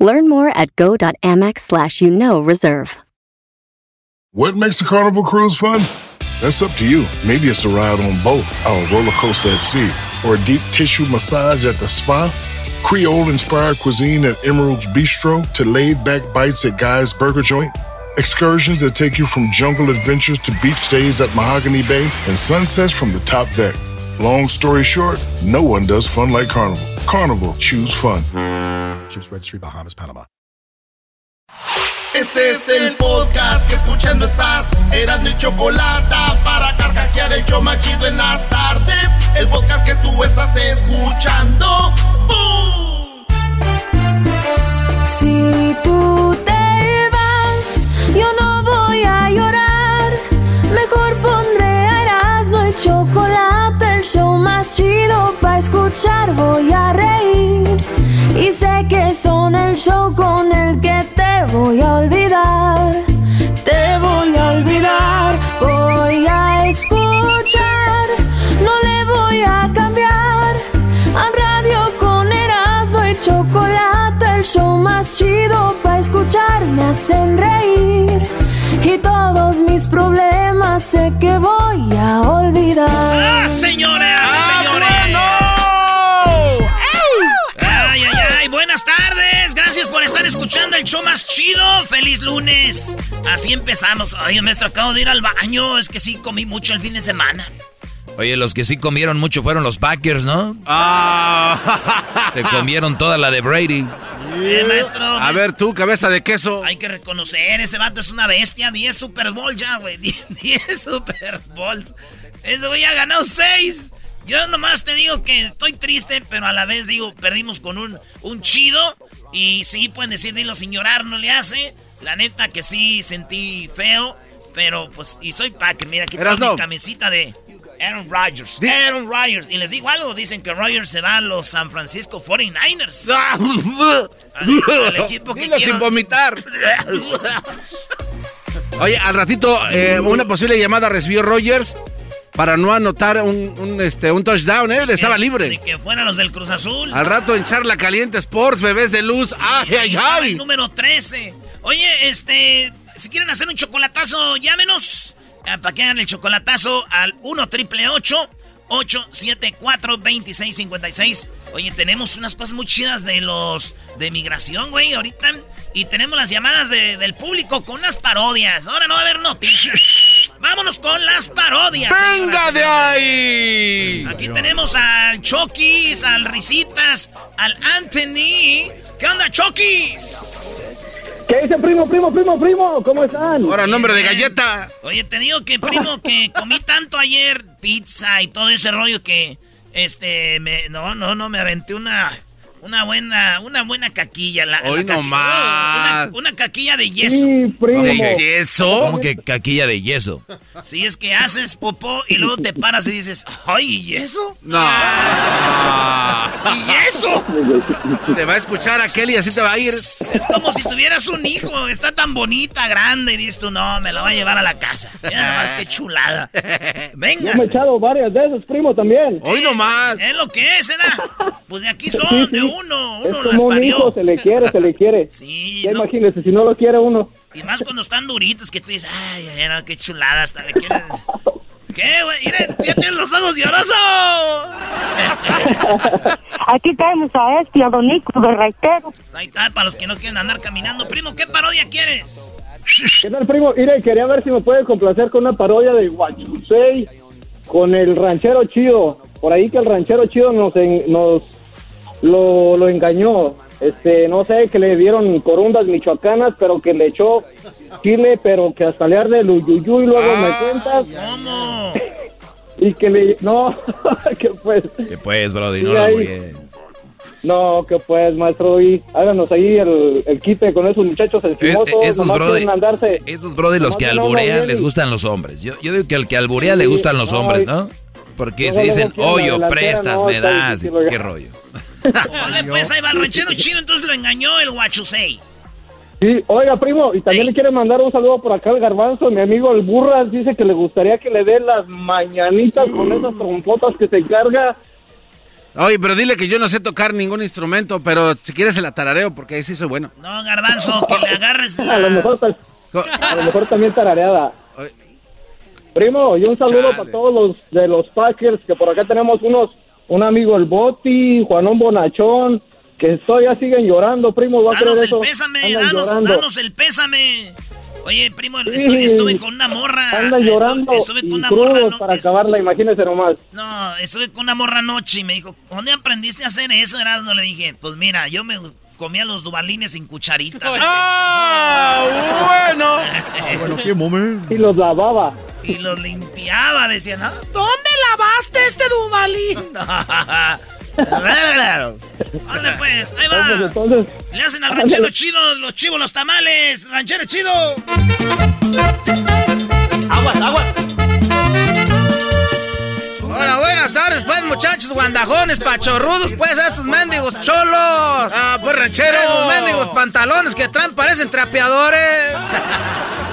Learn more at go.amex slash you know reserve. What makes a carnival cruise fun? That's up to you. Maybe it's a ride on boat, a roller coaster at sea, or a deep tissue massage at the spa. Creole inspired cuisine at Emerald's Bistro to laid back bites at Guy's Burger Joint. Excursions that take you from jungle adventures to beach days at Mahogany Bay and sunsets from the top deck. Long story short, no one does fun like Carnival. Carnival, choose fun. Ships Registry, Bahamas, Panama. Este es el podcast que escuchando estás. Eran mi chocolate para carcajear el yo machido en las tardes. El podcast que tú estás escuchando. ¡Bum! Si tú te vas, yo no voy a llorar. Mejor pondré a Erasmo y chocolate, el show más chido para escuchar. Voy a reír y sé que son el show con el que te voy a olvidar. Te voy a olvidar, voy a escuchar. No le voy a cambiar Chocolate, el show más chido para escuchar. Me hacen reír y todos mis problemas sé que voy a olvidar. ¡Ah, señores! ¡Ah, señores! ¡Ay, ay, ay! Buenas tardes. Gracias por estar escuchando el show más chido. ¡Feliz lunes! Así empezamos. Ay, maestro, acabo de ir al baño. Es que sí comí mucho el fin de semana. Oye, los que sí comieron mucho fueron los Packers, ¿no? Ah. Se comieron toda la de Brady. Eh, maestro. A ver, tú, cabeza de queso. Hay que reconocer, ese vato es una bestia. 10 Super Bowl ya, güey. 10 Super Bowls. Ese güey ha ganado 6. Yo nomás te digo que estoy triste, pero a la vez digo, perdimos con un, un chido. Y sí, pueden decir, dilo sin llorar, no le hace. La neta que sí sentí feo. Pero pues, y soy Packer. Mira, aquí tengo mi camisita de Aaron Rodgers. Aaron Rodgers. Y les digo algo, dicen que Rodgers se va a los San Francisco 49ers. Al, al equipo que Dilo quiero. sin vomitar. Oye, al ratito, eh, una posible llamada recibió Rogers para no anotar un, un, este, un touchdown, ¿eh? Él estaba De libre. que fueran los del Cruz Azul. Al rato en Charla Caliente Sports, bebés de luz. ¡Ay, Ahí ay, estaba ay! el número 13. Oye, este, si quieren hacer un chocolatazo, llámenos. Eh, para que hagan el chocolatazo al 1 triple 874 2656 Oye, tenemos unas cosas muy chidas de los de migración, güey, ahorita. Y tenemos las llamadas de- del público con unas parodias. Ahora no va a haber noticias. Vámonos con las parodias. ¡Venga de ahí! Aquí tenemos al Chokis, al Risitas, al Anthony. ¿Qué onda, Chokis? ¿Qué dice, primo, primo, primo, primo? ¿Cómo están? Ahora, nombre de galleta. Oye, te digo que, primo, que comí tanto ayer pizza y todo ese rollo que, este, me, no, no, no, me aventé una, una buena, una buena caquilla. La, Hoy la nomás. Una, una caquilla de yeso. Sí, primo. ¿De yeso? ¿Cómo que caquilla de yeso? Si es que haces popó y luego te paras y dices, ay, ¿y eso? No. ¿Y eso? Te va a escuchar a Kelly, así te va a ir. Es como si tuvieras un hijo, está tan bonita, grande, y dices tú, no, me la voy a llevar a la casa. Mira nada más que chulada. Venga. Yo me he echado varias de esas, primo, también. Hoy nomás. Es lo que es, ¿verdad? Pues de aquí son, Sí, sí. de uno, Es uno las como un hijo, parió. se le quiere, se le quiere. Sí, Ya no. imagínese, si no lo quiere uno. Y más cuando están duritos que tú dices, ay, ay, no, qué chulada, hasta le quieres... ¿Qué, güey? Miren, ya tienen los ojos llorosos. Aquí tenemos a este, a Don Nico de Raitero. Ahí está, para los que no quieren andar caminando. Primo, ¿qué parodia quieres? ¿Qué tal, primo? Mire, quería ver si me puede complacer con una parodia de Guachusei con el ranchero chido. Por ahí que el ranchero chido nos, en- nos lo, lo engañó. Este, no sé, que le dieron corundas michoacanas, pero que le echó chile, pero que hasta le arde el uyuyuy, luego me cuentas. ¿Cómo? Y que le... No, que pues... Que pues, Brody, no lo ahí. bien. No, que pues, maestro, y háganos ahí el, el quite con esos muchachos encimosos. Eh, eh, esos brody, andarse. esos brody, los que alburean les gustan los hombres. Yo, yo digo que al que alburea le gustan los no, hombres, ¿no? Porque se dicen, delantera, prestas, me das. ¿Qué rollo? Órale, pues ahí va el ranchero chido, entonces lo engañó el guachusei. Sí, oiga, primo, y también le quiere mandar un saludo por acá al garbanzo. Mi amigo el Burras dice que le gustaría que le dé las mañanitas con esas trompotas que se carga. Oye, pero dile que yo no sé tocar ningún instrumento, pero si quieres se la tarareo porque ahí sí soy bueno. No, garbanzo, que le agarres A lo mejor, tal- Co- a lo mejor también tarareada. Oye, Primo, y un saludo Chale. para todos los de los Packers, que por acá tenemos unos, un amigo el Boti, Juanón Bonachón, que todavía siguen llorando, primo, va a Danos creer el eso. pésame, danos, llorando. danos el pésame. Oye, primo, Sí. estuve, estuve con una morra. Estuve- llorando Estuve, con y una morra. No, para es- acabarla, imagínese nomás. no, estuve con una morra anoche y me dijo, ¿dónde aprendiste a hacer eso, Erasmo? Le dije, pues mira, yo me comía los dubalines sin cucharita. ¡Ah! ¡Bueno! bueno, qué momento. Y los lavaba. Y los limpiaba, decían, ¿no? ¿dónde lavaste este dubalín? Órale, pues, ahí va. entonces, Le hacen al ranchero chido, los chivos, los tamales. Ranchero chido. Aguas, aguas. Hola, buenas tardes, pues, muchachos guandajones, pachorrudos, pues, estos mendigos cholos. ¡Ah, pues ranchero! Esos mendigos pantalones que traen parecen trapeadores.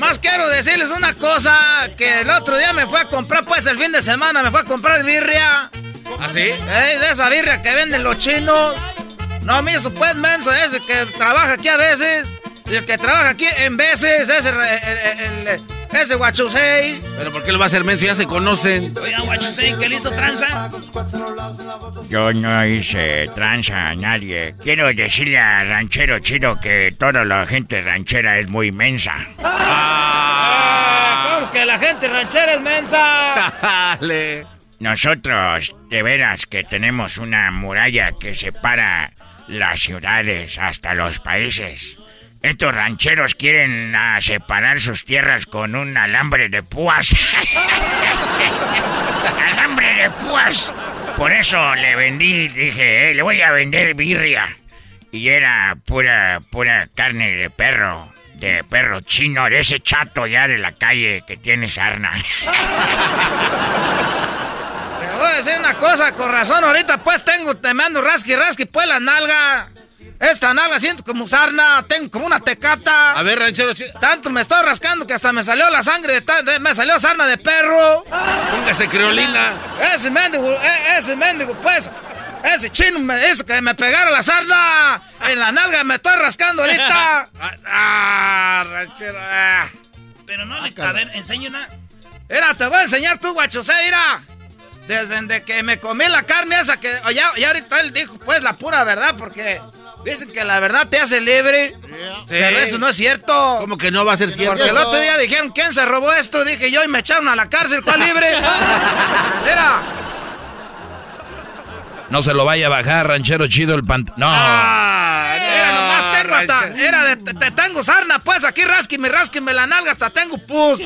Nomás quiero decirles una cosa, que el otro día me fue a comprar, pues, el fin de semana me fue a comprar birria. ¿Ah, sí? De esa birria que venden los chinos. No, mi eso pues menso, ese que trabaja aquí a veces. Y el que trabaja aquí en veces, ese, el- el- ese guachusei. ¿Pero por qué lo va a hacer menso? Ya se conocen. Oiga, guachusei, que le hizo tranza. Yo no hice tranza a nadie. Quiero decirle a Ranchero Chido que toda la gente ranchera es muy mensa. Ah, ¿Cómo que la gente ranchera es mensa? Dale. Nosotros, de veras, que tenemos una muralla que separa las ciudades hasta los países. Estos rancheros quieren ah, separar sus tierras con un alambre de púas. alambre de púas. Por eso le vendí, dije, eh, le voy a vender birria. Y era pura, pura carne de perro. De perro chino, de ese chato ya de la calle que tiene sarna. Te voy a decir una cosa, con razón, ahorita pues tengo, te mando rasqui rasqui pues la nalga. Esta nalga siento como sarna, tengo como una tecata. A ver, ranchero chido. Tanto me estoy rascando que hasta me salió la sangre de, de- me salió sarna de perro. Póngase creolina. Ese mendigo, e- ese mendigo, pues, ese chino me hizo que me pegara la sarna. En la nalga me estoy rascando ahorita. Ah, ah, ranchero. ah. Pero no le a ver, enseño una. Mira, te voy a enseñar tú, guachosé, mira. Desde de que me comí la carne esa que. Ya, ya ahorita él dijo, pues, la pura verdad, porque dicen que la verdad te hace libre. Pero eso no es cierto. ¿Cómo que no va a ser cierto? Porque el otro día dijeron, ¿quién se robó esto? Dije yo y me echaron a la cárcel, ¿cuál libre? Mira. No se lo vaya a bajar, ranchero chido, el pant... No. Ah, Mira, nomás tengo hasta. ranchero. Era de. Te, te tengo sarna, pues aquí rasquime, rasquime la nalga, hasta tengo pus.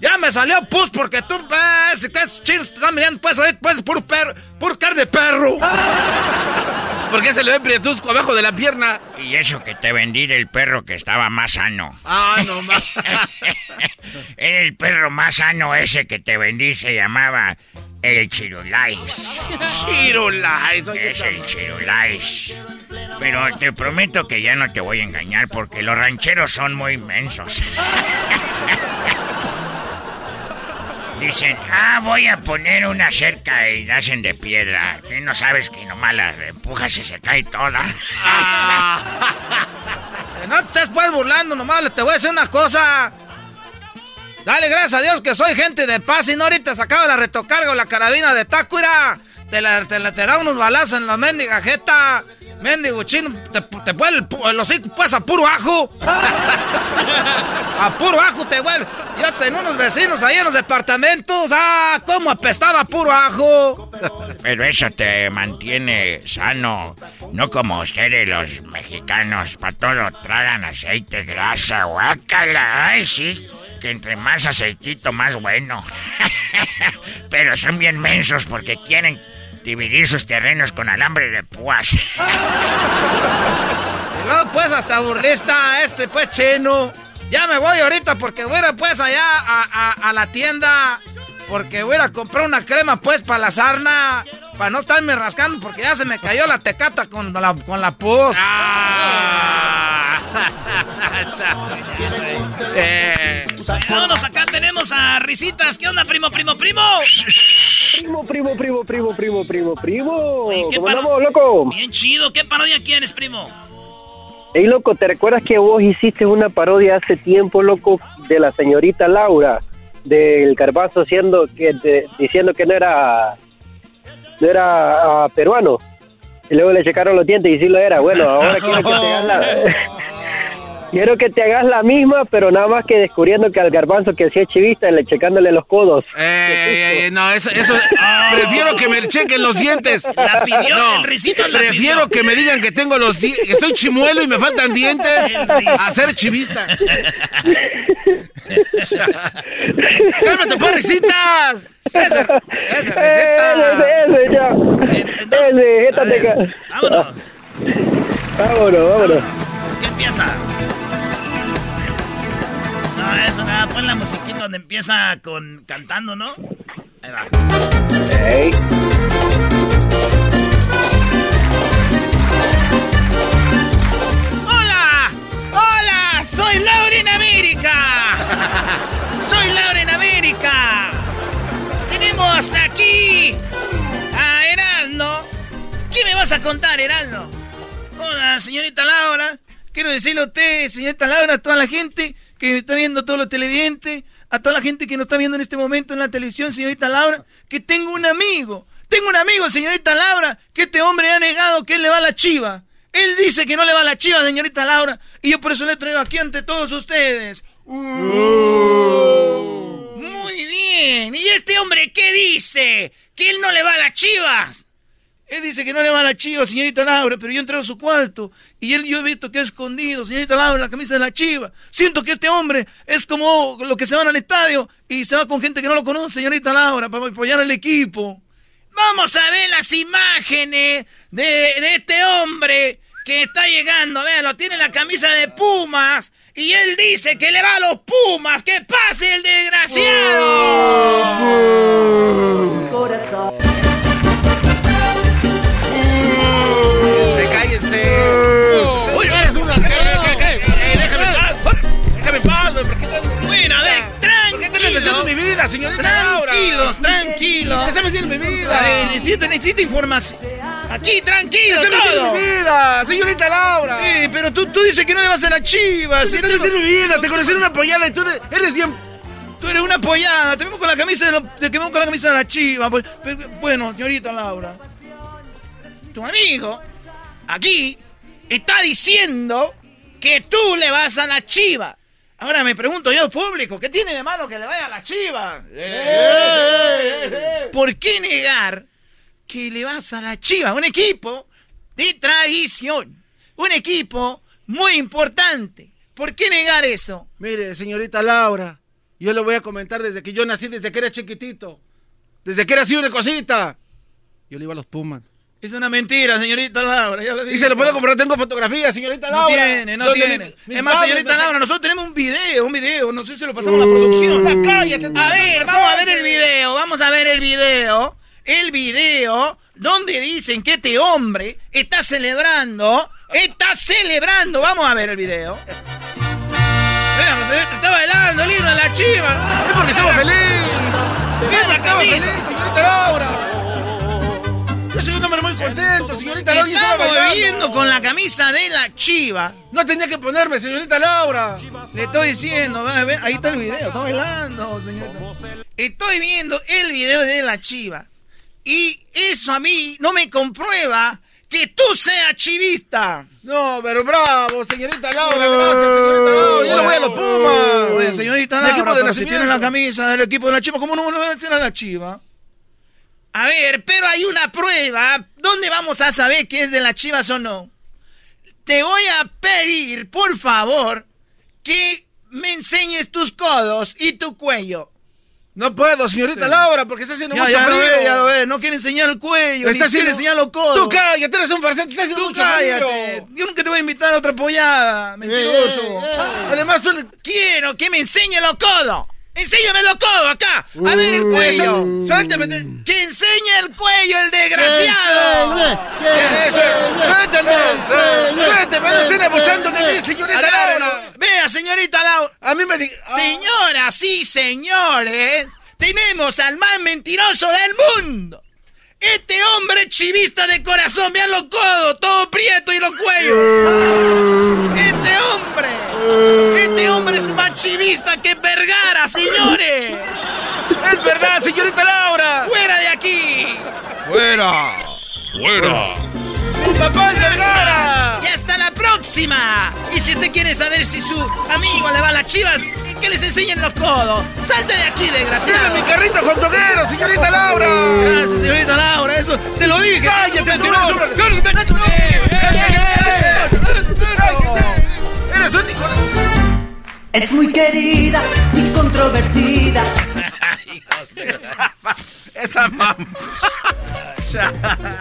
Ya me salió pus porque tú. Pues, que esos chinos te están mirando, pues, pues, puro perro. Puro carne de perro. ¿Por qué se le ve prietusco abajo de la pierna? Y eso que te vendí del perro que estaba más sano. Ah, no más. Era el perro más sano ese que te vendí, se llamaba el Chirulais. Chirulais. Es el Chirulais. Pero te prometo que ya no te voy a engañar porque los rancheros son muy inmensos. Dicen, ah, voy a poner una cerca y la hacen de piedra. Tú no sabes que nomás la empujas y se cae toda. No te estés, pues, burlando, nomás te voy a decir una cosa. Dale gracias a Dios que soy gente de paz y no ahorita sacaba la retocarga o la carabina de Tácuira. Te la, te la te da unos balazos en la mendiga jeta. Mendigo chino, te, te vuelve el, hocico pues a puro ajo. a puro ajo te vuelve. Yo tenía unos vecinos ahí en los departamentos. Ah, cómo apestaba a puro ajo. Pero eso te mantiene sano. No como ustedes los mexicanos. Para todo tragan aceite, grasa, guácala. Ay, sí. Que entre más aceitito, más bueno. Pero son bien mensos porque quieren dividir sus terrenos con alambre de púas. Luego pues hasta burlista este pues chino. Ya me voy ahorita porque voy a ir pues allá a, a- a la tienda. Porque voy a ir a comprar una crema pues para la sarna. Para no estarme rascando porque ya se me cayó la tecata con la, con la pus. Eh. Vámonos, acá tenemos a Risitas. ¿Qué onda, primo, primo, primo? Primo, primo, primo, primo, primo, primo, primo. Oye, ¿qué ¿Cómo andamos, loco? Bien chido. ¿Qué parodia quieres, primo? Ey, loco, ¿te recuerdas que vos hiciste una parodia hace tiempo, loco, de la señorita Laura, del Garbanzo siendo que, de- diciendo que no era, no era ah, peruano? Y luego le checaron los dientes y sí lo era. Bueno, ahora quiero que te la... Quiero que te hagas la misma, pero nada más que descubriendo que al garbanzo que sí es chivista, le checándole los codos. Eh, eh, no, eso, eso prefiero que me chequen los dientes. La pidió, no, el risito la prefiero pidió. que me digan que tengo los di- que estoy chimuelo y me faltan dientes a ser chivista. ¡Cálmate, pues, risitas! Ese, ese ¡Ese, receta. ese, ya! Entonces, ¡Ese, a ver, vámonos. Vámonos, vámonos. ¿Qué empieza? Eso nada. Pon la musiquita donde empieza con cantando, ¿no? Ahí va. Ey. ¡Hola! ¡Hola! ¡Soy Laura en América! ¡Soy Laura en América! Tenemos aquí a Heraldo. ¿Qué me vas a contar, Heraldo? Hola, señorita Laura. Quiero decirle a usted, señorita Laura, a toda la gente que está viendo, todos los televidentes, a toda la gente que nos está viendo en este momento en la televisión, señorita Laura, que tengo un amigo. Tengo un amigo, señorita Laura, que este hombre ha negado que él le va a la chiva. Él dice que no le va a la chiva, señorita Laura, y yo por eso le traigo aquí ante todos ustedes. Muy bien. ¿Y este hombre qué dice? Que él no le va a las chivas. Él dice que no le va a la chiva, señorita Laura, pero yo entré a su cuarto y él yo he visto que ha escondido, señorita Laura, la camisa de la chiva. Siento que este hombre es como los que se van al estadio y se va con gente que no lo conoce, señorita Laura, para apoyar al equipo. Vamos a ver las imágenes de, de este hombre que está llegando. Véanlo, tiene la camisa de Pumas. Y él dice que le va a los Pumas. ¡Que pase el desgraciado! ¡Se vida, señorita Laura? Tranquilos, tranquilos. ¿Qué está metiendo en mi vida? A ver, necesito, necesito información. Aquí, ¿Qué tranquilo, está todo. señorita Laura? Sí, pero tú, tú dices que no le vas a la chivas. ¿Qué estás metiendo en mi vida? Te conocí en una apoyada y tú eres bien... Tú eres una apoyada, te vemos con la camisa de, lo- te vemos con la camisa de la chiva. pues, bueno, señorita Laura. Tu amigo aquí está diciendo que tú le vas a la chiva. Ahora me pregunto yo, público, ¿qué tiene de malo que le vaya a la chiva? ¿Por qué negar que le vas a la chiva? Un equipo de tradición. Un equipo muy importante. ¿Por qué negar eso? Mire, señorita Laura, yo le voy a comentar desde que yo nací, desde que era chiquitito. Desde que era así una cosita. Yo le iba a los Pumas. Es una mentira, señorita Laura. Ya lo Y se lo puedo comprar, tengo fotografías, señorita No Laura. tiene, no tiene. mi- es más, señorita Laura, nosotros tenemos un video, un video. No sé si lo pasamos a la producción. Cállate, A ver, vamos a ver el video, vamos a ver el video. El video donde dicen que este hombre está celebrando, está celebrando. Vamos a ver el video. Está bailando el de la chiva. Es porque feliz. Mira la Estaba feliz, camisa. señorita Laura. Contento, señorita Laura. Estamos bailando. viendo con la camisa de la chiva. No tenía que ponerme, señorita Laura. Le estoy diciendo, ahí está el video, está bailando, señorita. Estoy viendo el video de la chiva. Y eso a mí no me comprueba que tú seas chivista. No, pero bravo, señorita Laura, gracias, señorita Laura. Yo le voy a los Pumas. Oye, señorita Laura, equipo de pero si tiene la camisa del equipo de la chiva, ¿cómo no le va a decir a la chiva? A ver, pero hay una prueba. ¿Dónde vamos a saber que es de las chivas o no? Te voy a pedir, por favor, que me enseñes tus codos y tu cuello. No puedo, señorita Laura, porque está haciendo Ya, mucho ya lo frío. ve, ya lo ve. No quiere enseñar el cuello, Está haciendo- enseñar los codos. Tú cállate, eres un farsante, Tú mucho cállate. frío. Yo nunca te voy a invitar a otra pollada, mentiroso. Eh, eh, eh. Además. Quiero que me enseñe los codos. Enséñame los codos acá. A ver el cuello. Suéltame. Que enseñe el cuello, el desgraciado. Suéltame. Suéltame, no estén abusando de mí, señorita. Laura. Vea, señorita Laura. A mí me ah. Señoras y señores, tenemos al más mentiroso del mundo. Este hombre chivista de corazón, vean los codos, todo prieto y los cuellos. Este hombre, este hombre es más chivista que Vergara, señores. Es verdad, señorita Laura. ¡Fuera de aquí! ¡Fuera! ¡Fuera! ¡Mi papá es Vergara! ¡Y hasta la próxima! Y si usted quiere saber si su amigo le va a las chivas, que les enseñen los codos. ¡Salte de aquí, desgraciado! ¡Vive mi carrito con toquero, señorita Laura! Gracias, señorita Laura, eso te lo dije. ¡Cállate, tú eres un... ¡Eres un hijo de... Es muy querida y controvertida. Esa mamá.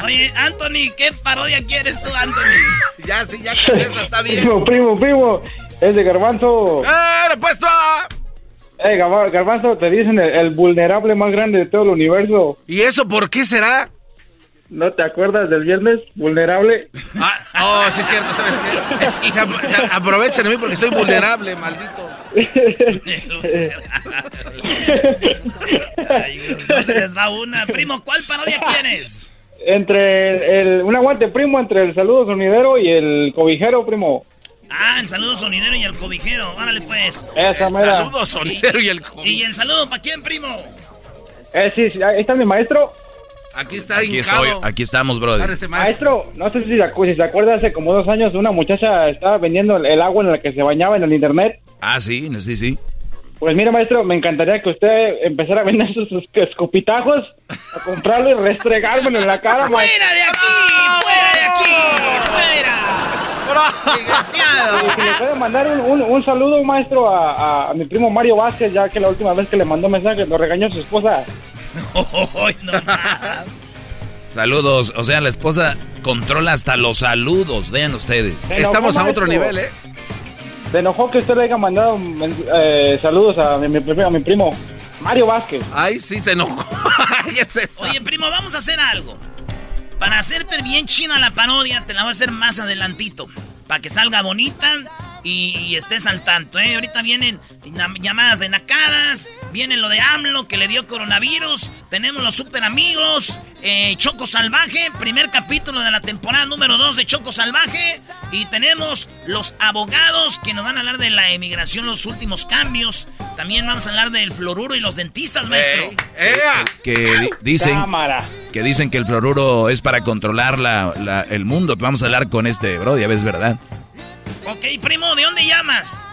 Oye, Anthony, ¿qué parodia quieres tú, Anthony? Ya, sí, ya con esa está bien. Primo, primo, primo. Es de Garbanzo. ¡Eh, puesto! Eh, Garba- Garbanzo, te dicen el, el vulnerable más grande de todo el universo. ¿Y eso por qué será? ¿No te acuerdas del viernes? Vulnerable. Ah, oh, sí es cierto, ¿sabes qué? Se, ap- se aprovechan de mí porque soy vulnerable, maldito. Ay, no se les va una. Primo, ¿cuál parodia quieres? entre el, un aguante, primo, entre el saludo sonidero y el cobijero, primo. Ah, el saludo sonidero y el cobijero. Órale, pues. Esa mera. Saludos, sonidero y el... ¿Y el saludo para quién, primo? Eh, sí, sí, ahí está mi maestro. Aquí está Aquí hincado. estoy, aquí estamos, brother. Maestro. Maestro, no sé si se, acu- si se acuerda, hace como dos años una muchacha estaba vendiendo el, agua en la que se bañaba en el internet. Ah, sí, sí, sí. Pues mira, maestro, me encantaría que usted empezara a vender sus, escopitajos, a comprarlo y restregármelo en la cara. ¡Fuera de aquí! ¡Fuera de aquí! ¡Fuera! ¡Desgraciado! Y si le puede mandar un, un- un saludo, maestro, a, a- a mi primo Mario Vázquez, ya que la última vez que le mandó mensaje lo regañó su esposa. No más. Saludos, o sea, la esposa controla hasta los saludos, vean ustedes. Estamos a otro maestro. nivel, ¿eh? Se enojó que usted le haya mandado eh, saludos a mi, mi- a mi primo Mario Vázquez. Ay, sí, se enojó. Es. Oye, primo, vamos a hacer algo. Para hacerte bien china la parodia, te la voy a hacer más adelantito. Para que salga bonita y, y estés al tanto, ¿eh? Ahorita vienen llamadas de nacadas, viene lo de AMLO que le dio coronavirus, tenemos los super amigos, eh, Choco Salvaje, primer capítulo de la temporada número 2 de Choco Salvaje, y tenemos los abogados que nos van a hablar de la emigración, los últimos cambios. También vamos a hablar del fluoruro y los dentistas, maestro. Ey, ¡Ea! Que di- dicen Cámara. que dicen que el fluoruro es para controlar la, la- el mundo. Vamos a hablar con este bro, ya ves, ¿verdad? Ok, primo, ¿de dónde llamas?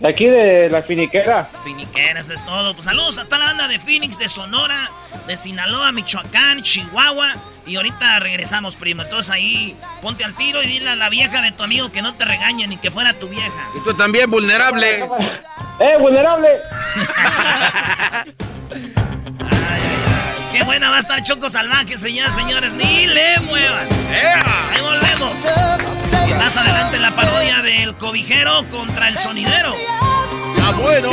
De aquí de la finiquera. Finiqueras es todo. Pues saludos a toda la banda de Phoenix, de Sonora, de Sinaloa, Michoacán, Chihuahua. Y ahorita regresamos, primo. Entonces ahí ponte al tiro y dile a la vieja de tu amigo que no te regañe ni que fuera tu vieja. Y tú también, vulnerable. ¡Eh, vulnerable! Qué buena va a estar Choco Salvaje, señoras señores. Ni le muevan. Ahí volvemos. Y más adelante la parodia del cobijero contra el sonidero. Ah, bueno.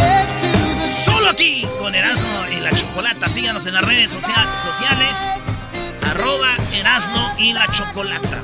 Solo aquí con Erasmo y la Chocolata. Síganos en las redes socia- sociales. Arroba Erasmo y la Chocolata.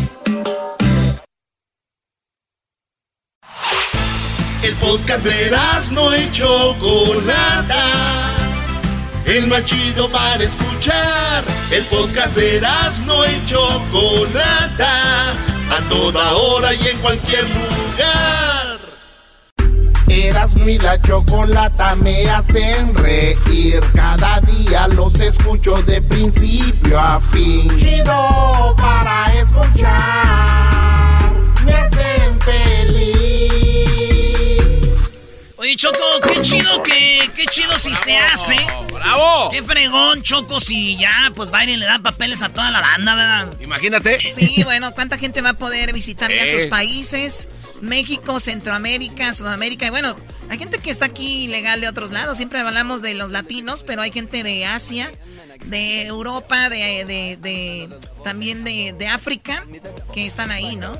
Podcast de no y Chocolata. El más chido para escuchar. El podcast de no y Chocolata. A toda hora y en cualquier lugar. Erasmo y la chocolata me hacen reír. Cada día los escucho de principio a fin. Chido para escuchar. Me hacen feliz. Oye, Choco, qué chido que, qué chido si se hace. ¡Bravo! Qué fregón, Choco, si ya, pues Biden le da papeles a toda la banda, ¿verdad? Imagínate. Sí, bueno, ¿cuánta gente va a poder visitar ya Eh. sus países? México, Centroamérica, Sudamérica. Y bueno, hay gente que está aquí ilegal de otros lados. Siempre hablamos de los latinos, pero hay gente de Asia, de Europa, de, de- de- también de, de África, que están ahí, ¿no?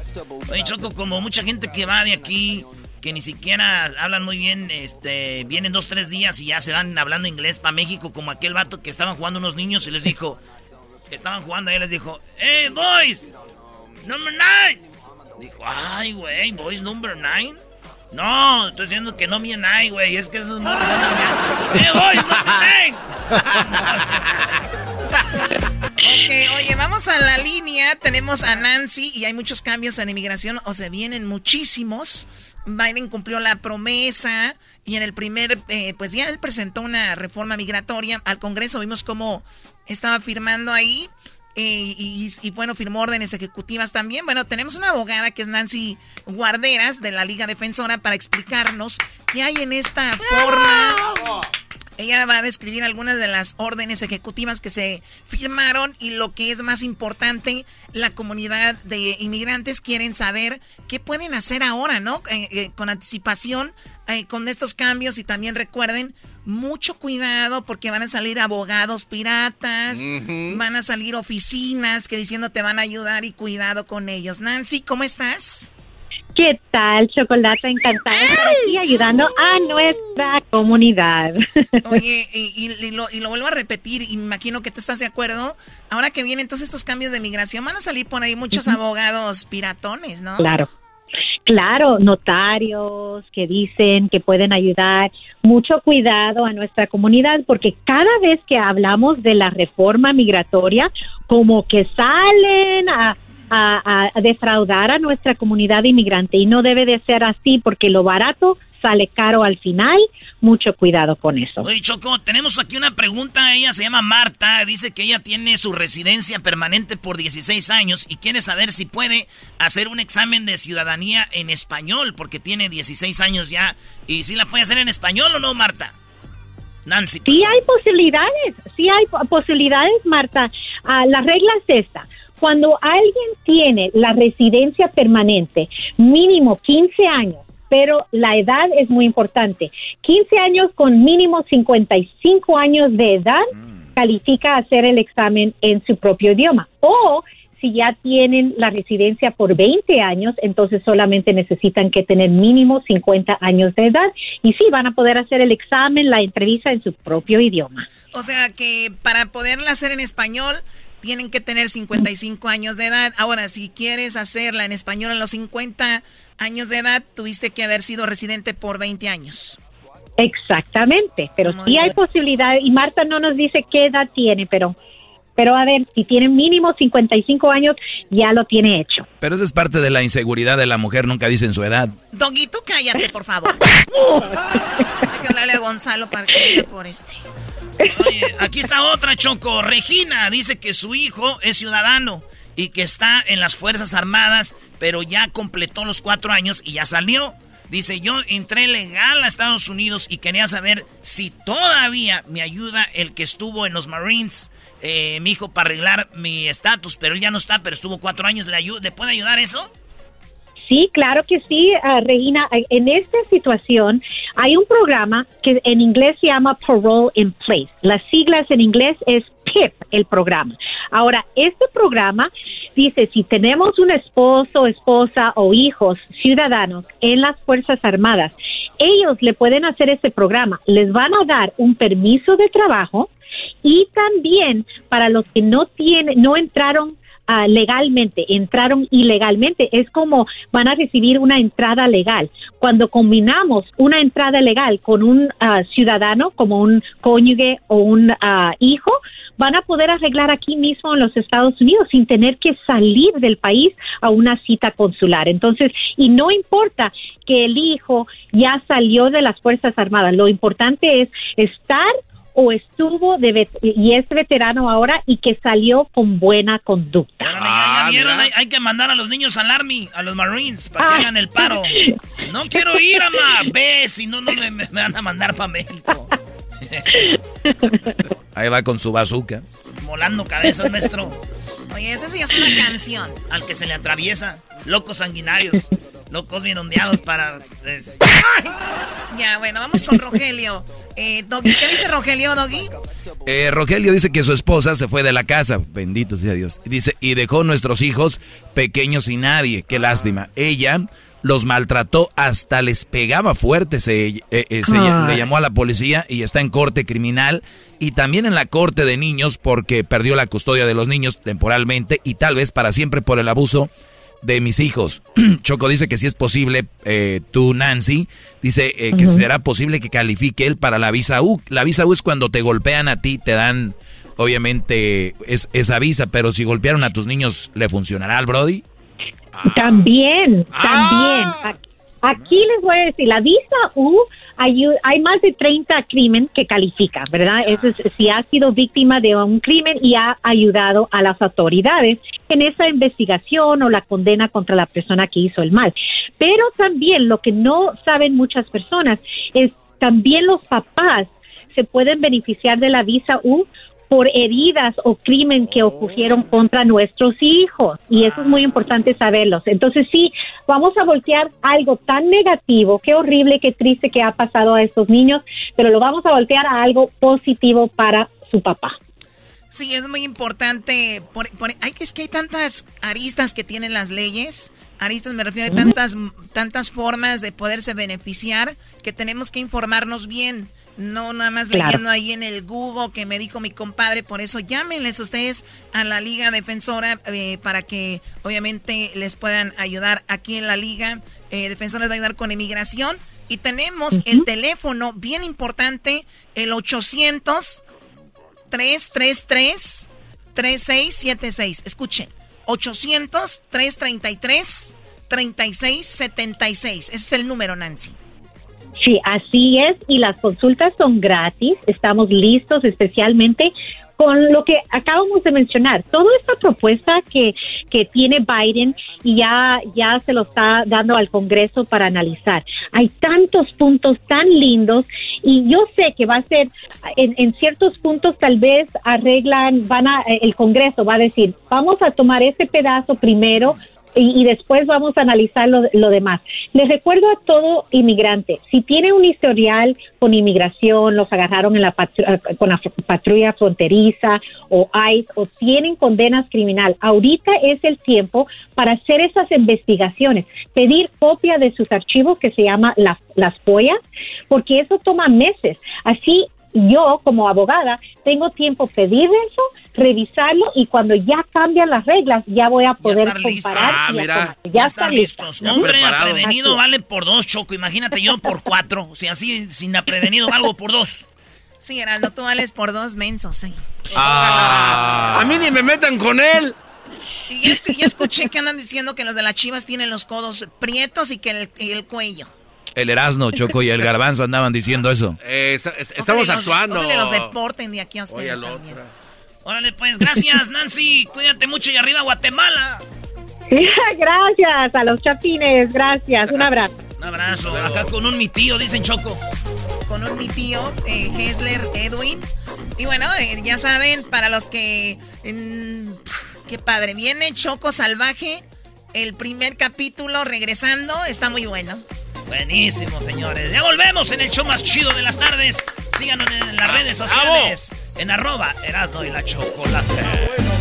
Oye, Choco, como mucha gente que va de aquí, que ni siquiera hablan muy bien, este, vienen dos, tres días y ya se van hablando inglés para México, como aquel vato que estaban jugando unos niños y les dijo, estaban jugando y les dijo, ¡Hey, boys! ¡Number nine! Dijo, ay, güey, boys number nine. No, estoy diciendo que no me nine, güey, es que esos morros andan bien. ¡Eh, boys number nine! Ok, oye, vamos a la línea. Tenemos a Nancy y hay muchos cambios en inmigración, o se vienen muchísimos. Biden cumplió la promesa y en el primer, eh, pues ya él presentó una reforma migratoria al Congreso. Vimos cómo estaba firmando ahí. eh, y, y, bueno, firmó órdenes ejecutivas también. Bueno, tenemos una abogada que es Nancy Guarderas de la Liga Defensora para explicarnos qué hay en esta forma. Ella va a describir algunas de las órdenes ejecutivas que se firmaron y lo que es más importante, la comunidad de inmigrantes quieren saber qué pueden hacer ahora, ¿no? Eh, eh, con anticipación, eh, con estos cambios y también recuerden, mucho cuidado porque van a salir abogados piratas, van a salir oficinas que diciendo te van a ayudar y cuidado con ellos. Nancy, ¿cómo estás? ¿Qué tal, Chocolata? Encantada de estar aquí ayudando a nuestra comunidad. Oye, y, y- y lo, y lo vuelvo a repetir, imagino que tú estás de acuerdo. Ahora que vienen todos estos cambios de migración, van a salir por ahí muchos abogados piratones, ¿no? Claro. Claro, notarios que dicen que pueden ayudar. Mucho cuidado a nuestra comunidad porque cada vez que hablamos de la reforma migratoria, como que salen a, a- a defraudar a nuestra comunidad inmigrante y no debe de ser así porque lo barato sale caro al final. Mucho cuidado con eso. Oye, Choco, tenemos aquí una pregunta. Ella se llama Marta. Dice que ella tiene su residencia permanente por 16 años y quiere saber si puede hacer un examen de ciudadanía en español, porque tiene 16 años ya. ¿Y si la puede hacer en español o no, Marta? Nancy. Sí hay posibilidades, sí hay po- posibilidades, Marta. Ah, la regla es esta. Cuando alguien tiene la residencia permanente, mínimo 15 años, pero la edad es muy importante. 15 años con mínimo 55 años de edad califica a hacer el examen en su propio idioma. O si ya tienen la residencia por 20 años, entonces solamente necesitan que tener mínimo 50 años de edad y sí van a poder hacer el examen, la entrevista en su propio idioma. O sea que para poderla hacer en español, tienen que tener 55 años de edad. Ahora, si quieres hacerla en español a los 50 años de edad, tuviste que haber sido residente por 20 años. Exactamente, pero Muy sí hay posibilidad y Marta no nos dice qué edad tiene, pero pero a ver, si tiene mínimo 55 años, ya lo tiene hecho. Pero esa es parte de la inseguridad de la mujer, nunca dicen su edad. Doguito, cállate, por favor. Hay que hablarle a Gonzalo para que venga por este. Oye, aquí está otra, Choco. Regina dice que su hijo es ciudadano y que está en las Fuerzas Armadas, pero ya completó los cuatro años y ya salió. Dice, yo entré legal a Estados Unidos y quería saber si todavía me ayuda el que estuvo en los Marines, eh, mi hijo, para arreglar mi estatus, pero él ya no está, pero estuvo cuatro años. ¿Le, ¿le puede ayudar eso? Sí, claro que sí, ah, Regina. En esta situación hay un programa que en inglés se llama Parole in Place. Las siglas en inglés es PIP, el programa. Ahora, este programa dice, si tenemos un esposo, esposa o hijos ciudadanos en las Fuerzas Armadas, ellos le pueden hacer este programa. Les van a dar un permiso de trabajo y también para los que no tienen, no entraron ah, legalmente, entraron ilegalmente, es como van a recibir una entrada legal. Cuando combinamos una entrada legal con un ah, ciudadano, como un cónyuge o un ah, hijo, van a poder arreglar aquí mismo en los Estados Unidos sin tener que salir del país a una cita consular. Entonces, y no importa que el hijo ya salió de las Fuerzas Armadas, lo importante es estar o estuvo de vet- y es veterano ahora y que salió con buena conducta. Ya vieron, hay, hay que mandar a los niños al Army, a los Marines, para que Ah. hagan el paro. No quiero ir, ama. Ve, si no, no me, me van a mandar para México. Ahí va con su bazooka. Volando cabezas, maestro. Oye, esa sí es una canción. Al que se le atraviesa. Locos sanguinarios. Locos bien ondeados para... eh, Ya, bueno, vamos con Rogelio. Eh, Doggy, ¿qué dice Rogelio, Doggy? Eh, Rogelio dice que su esposa se fue de la casa, bendito sea Dios. Dice, y dejó nuestros hijos pequeños y nadie, qué lástima. Ella los maltrató, hasta les pegaba fuerte, se, eh, eh, se- le llamó a la policía y está en corte criminal y también en la corte de niños porque perdió la custodia de los niños temporalmente y tal vez para siempre por el abuso de mis hijos. Choco dice que si es posible, eh, tú Nancy, dice eh, que será posible que califique él para la visa U. La visa U es cuando te golpean a ti, te dan, obviamente, es, esa visa, pero si golpearon a tus niños, ¿le funcionará al Brody? También, también. Ac- Aquí les voy a decir, la visa U, ayu- hay más de 30 crimen que califica, ¿verdad? Eso es, si ha sido víctima de un crimen y ha ayudado a las autoridades en esa investigación o la condena contra la persona que hizo el mal. Pero también lo que no saben muchas personas es también los papás se pueden beneficiar de la visa U por heridas o crimen que ocurrieron contra nuestros hijos. Y eso es muy importante saberlos. Entonces sí, vamos a voltear algo tan negativo, qué horrible, qué triste que ha pasado a estos niños, pero lo vamos a voltear a algo positivo para su papá. Sí, es muy importante. Por, por- hay que es que hay tantas aristas que tienen las leyes. Aristas me refiero a tantas, tantas formas de poderse beneficiar que tenemos que informarnos bien. No nada más Claro. leyendo ahí en el Google que me dijo mi compadre. Por eso llámenles ustedes a la Liga Defensora eh, para que obviamente les puedan ayudar aquí en la Liga. Eh, Defensora les va a ayudar con inmigración. Y tenemos el teléfono bien importante, el 800 333 3676. Escuchen. 800 333 3676. Ese es el número, Nancy. Sí, así es, y las consultas son gratis. Estamos listos especialmente con lo que acabamos de mencionar. Toda esta propuesta que, que tiene Biden y ya, ya se lo está dando al Congreso para analizar. Hay tantos puntos tan lindos y yo sé que va a ser, en, en ciertos puntos tal vez arreglan, van a, el Congreso va a decir, vamos a tomar este pedazo primero y, y después vamos a analizar lo, lo demás. Les recuerdo a todo inmigrante, si tiene un historial con inmigración, los agarraron en la eh, con la patrulla fronteriza o ICE o tienen condenas criminal, ahorita es el tiempo para hacer esas investigaciones, pedir copia de sus archivos que se llama la- las FOIA, porque eso toma meses. Así yo como abogada tengo tiempo pedir eso, revisarlo y cuando ya cambian las reglas ya voy a poder estar listo. comparar. Ah, y mira. automático. Ya ya listos. Hombre, aprevenido Así es. vale por dos, Choco. Imagínate yo por cuatro. O sea, así sin aprevenido valgo por dos. Sí, Heraldo, tú vales por dos mensos, sí. A mí ni me metan con él. Y ya, escu- ya escuché que andan diciendo que los de las chivas tienen los codos prietos y que el, y el cuello. El Erasmo, Choco y el Garbanzo andaban diciendo eso. Eh, está- es- estamos los- actuando. ojalá los deporten de aquí a ustedes Oye. Órale, pues, gracias, Nancy. Cuídate mucho y arriba Guatemala. gracias a los chapines, gracias. Un abrazo. Un abrazo. Acá con un mi tío, dicen Choco. Con un mi tío, eh, Hesler Edwin. Y bueno, eh, ya saben, para los que... qué padre, viene Choco Salvaje. El primer capítulo regresando, está muy bueno. Buenísimo, señores. Ya volvemos en el show más chido de las tardes. Síganos en las redes sociales. En arroba Erasno y la Chocolate.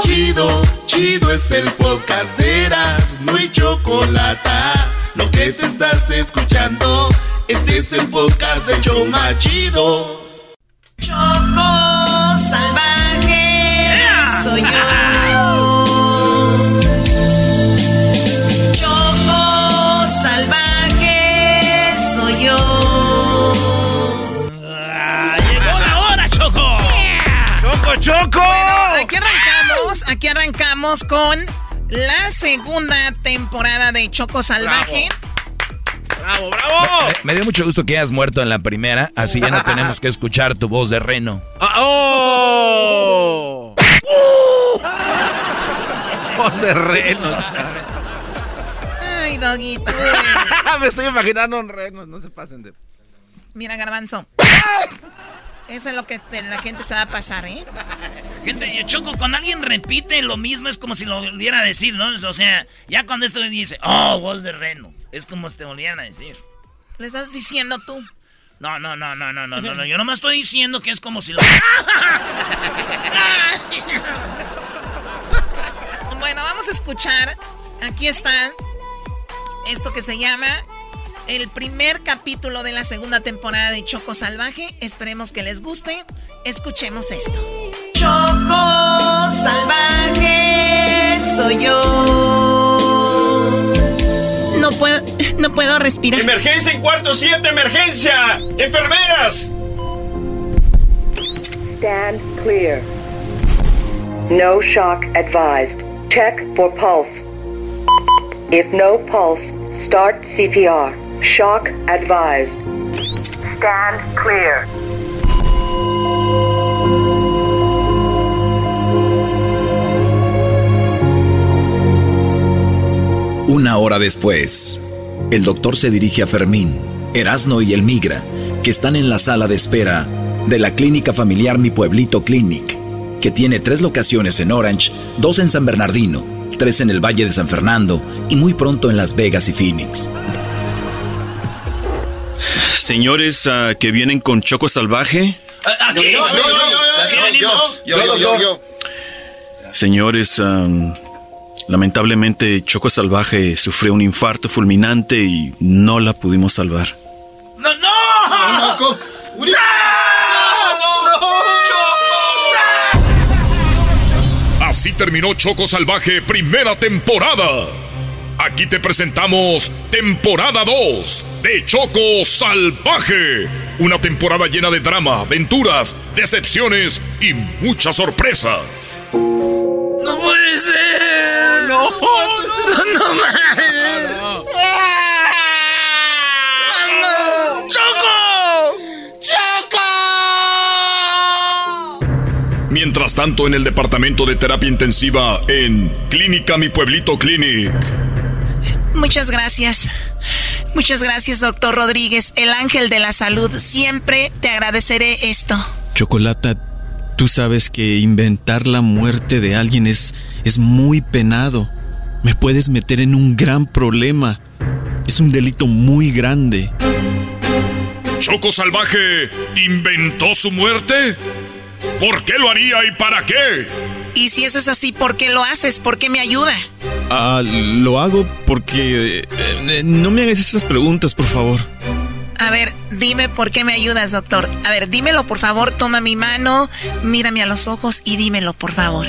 Chido, chido es el podcast de Eras, no hay chocolate. Lo que te estás escuchando, este es el podcast de Choma Chido. Choco con la segunda temporada de Choco Salvaje. ¡Bravo, bravo! Me, me dio mucho gusto que hayas muerto en la primera, así ya no tenemos que escuchar tu voz de reno. Ah, ¡Oh! Voz de reno. Ay, Doguito. Me estoy imaginando un reno, no se pasen de... Mira, Garbanzo. Eso es lo que la gente se va a pasar, ¿eh? Gente, yo Choco, cuando alguien repite lo mismo es como si lo volviera a decir, ¿no? O sea, ya cuando esto dice, oh, voz de reno, es como si te volvieran a decir. Le estás diciendo tú. No, no, no, no, no, no, no, no. Yo nomás estoy diciendo que es como si lo. Bueno, vamos a escuchar. Aquí está esto que se llama el primer capítulo de la segunda temporada de Choco Salvaje. Esperemos que les guste. Escuchemos esto. Choco Salvaje soy yo. No puedo, no puedo respirar. ¡Emergencia en cuarto 7! ¡Emergencia! ¡Enfermeras! Stand clear. No shock advised. Check for pulse. If no pulse, start CPR. Shock advised. Stand clear. Una hora después, el doctor se dirige a Fermín, Erasno y el Migra, que están en la sala de espera de la clínica familiar Mi Pueblito Clinic, que tiene tres locaciones en Orange, dos en San Bernardino, tres en el Valle de San Fernando y muy pronto en Las Vegas y Phoenix señores uh, que vienen con Choco Salvaje? Yo, yo, yo, yo, yo. Señores, um, lamentablemente Choco Salvaje sufrió un infarto fulminante y no la pudimos salvar. ¡No, no! ¡No! ¡No! ¡No! Así terminó Choco Salvaje, primera temporada. Aquí te presentamos temporada 2 de Choco Salvaje. Una temporada llena de drama, aventuras, decepciones y muchas sorpresas. ¡No puede ser! ¡No! ¡No, no mames! ¡Choco! Mientras tanto, en el departamento de terapia intensiva en Clínica Mi Pueblito Clinic. Muchas gracias. Muchas gracias, doctor Rodríguez, el ángel de la salud. Siempre te agradeceré esto. Chocolata, tú sabes que inventar la muerte de alguien es, es muy penado. Me puedes meter en un gran problema. Es un delito muy grande. ¿Choco Salvaje inventó su muerte? ¿Por qué lo haría y para qué? Y si eso es así, ¿por qué lo haces? ¿Por qué me ayuda? Ah, lo hago porque... eh, eh, no me hagas esas preguntas, por favor. A ver, dime por qué me ayudas, doctor. A ver, dímelo, por favor. Toma mi mano, mírame a los ojos y dímelo, por favor.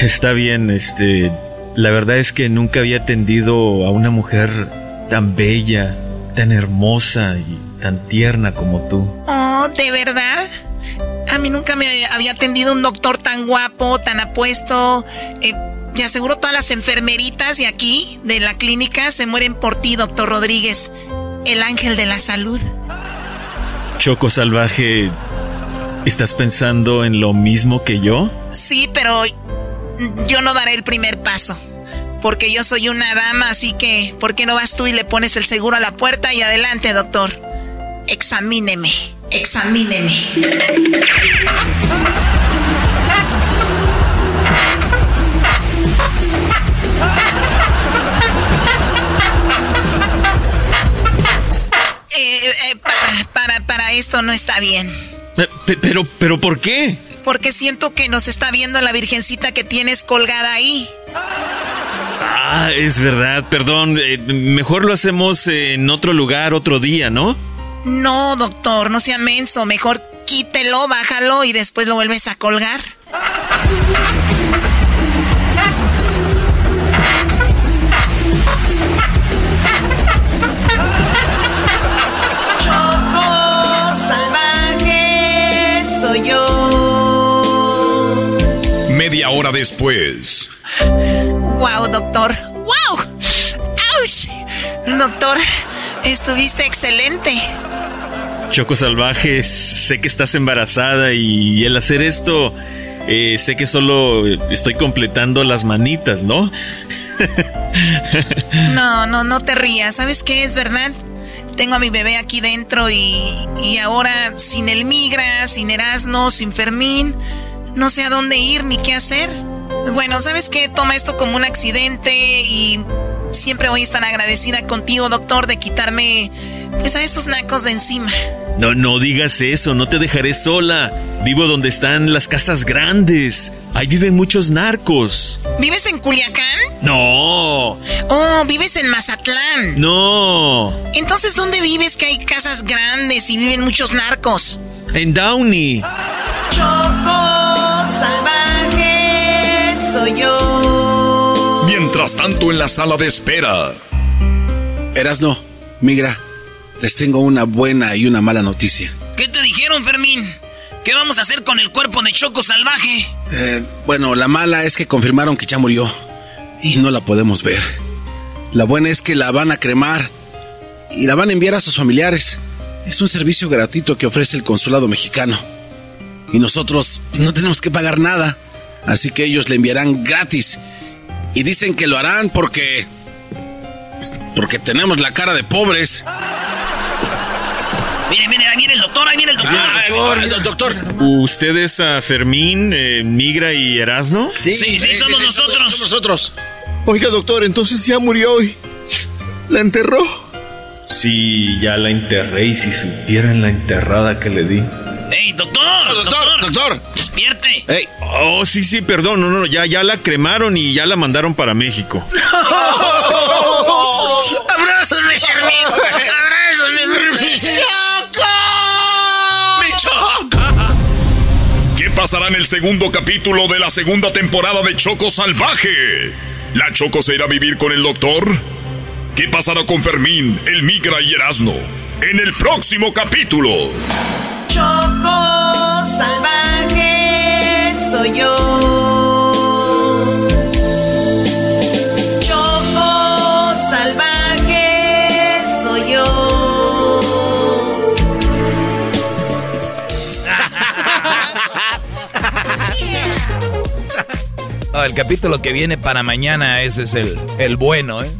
Está bien, este... La verdad es que nunca había atendido a una mujer tan bella, tan hermosa y tan tierna como tú. Oh, ¿de verdad? A mí nunca me había atendido un doctor tan guapo, tan apuesto. Eh, y aseguro todas las enfermeritas de aquí, de la clínica, se mueren por ti, doctor Rodríguez, el ángel de la salud. Choco Salvaje, ¿estás pensando en lo mismo que yo? Sí, pero yo no daré el primer paso. porque yo soy una dama, así que, ¿por qué no vas tú y le pones el seguro a la puerta y adelante, doctor? Examíneme, examíneme. Eh, eh, para, para, para esto no está bien. Pero, pero, ¿por qué? Porque siento que nos está viendo la virgencita que tienes colgada ahí. Ah, es verdad, perdón. eh, mejor lo hacemos en otro lugar, otro día, ¿no? No, doctor, no sea menso. Mejor quítelo, bájalo y después lo vuelves a colgar. Choco salvaje soy yo. Media hora después. Wow, doctor. Wow. ¡Auch! Doctor, estuviste excelente. Choco Salvaje, sé que estás embarazada y el hacer esto, eh, sé que solo estoy completando las manitas, ¿no? No, no, no te rías. ¿Sabes qué? Es verdad. Tengo a mi bebé aquí dentro y, y ahora sin el migra, sin Erasmo, sin Fermín, no sé a dónde ir ni qué hacer. Bueno, ¿sabes qué? Toma esto como un accidente y siempre voy a estar agradecida contigo, doctor, de quitarme pues a estos nacos de encima. No, no digas eso, no te dejaré sola. Vivo donde están las casas grandes. Ahí viven muchos narcos. ¿Vives en Culiacán? No, Oh, vives en Mazatlán. no. Entonces, ¿dónde vives que hay casas grandes y viven muchos narcos? En Downey. Choco salvaje soy yo. Mientras tanto en la sala de espera. Erasno, migra, les tengo una buena y una mala noticia. ¿Qué te dijeron, Fermín? ¿Qué vamos a hacer con el cuerpo de Choco Salvaje? Eh, bueno, la mala es que confirmaron que ya murió y no la podemos ver. La buena es que la van a cremar y la van a enviar a sus familiares. Es un servicio gratuito que ofrece el consulado mexicano. Y nosotros no tenemos que pagar nada. Así que ellos le enviarán gratis. Y dicen que lo harán porque... Porque tenemos la cara de pobres. Mire, mire, ahí viene el doctor, ahí viene el doctor. Ah, doctor. ¿Usted es a Fermín, eh, Migra y Erasno? Sí, sí, somos nosotros. Somos nosotros. Oiga, doctor, entonces ya murió hoy. ¿La enterró? Sí, ya la enterré y si supieran la enterrada que le di. ¡Ey, doctor! Doctor, doctor. ¡Despierte! Hey. Oh, sí, sí, perdón, no, no, ya, ya la cremaron y ya la mandaron para México. ¡Abrázame, Fermín! ¡Abrázame, Fermín! ¿Qué pasará en el segundo capítulo de la segunda temporada de Choco Salvaje? ¿La Choco se irá a vivir con el doctor? ¿Qué pasará con Fermín, el Migra y Erasno? En el próximo capítulo. Choco salvaje soy yo. Choco salvaje soy yo. No, el capítulo que viene para mañana, ese es el, el bueno, ¿eh?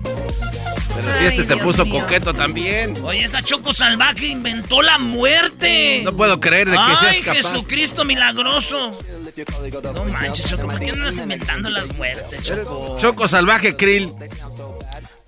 Pero si este se puso coqueto también. Oye, esa Choco Salvaje inventó la muerte. No puedo creer de que Ay, seas capaz. Jesucristo milagroso. No manches, Choco, ¿por qué andas inventando las muertes, Choco? Choco salvaje, Krill.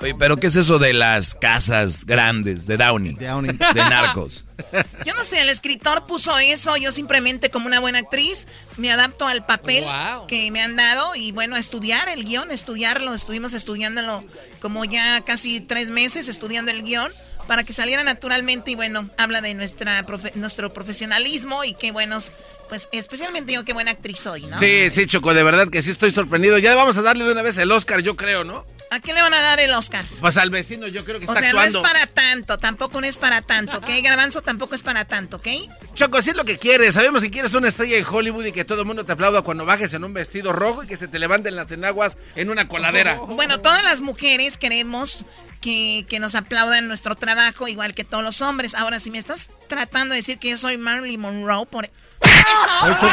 Oye, pero ¿qué es eso de las casas grandes de Downey? De, narcos. Yo no sé, el escritor puso eso, yo simplemente como una buena actriz me adapto al papel que me han dado y bueno, estudiar el guion, estudiarlo, estuvimos estudiándolo como ya casi tres meses estudiando el guion para que saliera naturalmente y bueno, habla de nuestra profe- nuestro profesionalismo y qué buenos, pues especialmente yo qué buena actriz soy, ¿no? Sí, sí, Choco, de verdad que sí estoy sorprendido. Ya vamos a darle de una vez el Oscar, yo creo, ¿no? ¿A quién le van a dar el Oscar? Pues al vecino yo creo que O está sea, actuando. no es para tanto, tampoco no es para tanto, ¿ok? Garbanzo tampoco es para tanto, ¿ok? Choco, sí es lo que quieres. Sabemos que quieres una estrella en Hollywood y que todo el mundo te aplauda cuando bajes en un vestido rojo y que se te levanten las enaguas en una coladera. Bueno, todas las mujeres queremos que, que nos aplaudan nuestro trabajo, igual que todos los hombres. Ahora, si me estás tratando de decir que yo soy Marilyn Monroe, por... Eso. Choco,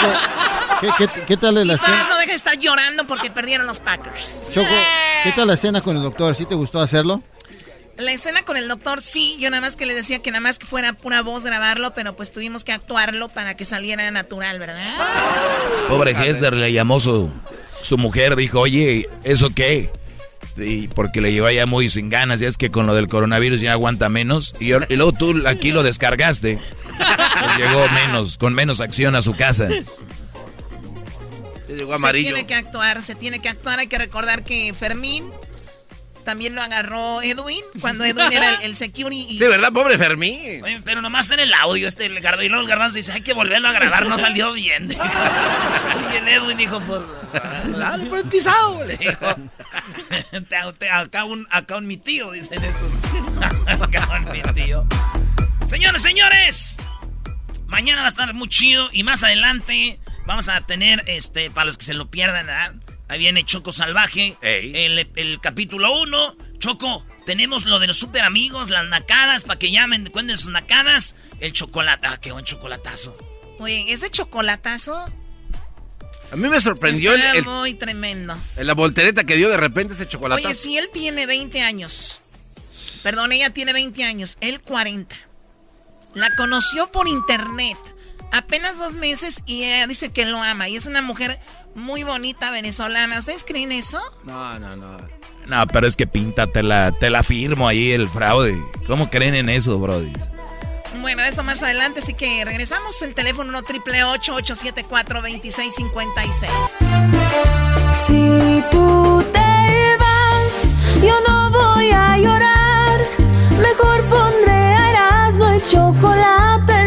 ¿qué, qué, qué tal la escena? no deja de estar llorando porque perdieron los Packers. Choco, ¿qué tal la escena con el doctor? ¿Sí te gustó hacerlo? La escena con el doctor, sí, yo nada más que le decía que nada más que fuera pura voz grabarlo, pero pues tuvimos que actuarlo para que saliera natural, ¿verdad? Pobre Hester le llamó su, su mujer, dijo, oye, ¿eso qué? Y porque le lleva ya muy sin ganas, ya es que con lo del coronavirus ya aguanta menos. Y, y luego tú aquí lo descargaste. Pues llegó menos, con menos acción a su casa. Llegó amarillo. Se tiene que actuar, se tiene que actuar. Hay que recordar que Fermín también lo agarró Edwin, cuando Edwin era el, el security. Y... Sí, ¿verdad? Pobre Fermín. Oye, pero nomás en el audio, este, el gardo, y luego el garbanzo dice, hay que volverlo a grabar, no salió bien. y el Edwin dijo, pues, dale, pues pisado, le dijo. acá, un, acá un mi tío, dicen estos. acá un mi tío. Señores, señores, mañana va a estar muy chido y más adelante vamos a tener, este, para los que se lo pierdan, ¿verdad? Ahí viene Choco Salvaje. El, el, capítulo 1. Choco, tenemos lo de los super amigos, las nacadas, para que llamen, cuenten sus nacadas. El chocolate. Ah, qué buen chocolatazo. Oye, ese chocolatazo. A mí me sorprendió está el, muy tremendo. En la voltereta que dio de repente ese chocolatazo. Oye, si él tiene 20 años. Perdón, ella tiene 20 años. Él 40. La conoció por internet. Apenas dos meses y ella dice que lo ama. Y es una mujer muy bonita venezolana. ¿Ustedes creen eso? No, no, no. No, pero es que pinta, te la, te la firmo ahí el fraude. ¿Cómo creen en eso, Brody? Bueno, eso más adelante, así que regresamos. El teléfono 1 triple 874 2656 Si tú te vas, yo no voy a llorar. Mejor pondré a Erasmo y chocolate,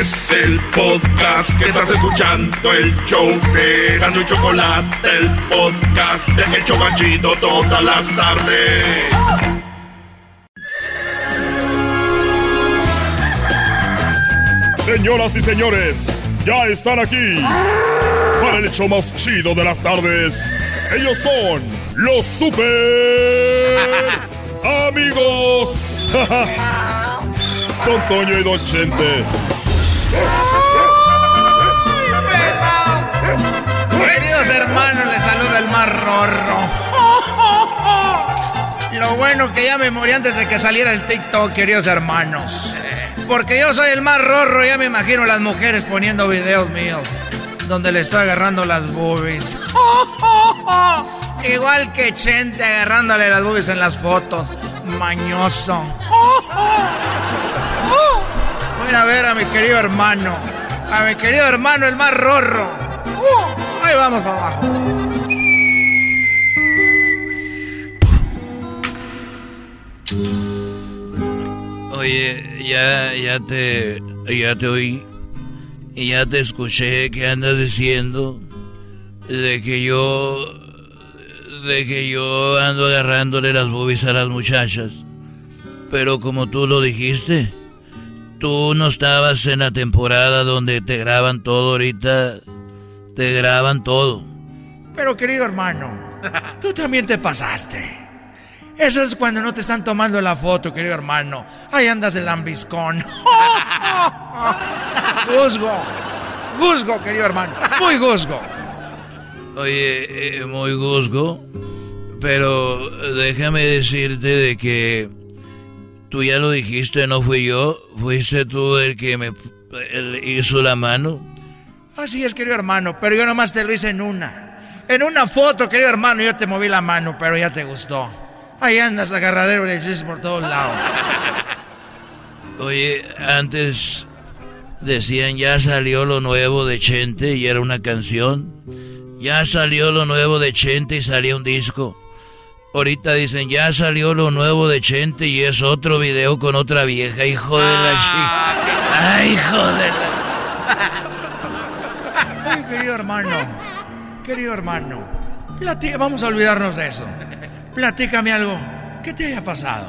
Es el podcast que estás escuchando, el show de Gano y Chocolate, el podcast de El Chocachito todas las tardes. Señoras y señores, ya están aquí para el show más chido de las tardes. Ellos son los super amigos. Don Toño y Don Chente. Queridos hermanos, les saluda el más rorro. Lo bueno que ya me morí antes de que saliera el TikTok, queridos hermanos. Porque yo soy el más rorro, ya me imagino las mujeres poniendo videos míos. Donde le estoy agarrando las boobies. Igual que Chente agarrándole las boobies en las fotos. Mañoso. A ver a mi querido hermano. A mi querido hermano, el más rorro. Uh, ahí vamos para abajo. Oye, ya, ya te, ya te oí. Y ya te escuché que andas diciendo de que yo, de que yo ando agarrándole las boobies a las muchachas. Pero como tú lo dijiste, tú no estabas en la temporada donde te graban todo ahorita, te graban todo. Pero querido hermano, tú también te pasaste. Eso es cuando no te están tomando la foto, querido hermano. Ahí andas el lambiscón. Guzgo. Guzgo, querido hermano. Muy guzgo. Oye, eh, muy guzgo. Pero déjame decirte de que tú ya lo dijiste, no fui yo. Fuiste tú el que me hizo la mano. Así es, querido hermano. Pero yo nomás te lo hice en una. En una foto, querido hermano, yo te moví la mano, pero ya te gustó. Ahí andas agarradero le dices por todos lados. Oye, antes decían ya salió lo nuevo de Chente y era una canción. Ya salió lo nuevo de Chente y salía un disco. Ahorita dicen, ya salió lo nuevo de Chente y es otro video con otra vieja, hijo de la Ah, chica. Ay, hijo de la... Ay, querido hermano, querido hermano, plati- vamos a olvidarnos de eso. Platícame algo. ¿Qué te haya pasado?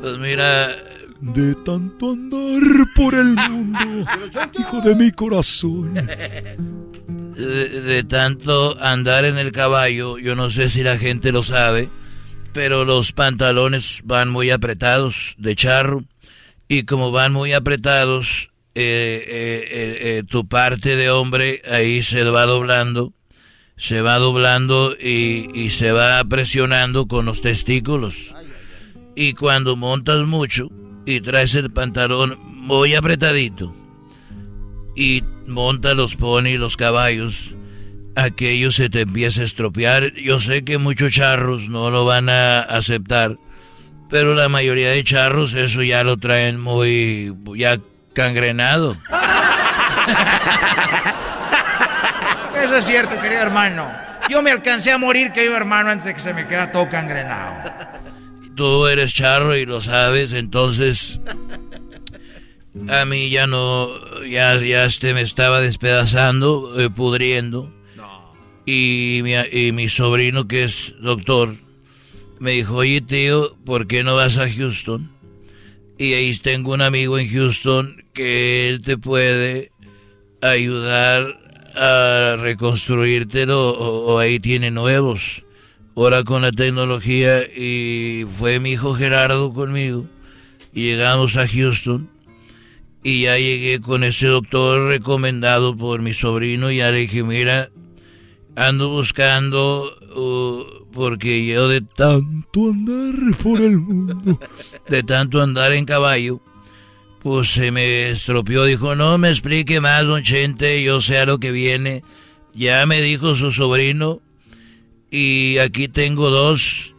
Pues mira, De tanto andar por el mundo, hijo de mi corazón. De, tanto andar en el caballo, yo no sé si la gente lo sabe, pero los pantalones van muy apretados de charro y como van muy apretados, eh, eh, eh, tu parte de hombre ahí se va doblando, se va doblando y, y se va presionando con los testículos. Y cuando montas mucho y traes el pantalón muy apretadito, y monta los pony, los caballos, aquello se te empieza a estropear. Yo sé que muchos charros no lo van a aceptar, pero la mayoría de charros eso ya lo traen muy ya cangrenado. Eso es cierto, querido hermano. Yo me alcancé a morir, querido hermano, antes de que se me queda todo cangrenado. Tú eres charro y lo sabes, entonces a mí ya no, ya, ya este me estaba despedazando, eh, pudriendo. Y mi, y mi sobrino, que es doctor, me dijo, oye tío, ¿por qué no vas a Houston? Y ahí tengo un amigo en Houston que él te puede ayudar a reconstruírtelo o, o ahí tiene nuevos. Ahora con la tecnología y fue mi hijo Gerardo conmigo y llegamos a Houston y ya llegué con ese doctor recomendado por mi sobrino y ya le dije, mira, ando buscando uh, porque yo de tanto andar por el mundo, de tanto andar en caballo, pues se me estropeó. Dijo, no me explique más, don Chente, yo sé a lo que viene. Ya me dijo su sobrino y aquí tengo dos.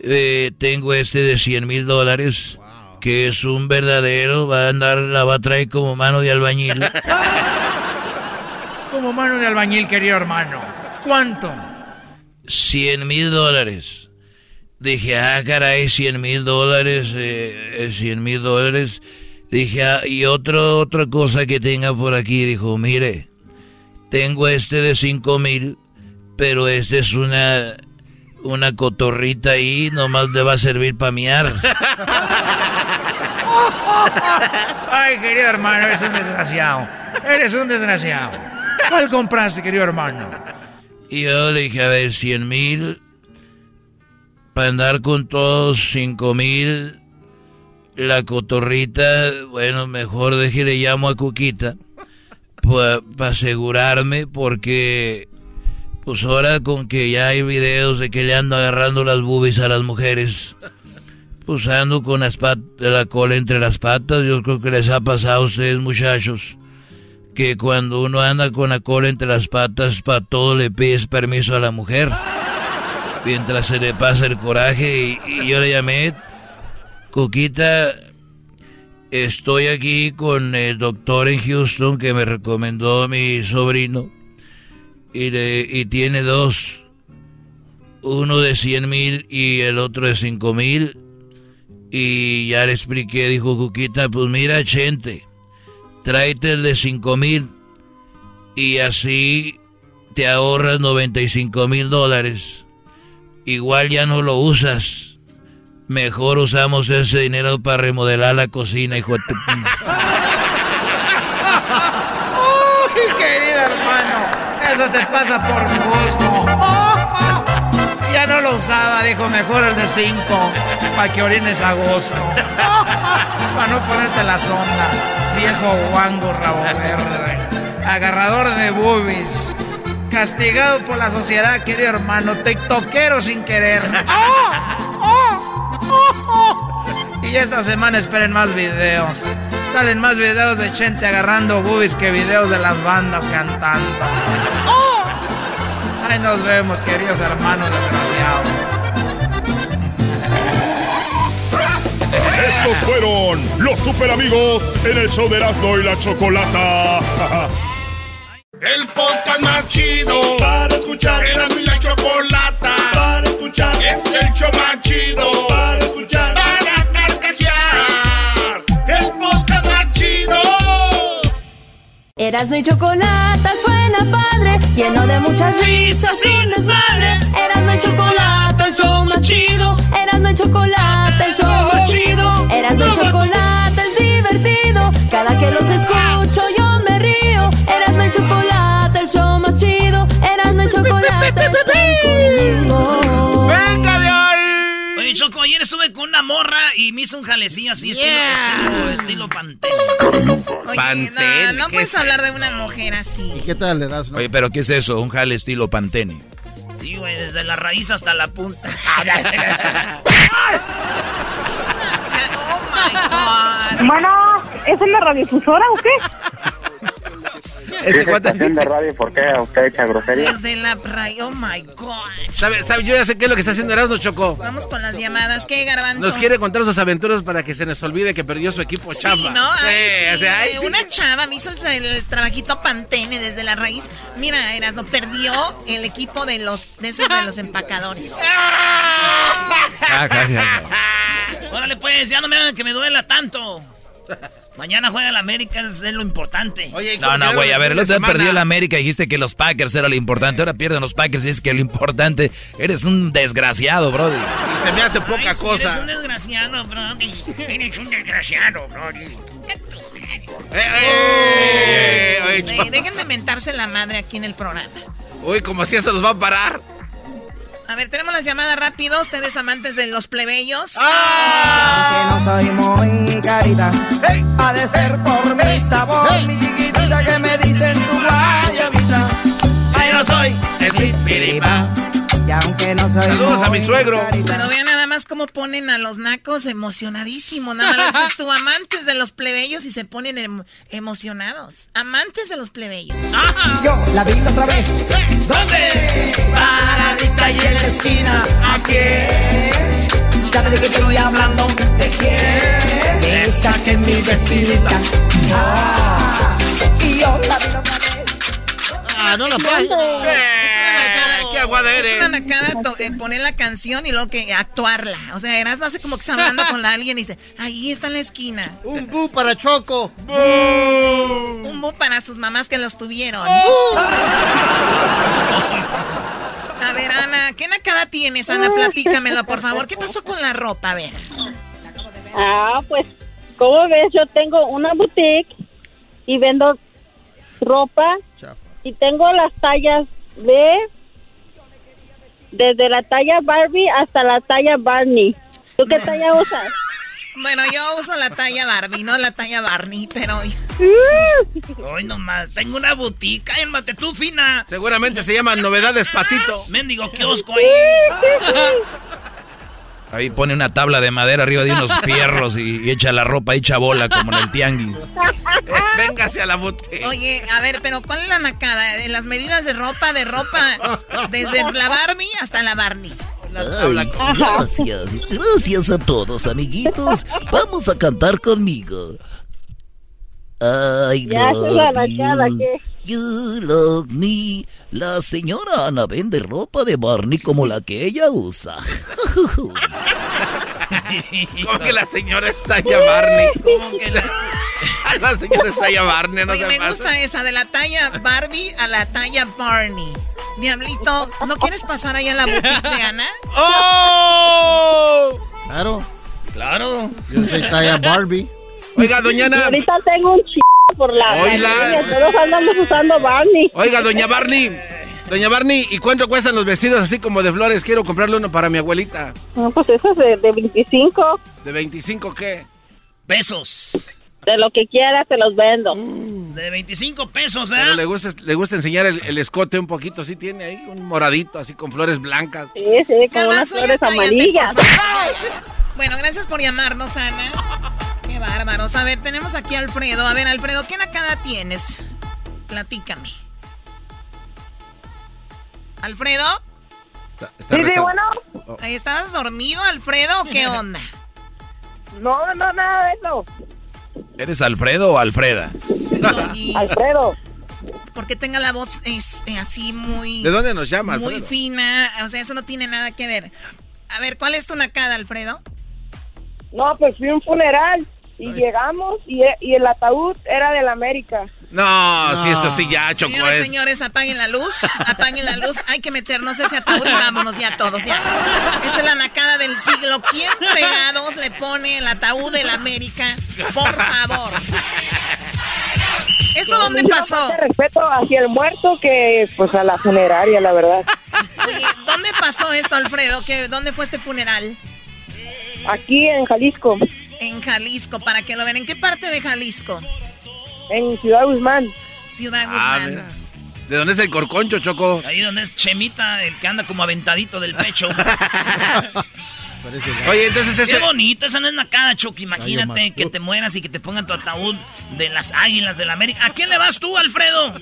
Eh, tengo este de 100 mil dólares, que es un verdadero, va a andar, la va a traer como mano de albañil. Como mano de albañil, querido hermano. ¿Cuánto? 100 mil dólares. Dije, ah, caray, 100 mil dólares, eh, 100 mil dólares. Dije, ah, y otro, otra cosa que tenga por aquí. Dijo, mire, tengo este de 5 mil, pero este es una, una cotorrita ahí, nomás le va a servir para miar. Ay, querido hermano, eres un desgraciado. Eres un desgraciado. ¿Cuál compraste, querido hermano? Y yo le dije, a ver, 100 mil, para andar con todos, 5 mil, la cotorrita, bueno, mejor deje le llamo a Cuquita, para asegurarme, porque, pues ahora con que ya hay videos de que le ando agarrando las boobies a las mujeres, pues ando con las la cola entre las patas, yo creo que les ha pasado a ustedes muchachos que cuando uno anda con la cola entre las patas, para todo le pides permiso a la mujer. Mientras se le pasa el coraje y, y yo le llamé, Coquita, estoy aquí con el doctor en Houston que me recomendó mi sobrino y, le- y tiene dos, uno de 100 mil y el otro de 5 mil. Y ya le expliqué, dijo Coquita, pues mira, gente tráete el de 5 mil y así te ahorras 95 mil dólares. Igual ya no lo usas. Mejor usamos ese dinero para remodelar la cocina, hijo de. Uy, querido hermano, te pasa por gusto. Ya no lo usaba, dijo, mejor el de 5, para que orines a gusto. Para no ponerte la sonda, viejo guango rabo verde, agarrador de boobies, castigado por la sociedad, querido hermano, tiktokero sin querer. Y esta semana esperen más videos. Salen más videos de gente agarrando boobies que videos de las bandas cantando. ¡Oh! Ahí nos vemos, queridos hermanos desgraciados. Estos fueron los super amigos en el show de Erasmo y la Chocolata. El podcast más chido para escuchar. Era mi la chocolata para escuchar. Es Erasno y chocolate suena padre, lleno de muchas risas y desmadre. Erasno y chocolate, el show más chido. Erasno y chocolate, el show más chido. Erasno y chocolate es divertido. Cada que los escucho yo me río. Erasno y chocolate, el show más chido. Erasno y chocolate están conmigo. Choco, ayer estuve con una morra y me hizo un jalecillo así, estilo, Yeah. estilo, estilo Pantene. Oye, Pantene, no, no ¿qué puedes es hablar de una mujer así. ¿Y qué tal, Erasmo? Oye, pero ¿qué es eso? Un jale estilo Pantene. Sí, güey, desde la raíz hasta la punta. Bueno, ¿es en la radiodifusora o qué? Ese cuate- estación de radio, ¿por qué usted echa grosería? Desde la raíz, oh my god. ¿Sabe, sabe, yo ya sé qué es lo que está haciendo Erasmo Choco. Vamos con las llamadas. ¿Qué, Garbanzo? Nos quiere contar sus aventuras para que se nos olvide que perdió su equipo Sí. Ay, Sí, sí, o sea, ay, eh, una chava me hizo el, el trabajito Pantene desde la raíz. Mira, Erasmo, perdió el equipo de los, de esos de los empacadores. Órale, pues, ya no me hagan que me duela tanto. Mañana juega el América, es lo importante. Oye, No, no, güey, a ver, el otro día perdió el América y dijiste que los Packers era lo importante. Ahora pierden los Packers y es que lo importante. Eres un desgraciado, brody. Y se me hace poca Ay, cosa. Eres un desgraciado, bro. Eres un desgraciado, bro. Eh, Eh, Choco. déjenme mentarse la madre aquí en el programa. Uy, como si eso los va a parar. A ver, tenemos las llamadas rápido. Ustedes amantes de los plebeyos. Que no soy muy carita. Ha de ser por mi sabor, mi chiquitita que me dicen tu guayabita. Ay, no soy el pipiripa. Y aunque no soy Saludos a muy mi suegro. Pero vean más cómo ponen a los nacos emocionadísimos. Nada más dices tú, amantes de los plebeyos y se ponen em- emocionados. Amantes de los plebeyos. Yo la vi otra vez. ¿Dónde? Paradita y en la esquina. ¿A quién? ¿Sabe de qué estoy hablando? ¿De quién? De esa que es mi vecinita. Ah, y yo la vi otra vez. Ah, no la una nacada. qué aguada Es eres. una nacada to- eh, poner la canción y luego que actuarla. O sea, eras no sé como que está hablando con alguien y dice, ahí está en la esquina. Un bu para Choco. Un bu para sus mamás que los tuvieron. A ver, Ana, ¿qué nacada tienes, Ana? Platícamelo, por favor. ¿Qué pasó con la ropa? A ver. Ah, pues, como ves, yo tengo una boutique y vendo ropa y tengo las tallas de desde la talla Barbie hasta la talla Barney. ¿Tú qué talla usas? Bueno, yo uso la talla Barbie, no la talla Barney, pero... Hoy nomás, tengo una boutique. Cálmate tú, fina. Seguramente se llama Novedades Patito. Mendigo kiosco ahí. Ahí pone una tabla de madera arriba de unos fierros y, y echa la ropa hecha bola como en el tianguis. Véngase a la botella. Oye, a ver, pero ¿cuál es la nacada? De las medidas de ropa, de ropa, desde la Barbie hasta la Barney. Ay, gracias, gracias a todos, amiguitos. Vamos a cantar conmigo. I Ya, you. love me. La señora Ana vende ropa de Barney como la que ella usa. Como que la señora está ya Barney. Como que la... la señora está ya Barney, no Oye, me pasa. gusta esa, de la talla Barbie a la talla Barney. Diablito, ¿no quieres pasar ahí a la boutique de Ana? ¡Oh! Claro. Claro. Yo soy talla Barbie. Oiga, doña Ana. Ahorita tengo un ch... por la. Barney, todos andamos usando Barney. Oiga, doña Barney. Doña Barney, ¿y cuánto cuestan los vestidos así como de flores? Quiero comprarle uno para mi abuelita. No, pues eso es de, de 25. ¿De 25 qué? Pesos. De lo que quieras te los vendo. De 25 pesos, Pero ¿verdad? le gusta, le gusta enseñar el, el escote un poquito. Sí tiene ahí un moradito, así con flores blancas. Sí, sí, con unas flores amarillas. Bueno, gracias por llamarnos, Ana. Bárbaros. A ver, tenemos aquí a Alfredo. A ver, Alfredo, ¿qué nacada tienes? Platícame. ¿Alfredo? Está, está Sí, sí, bueno. Ahí ¿Estabas dormido, Alfredo, o qué onda? No, no, nada de eso. ¿Eres Alfredo o Alfreda? Y- Alfredo. Porque tenga la voz es, eh, así muy... ¿De dónde nos llama, Muy Alfredo? fina. O sea, eso no tiene nada que ver. A ver, ¿cuál es tu nacada, Alfredo? No, pues fui a un funeral Y llegamos y, y el ataúd era del América. No, sí, eso sí, ya, Choco. Señoras, eh. señores, apaguen la luz, apaguen la luz, hay que meternos ese ataúd y vámonos ya todos, ya. Esa es la nacada del siglo. ¿Quién fregados le pone el ataúd del América? Por favor. ¿Esto dónde pasó? respeto hacia el muerto que pues a la funeraria, la verdad. Oye, ¿dónde pasó esto, Alfredo? ¿Qué, ¿Dónde fue este funeral? Aquí en Jalisco. En Jalisco, para que lo vean. ¿En qué parte de Jalisco? En Ciudad Guzmán. Ciudad Ah, Guzmán. ¿De dónde es el corconcho, Choco? Ahí donde es Chemita, el que anda como aventadito del pecho. Oye, entonces Qué este... bonito, esa no es nacada, Chucky. Imagínate que te mueras y que te pongan tu ataúd de las águilas del América. ¿A quién le vas tú, Alfredo?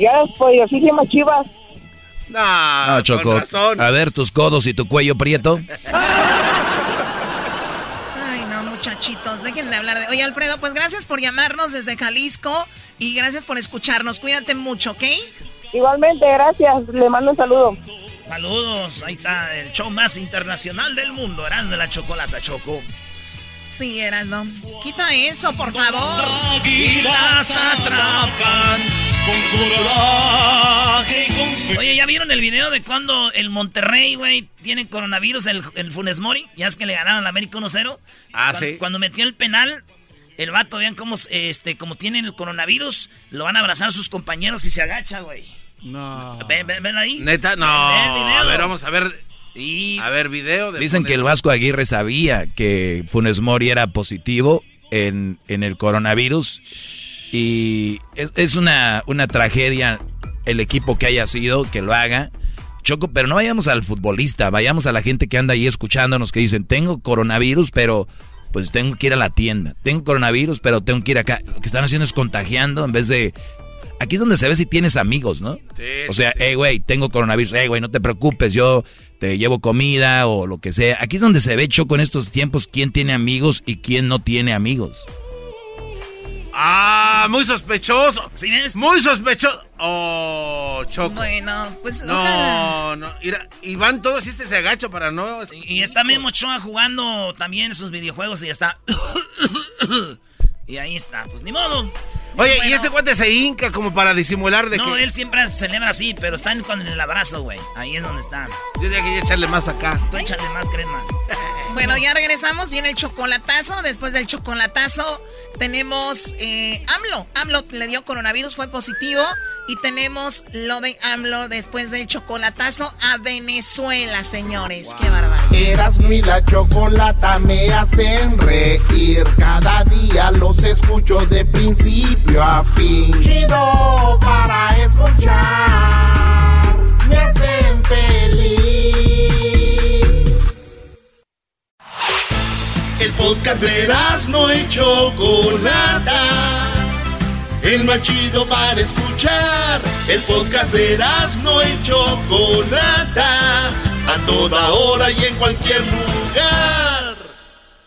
Ya, pues así se llama Chivas. No, No, Choco. A ver tus codos y tu cuello prieto. Muchachitos, dejen de hablar de... Oye, Alfredo, pues gracias por llamarnos desde Jalisco y gracias por escucharnos. Cuídate mucho, ¿ok? Igualmente, gracias. Le mando un saludo. Saludos, ahí está el show más internacional del mundo, Eran de la Chocolata, Choco. Sí, eras, ¿no? Quita eso, por favor. Águilas atrapan coraje y con Oye, ¿ya vieron el video de cuando el Monterrey, güey, tiene coronavirus, el, el Funes Mori? Ya es que le ganaron al América 1-0. Ah, Cuan- sí. Cuando metió el penal, el vato, vean cómo, este, como tienen el coronavirus, lo van a abrazar sus compañeros y se agacha, güey. No. Ven, ven, ven ahí. Neta, no. A ver, vamos a ver. A ver, video. De Dicen que el Vasco Aguirre sabía que Funes Mori era positivo en, en el coronavirus. Y es, es una, una tragedia el equipo que haya sido, que lo haga. Choco, pero no vayamos al futbolista, vayamos a la gente que anda ahí escuchándonos que dicen, tengo coronavirus, pero pues tengo que ir a la tienda. Tengo coronavirus, pero tengo que ir acá. Lo que están haciendo es contagiando en vez de... Aquí es donde se ve si tienes amigos, ¿no? Sí, o sea, hey, güey, tengo coronavirus. Hey, güey, no te preocupes, yo te llevo comida o lo que sea. Aquí es donde se ve, Choco, en estos tiempos, quién tiene amigos y quién no tiene amigos. Ah, muy sospechoso. ¿Sí ves? Muy sospechoso. Oh, Choco. Bueno, pues ojalá. No, no. Mira, y van todos y este se agacha para no. Y está Memo Ochoa jugando también sus videojuegos y ya está. y ahí está, pues ni modo. Oye, Bueno. y este cuate se hinca como para disimular de No, que. él siempre celebra así, pero están con el abrazo, güey. Ahí es donde está. Yo tenía que echarle más acá. Tú échale más crema. Bueno, ya regresamos. Viene el chocolatazo. Después del chocolatazo tenemos eh, AMLO. AMLO le dio coronavirus, fue positivo. Y tenemos lo de AMLO después del chocolatazo a Venezuela, señores. Qué barbaridad. Erasmo y la chocolata me hacen reír. Cada día los escucho de principio a fin. Chido para escuchar. Me hacen feliz. El podcast de Erasmo y Chocolata. El más chido para escuchar. El podcast de Erasmo y Chocolata. A toda hora y en cualquier lugar.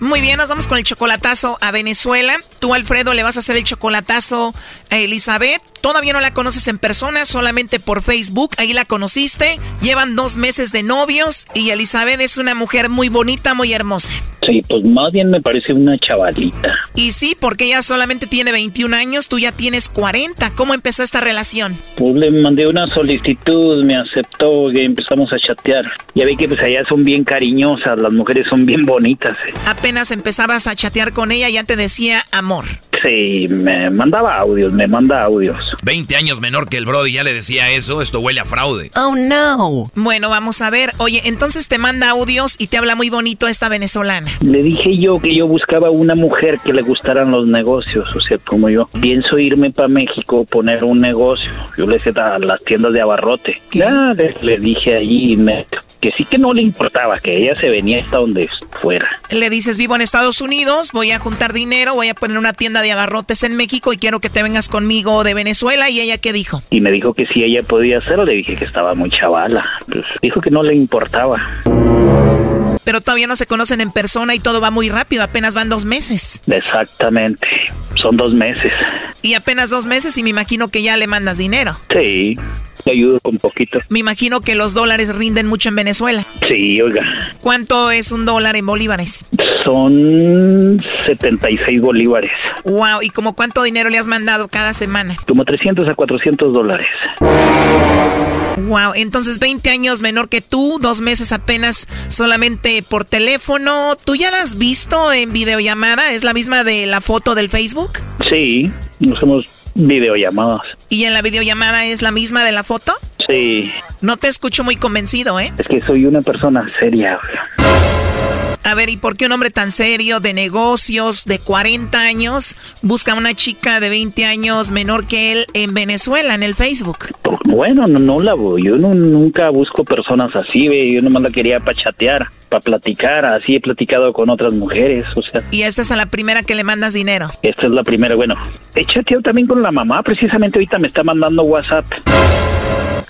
Muy bien, nos vamos con el chocolatazo a Venezuela. Tú, Alfredo, le vas a hacer el chocolatazo a Elizabeth. Todavía no la conoces en persona, solamente por Facebook. Ahí la conociste. Llevan dos meses de novios y Elizabeth es una mujer muy bonita, muy hermosa. Sí, pues más bien me parece una chavalita. Y sí, porque ella solamente tiene 21 años, tú ya tienes 40. ¿Cómo empezó esta relación? Pues le mandé una solicitud, me aceptó y empezamos a chatear. Ya vi que pues allá son bien cariñosas, las mujeres son bien bonitas. eh. Apenas empezabas a chatear con ella, ya te decía amor. Sí, me mandaba audios, me manda audios. 20 años menor que el Brody ya le decía eso, esto huele a fraude. Oh no. Bueno, vamos a ver. Oye, entonces te manda audios y te habla muy bonito esta venezolana. Le dije yo que yo buscaba una mujer que le gustaran los negocios, o sea, como yo. Pienso irme para México, poner un negocio. Yo le decía a las tiendas de abarrote. Ya le, le dije allí me- que sí que no le importaba, que ella se venía hasta donde fuera. Le dices, vivo en Estados Unidos, voy a juntar dinero, voy a poner una tienda de abarrotes en México y quiero que te vengas conmigo de Venezuela. ¿Y ella qué dijo? Y me dijo que si ella podía hacerlo, le dije que estaba muy chavala. Pues dijo que no le importaba. Pero todavía no se conocen en persona y todo va muy rápido, apenas van dos meses. Exactamente, son dos meses. Y apenas dos meses y me imagino que ya le mandas dinero. Sí, te ayudo con poquito. Me imagino que los dólares rinden mucho en Venezuela. Sí, oiga. ¿Cuánto es un dólar en bolívares? Son 76 bolívares. Wow, ¿y como cuánto dinero le has mandado cada semana? Como 300 a 400 dólares. Wow, entonces 20 años menor que tú, dos meses apenas solamente por teléfono. ¿Tú ya la has visto en videollamada? ¿Es la misma de la foto del Facebook? Sí, nos hacemos videollamadas. ¿Y en la videollamada es la misma de la foto? Sí. No te escucho muy convencido, ¿eh? Es que soy una persona seria. A ver, ¿y por qué un hombre tan serio, de negocios, de 40 años, busca a una chica de 20 años menor que él en Venezuela, en el Facebook? Bueno, no, no la voy. Yo no, nunca busco personas así, ve. Yo nomás la quería para chatear, para platicar. Así he platicado con otras mujeres, o sea. ¿Y esta es a la primera que le mandas dinero? Esta es la primera, bueno. He chateado también con la mamá. Precisamente ahorita me está mandando WhatsApp.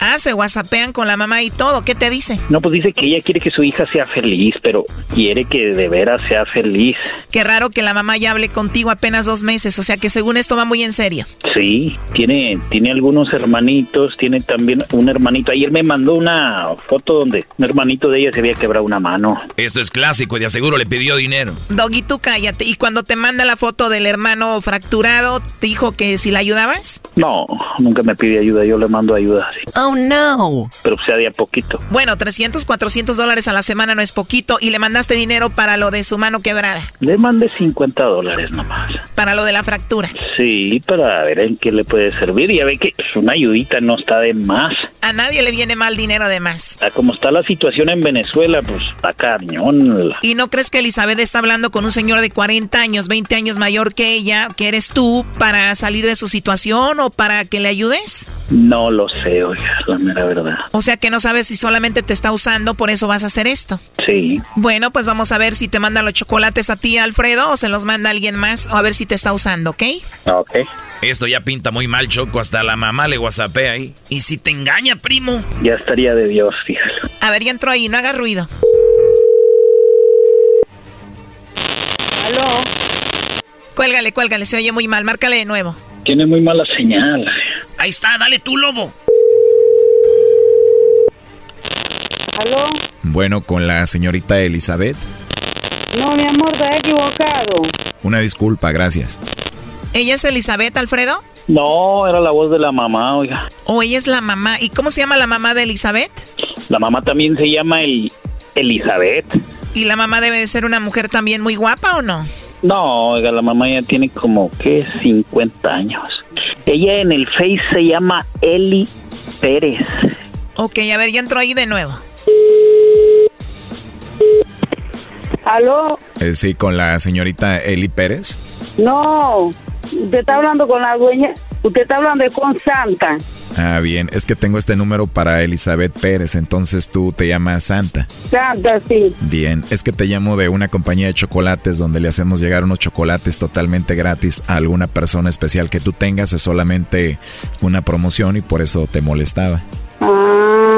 Ah, se whatsappean con la mamá y todo. ¿Qué te dice? No, pues dice que ella quiere que su hija sea feliz, pero quiere que de veras sea feliz. Qué raro que la mamá ya hable contigo apenas dos meses, o sea que según esto va muy en serio. Sí, tiene, tiene algunos hermanitos, tiene también un hermanito. Ayer me mandó una foto donde un hermanito de ella se había quebrado una mano. Esto es clásico y de aseguro le pidió dinero. Doggy, tú cállate. ¿Y cuando te manda la foto del hermano fracturado, te dijo que si la ayudabas? No, nunca me pide ayuda, yo le mando ayuda. Sí. Oh, no. Pero sea de a poquito. Bueno, 300, 400 dólares a la semana no es poquito. ¿Y le mandaste dinero para lo de su mano quebrada? Le mandé 50 dólares nomás. Para lo de la fractura. Sí, para ver en qué le puede servir. Ya ve que una ayudita no está de más. A nadie le viene mal dinero de más. A como está la situación en Venezuela, pues está cañón. ¿Y no crees que Elizabeth está hablando con un señor de 40 años, 20 años mayor que ella, que eres tú, para salir de su situación o para que le ayudes? No lo sé, oiga, la mera verdad. O sea que no sabes si solamente te está usando, por eso vas a hacer esto. Sí. Bueno, pues vamos a ver si te manda los chocolates a ti, Alfredo, o se los manda alguien más, o a ver si te está usando, ¿ok? Ok. Esto ya pinta muy mal, Choco. Hasta la mamá le whatsappea ahí. ¿Y si te engaña, primo? Ya estaría de Dios, fíjalo. A ver, ya entró ahí, no haga ruido. ¿Aló? Cuélgale, cuélgale, se oye muy mal. Márcale de nuevo. Tiene muy mala señal. Ahí está, dale tú, lobo. ¿Aló? Bueno, con la señorita Elizabeth. No, mi amor, te he equivocado. Una disculpa, gracias. ¿Ella es Elizabeth, Alfredo? No, era la voz de la mamá, oiga. ¿O ella es la mamá? ¿Y cómo se llama la mamá de Elizabeth? La mamá también se llama el Elizabeth. ¿Y la mamá debe de ser una mujer también muy guapa o no? No, oiga, la mamá ya tiene como, ¿qué? 50 años. Ella en el Face se llama Eli Pérez. Ok, a ver, ya entró ahí de nuevo. ¿Aló? Eh, sí, con la señorita Eli Pérez. No, usted está hablando con la dueña, usted está hablando con Santa. Ah, bien, es que tengo este número para Elizabeth Pérez, entonces tú te llamas Santa. Santa, sí. Bien, es que te llamo de una compañía de chocolates donde le hacemos llegar unos chocolates totalmente gratis a alguna persona especial que tú tengas, es solamente una promoción y por eso te molestaba. Ah,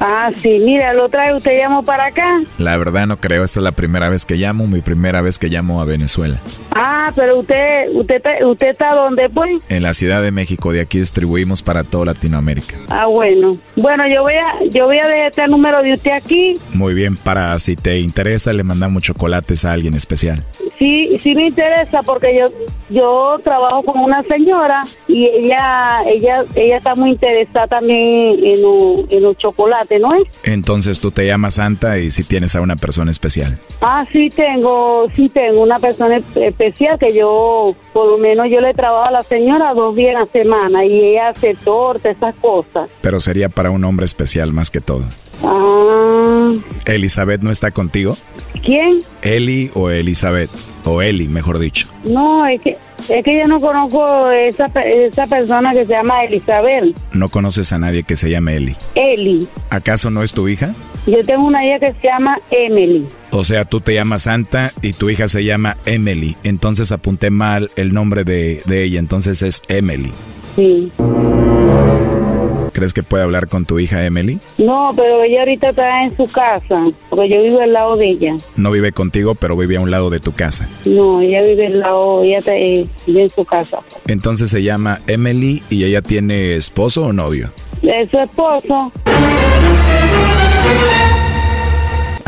ah, sí, mira, lo trae, usted llamó para acá. La verdad no creo, esa es la primera vez que llamo, mi primera vez que llamo a Venezuela. Ah, pero usted, usted, está- usted está dónde, pues? En la Ciudad de México, de aquí distribuimos para toda Latinoamérica. Ah, bueno. Bueno, yo voy a, yo voy a dejar este número de usted aquí. Muy bien, para si te interesa, le mandamos chocolates a alguien especial. Sí, sí me interesa porque yo, yo trabajo con una señora y ella, ella, ella está muy interesada también en, los- en los chocolates, ¿no es? Entonces tú te llamas Santa y si tienes a una persona especial. Ah, sí tengo, sí tengo una persona es- especial que yo, por lo menos yo le trabajo a la señora dos días a la semana y ella hace torta, esas cosas. Pero sería para un hombre especial más que todo. Ah, ¿Elizabeth no está contigo? ¿quién? Eli o Elizabeth. O Eli, mejor dicho. No, es que, es que yo no conozco esa, esa persona que se llama Elizabeth. No conoces a nadie que se llame Eli. Eli. ¿Acaso no es tu hija? Yo tengo una hija que se llama Emily. O sea, tú te llamas Santa y tu hija se llama Emily. Entonces apunté mal el nombre de, de ella. Entonces es Emily. Sí. ¿Crees que puede hablar con tu hija Emily? No, pero ella ahorita está en su casa, porque yo vivo al lado de ella. No vive contigo, pero vive a un lado de tu casa. No, ella vive al lado, ella está eh, vive en su casa. Entonces se llama Emily y ella tiene esposo o novio. Es su esposo.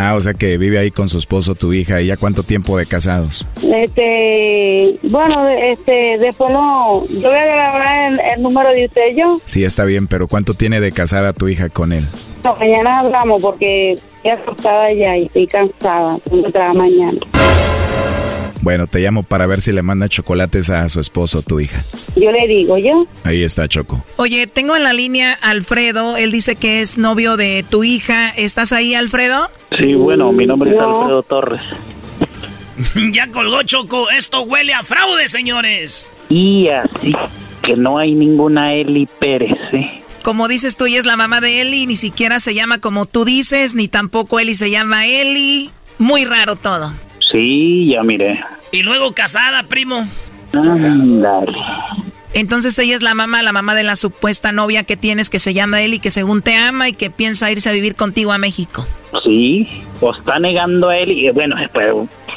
Ah, o sea que vive ahí con su esposo, tu hija. ¿Y ya cuánto tiempo de casados? Este, bueno, este, después no, yo voy a grabar el, el número de usted y yo. Sí, está bien, pero ¿cuánto tiene de casada tu hija con él? No, mañana hablamos porque estoy acostada ya y estoy cansada. Trabajar mañana. Bueno, te llamo para ver si le manda chocolates a su esposo, tu hija. Yo le digo, yo. Ahí está Choco. Oye, tengo en la línea a Alfredo. Él dice que es novio de tu hija. ¿Estás ahí, Alfredo? Sí, bueno, mi nombre es Alfredo Torres. ya colgó Choco. Esto huele a fraude, señores. Y así que no hay ninguna Eli Pérez, ¿eh? Como dices tú, ella es la mamá de Eli, ni siquiera se llama como tú dices, ni tampoco Eli se llama Eli. Muy raro todo. Sí, ya miré. Y luego casada, primo. Ándale. Entonces ella es la mamá, la mamá de la supuesta novia que tienes que se llama Eli, que según te ama y que piensa irse a vivir contigo a México. Sí, o está negando a Eli. Bueno, pues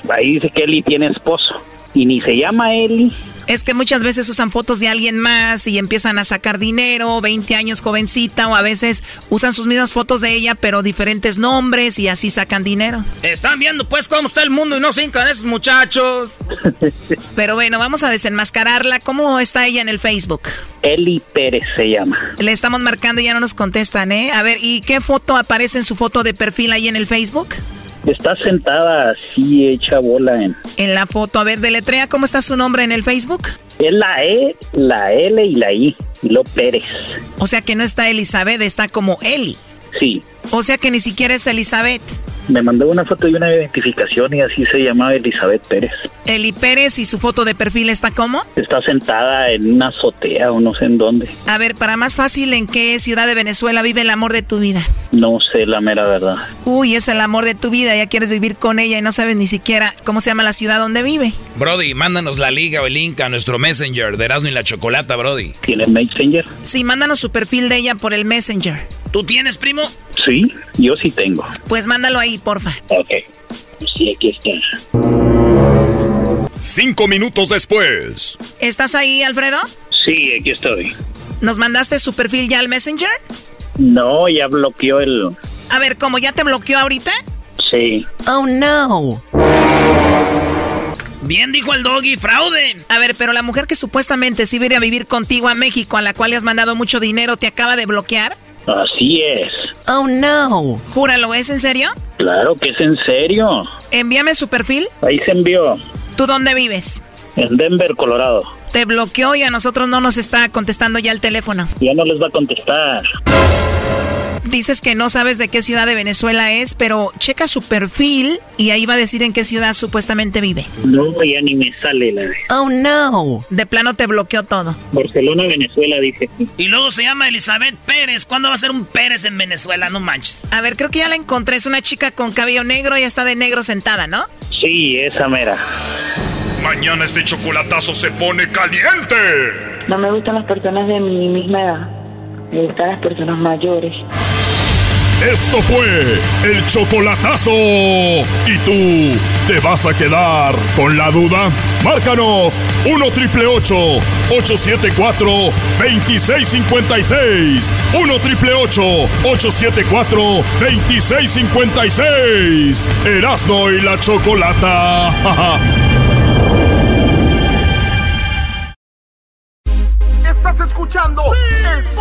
ahí dice que Eli tiene esposo. Y ni se llama Eli. Es que muchas veces usan fotos de alguien más y empiezan a sacar dinero, 20 años jovencita, o a veces usan sus mismas fotos de ella, pero diferentes nombres y así sacan dinero. Están viendo pues cómo está el mundo y no se hincan esos muchachos. Pero bueno, vamos a desenmascararla. ¿Cómo está ella en el Facebook? Eli Pérez se llama. Le estamos marcando y ya no nos contestan, ¿eh? A ver, ¿y qué foto aparece en su foto de perfil ahí en el Facebook? Está sentada así, hecha bola en... En la foto, a ver, deletrea, ¿cómo está su nombre en el Facebook? Es la E, la L y la I, y lo Pérez. O sea que no está Elizabeth, está como Eli. Sí. O sea que ni siquiera es Elizabeth. Me mandó una foto y una identificación y así se llamaba Elizabeth Pérez. Eli Pérez y su foto de perfil está como? Está sentada en una azotea o no sé en dónde. A ver, para más fácil, ¿en qué ciudad de Venezuela vive el amor de tu vida? No sé la mera verdad. Uy, es el amor de tu vida, ya quieres vivir con ella y no sabes ni siquiera cómo se llama la ciudad donde vive. Brody, mándanos la liga o el link a nuestro Messenger de Erasmo y la Chocolata, Brody. ¿Tiene Messenger? Sí, mándanos su perfil de ella por el Messenger. ¿Tú tienes, primo? Sí, yo sí tengo. Pues mándalo ahí, porfa. Ok. Sí, aquí está. Cinco minutos después. ¿Estás ahí, Alfredo? Sí, aquí estoy. ¿Nos mandaste su perfil ya al Messenger? No, ya bloqueó el... A ver, ¿cómo ya te bloqueó ahorita? Sí. Oh, no. Bien dijo el doggy, fraude. A ver, pero la mujer que supuestamente sí viene a vivir contigo a México, a la cual le has mandado mucho dinero, ¿te acaba de bloquear? Así es. Oh, no. Júralo, ¿es en serio? Claro que es en serio. Envíame su perfil. Ahí se envió. ¿Tú dónde vives? En Denver, Colorado. Te bloqueó y a nosotros no nos está contestando ya el teléfono. Ya no les va a contestar. Dices que no sabes de qué ciudad de Venezuela es, pero checa su perfil y ahí va a decir en qué ciudad supuestamente vive. No, ya ni me sale la... Oh, no. De plano te bloqueó todo. Barcelona, Venezuela, dice. Y luego se llama Elizabeth Pérez. ¿Cuándo va a ser un Pérez en Venezuela? No manches. A ver, creo que ya la encontré. Es una chica con cabello negro y está de negro sentada, ¿no? Sí, esa mera. Mañana este chocolatazo se pone caliente. No me gustan las personas de mi misma edad. Me gustan las personas mayores. Esto fue el chocolatazo. ¿Y tú te vas a quedar con la duda? Márcanos 1 triple 874 2656. 1 triple 874 2656. Erasno y la chocolata. Estás escuchando el podcast más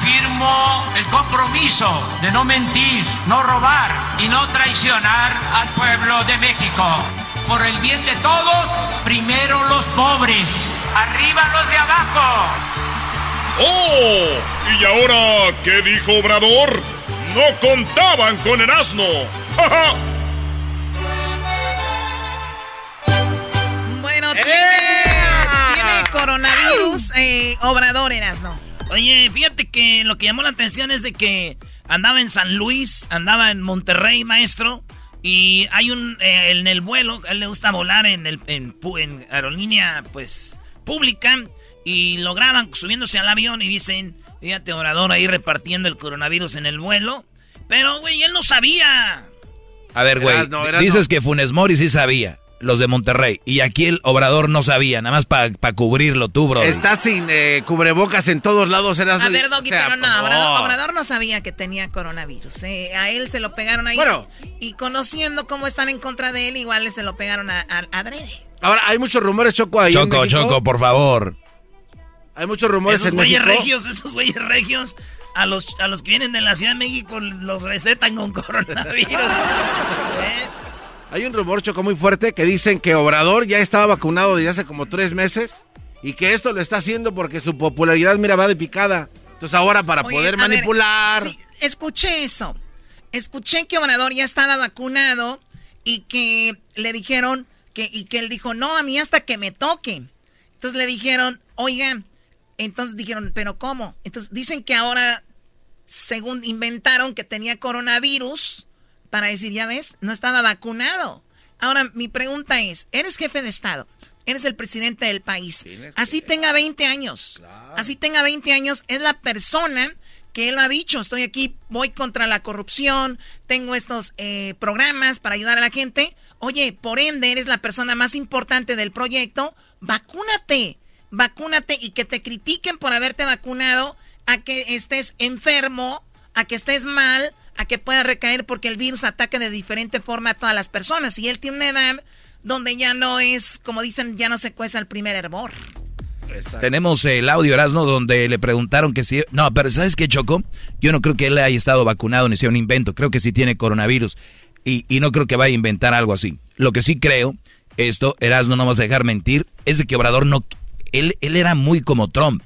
Reafirmo el compromiso de no mentir, no robar y no traicionar al pueblo de México. Por el bien de todos, primero los pobres, arriba los de abajo. ¡Oh! ¿Y ahora qué dijo Obrador? No contaban con el asno. ¡Ja, ja! Bueno, tiene, tiene coronavirus, eh, Obrador Erasno. Oye, fíjate que lo que llamó la atención es de que andaba en San Luis, andaba en Monterrey, maestro, y hay un, eh, en el vuelo, a él le gusta volar en, el, en, aerolínea, pues, pública, y lo graban subiéndose al avión y dicen, fíjate, orador ahí repartiendo el coronavirus en el vuelo, pero, güey, él no sabía. A ver, güey, dices que Funes Mori sí sabía, los de Monterrey, y aquí el Obrador no sabía, nada más para cubrirlo tú, bro. Está sin eh, cubrebocas en todos lados. Eras A ver, Doggy, o sea, pero no, no. Obrador, Obrador no sabía que tenía coronavirus. eh, A él se lo pegaron ahí. Bueno. Y conociendo cómo están en contra de él, igual se lo pegaron a, a, a Adrede. Ahora, hay muchos rumores, Choco, ahí Choco. Choco, por favor. Hay muchos rumores Esos en güeyes México. regios, esos güeyes regios, a los, a los que vienen de la Ciudad de México los recetan con coronavirus. Hay un rumor, Choco, muy fuerte que dicen que Obrador ya estaba vacunado desde hace como tres meses y que esto lo está haciendo porque su popularidad, mira, va de picada. Entonces ahora para Oye, poder ver, manipular... sí, escuché eso. Escuché que Obrador ya estaba vacunado y que le dijeron que, y que él dijo, no, a mí hasta que me toque. Entonces le dijeron, oigan, entonces dijeron, pero ¿cómo? Entonces dicen que ahora, según inventaron que tenía coronavirus, para decir, ya ves, no estaba vacunado. Ahora, mi pregunta es, eres jefe de Estado, eres el presidente del país, así tenga 20 años, así tenga 20 años, es la persona que él ha dicho, estoy aquí, voy contra la corrupción, tengo estos eh, programas para ayudar a la gente. Oye, por ende, eres la persona más importante del proyecto, vacúnate, vacúnate y que te critiquen por haberte vacunado a que estés enfermo, a que estés mal, a que puedas recaer porque el virus ataca de diferente forma a todas las personas. Y él tiene una edad donde ya no es, como dicen, ya no se cueza el primer hervor. Tenemos el audio, Erasmo, donde le preguntaron que si... No, pero ¿sabes qué, Choco? Yo no creo que él haya estado vacunado ni sea un invento. Creo que sí tiene coronavirus. Y, y no creo que vaya a inventar algo así. Lo que sí creo, esto, Erasmo, no vas a dejar mentir, es de que Obrador no... Él, él era muy como Trump.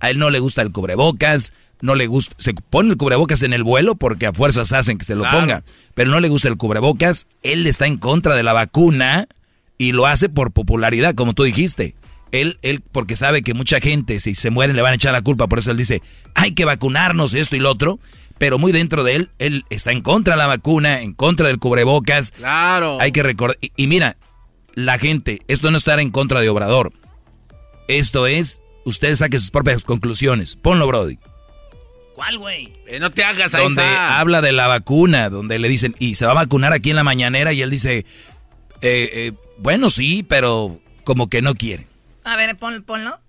A él no le gusta el cubrebocas, no le gusta... Se pone el cubrebocas en el vuelo porque a fuerzas hacen que se lo Claro. ponga. Pero no le gusta el cubrebocas. Él está en contra de la vacuna y lo hace por popularidad, como tú dijiste. Él, él, porque sabe que mucha gente, si se mueren, le van a echar la culpa. Por eso él dice, hay que vacunarnos, esto y lo otro. Pero muy dentro de él, él está en contra de la vacuna, en contra del cubrebocas. Claro. Hay que recordar. Y, y mira, la gente, esto no es estar en contra de Obrador. Esto es, ustedes saquen sus propias conclusiones. Ponlo, Brody. ¿Cuál, güey? Eh, no te hagas, ahí Donde está. habla de la vacuna, donde le dicen, y se va a vacunar aquí en la mañanera, y él dice, eh, eh, bueno, sí, pero como que no quiere. A ver, pon, ponlo.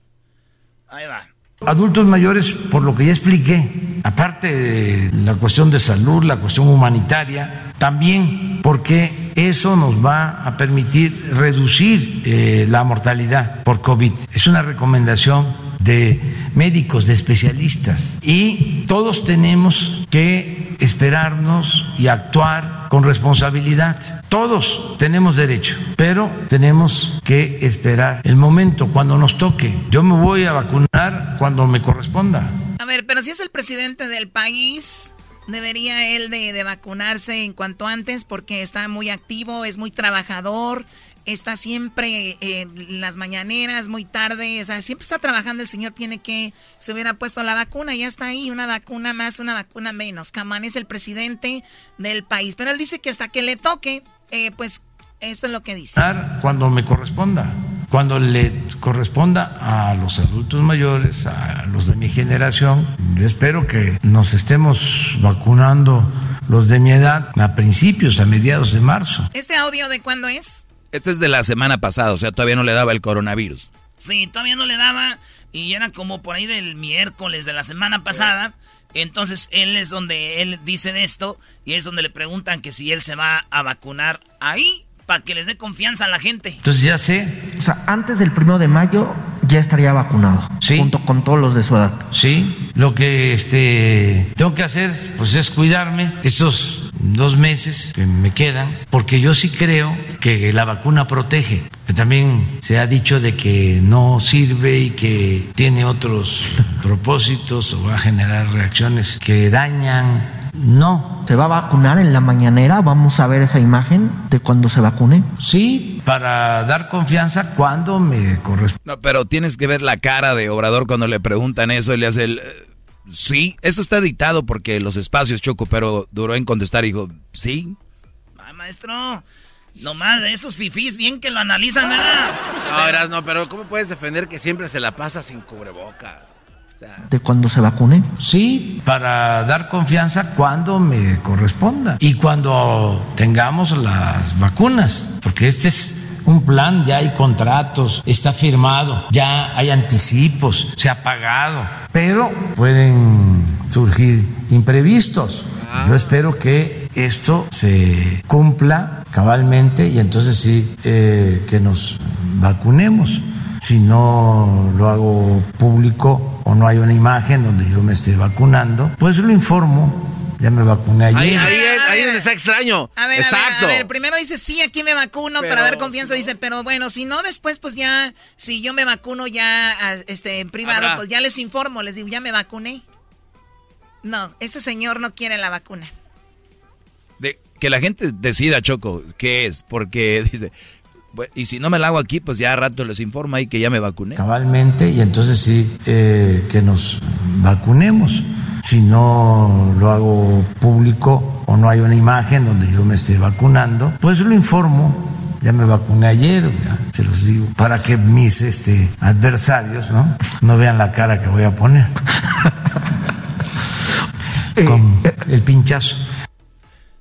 Ahí va. Adultos mayores, por lo que ya expliqué, aparte de la cuestión de salud, la cuestión humanitaria, también porque eso nos va a permitir reducir eh, la mortalidad por COVID. Es una recomendación de médicos, de especialistas, y todos tenemos que esperarnos y actuar con responsabilidad. Todos tenemos derecho, pero tenemos que esperar el momento cuando nos toque. Yo me voy a vacunar cuando me corresponda. A ver, pero si es el presidente del país, debería él de, de vacunarse en cuanto antes porque está muy activo, es muy trabajador, está siempre eh, en las mañaneras, muy tarde, o sea, siempre está trabajando. El señor tiene que, se hubiera puesto la vacuna, ya está ahí, una vacuna más, una vacuna menos. Camán es el presidente del país, pero él dice que hasta que le toque, eh, pues esto es lo que dice. Cuando me corresponda, cuando le corresponda a los adultos mayores, a los de mi generación. Yo espero que nos estemos vacunando los de mi edad a principios, a mediados de marzo. ¿Este audio de cuándo es? Este es de la semana pasada, o sea, todavía no le daba el coronavirus. Sí, todavía no le daba. Y era como por ahí del miércoles de la semana pasada. Entonces él es donde él dice de esto y es donde le preguntan que si él se va a vacunar ahí para que les dé confianza a la gente. Entonces ya sé. O sea, antes del primero de mayo ya estaría vacunado. Sí. Junto con todos los de su edad. Sí, lo que este tengo que hacer pues es cuidarme estos dos meses que me quedan, porque yo sí creo que la vacuna protege. También se ha dicho de que no sirve y que tiene otros propósitos o va a generar reacciones que dañan. No. ¿Se va a vacunar en la mañanera? ¿Vamos a ver esa imagen de cuando se vacune? Sí, para dar confianza cuando me corresponde. No, pero tienes que ver la cara de Obrador cuando le preguntan eso y le hace el... sí, esto está dictado porque los espacios choco, pero duró en contestar y dijo, sí. Ay, maestro, nomás de esos fifís bien que lo analizan, ¿verdad? No, Eras, no, pero ¿cómo puedes defender que siempre se la pasa sin cubrebocas? ¿De cuando se vacune? Sí, para dar confianza cuando me corresponda y cuando tengamos las vacunas, porque este es un plan, ya hay contratos, está firmado, ya hay anticipos, se ha pagado, pero pueden surgir imprevistos. Yo espero que esto se cumpla cabalmente y entonces sí eh, que nos vacunemos. Si no lo hago público o no hay una imagen donde yo me esté vacunando, pues lo informo. Ya me vacuné ayer. Ahí, ahí, es- ahí es donde está extraño. A ver, Exacto. a ver, a ver, primero dice sí, aquí me vacuno Pero, para dar confianza, dice, pero bueno, si no después pues ya, si yo me vacuno ya este en privado, Habrá. pues ya les informo, les digo, ya me vacuné. No, ese señor no quiere la vacuna. De, que la gente decida, Choco, qué es, porque dice, "Bueno, y si no me la hago aquí, pues ya a rato les informa ahí que ya me vacuné. cabalmente y entonces sí eh, que nos vacunemos. Si no lo hago público o no hay una imagen donde yo me esté vacunando, pues lo informo. Ya me vacuné ayer, ya se los digo, para que mis este, adversarios ¿no? no vean la cara que voy a poner. Con el pinchazo.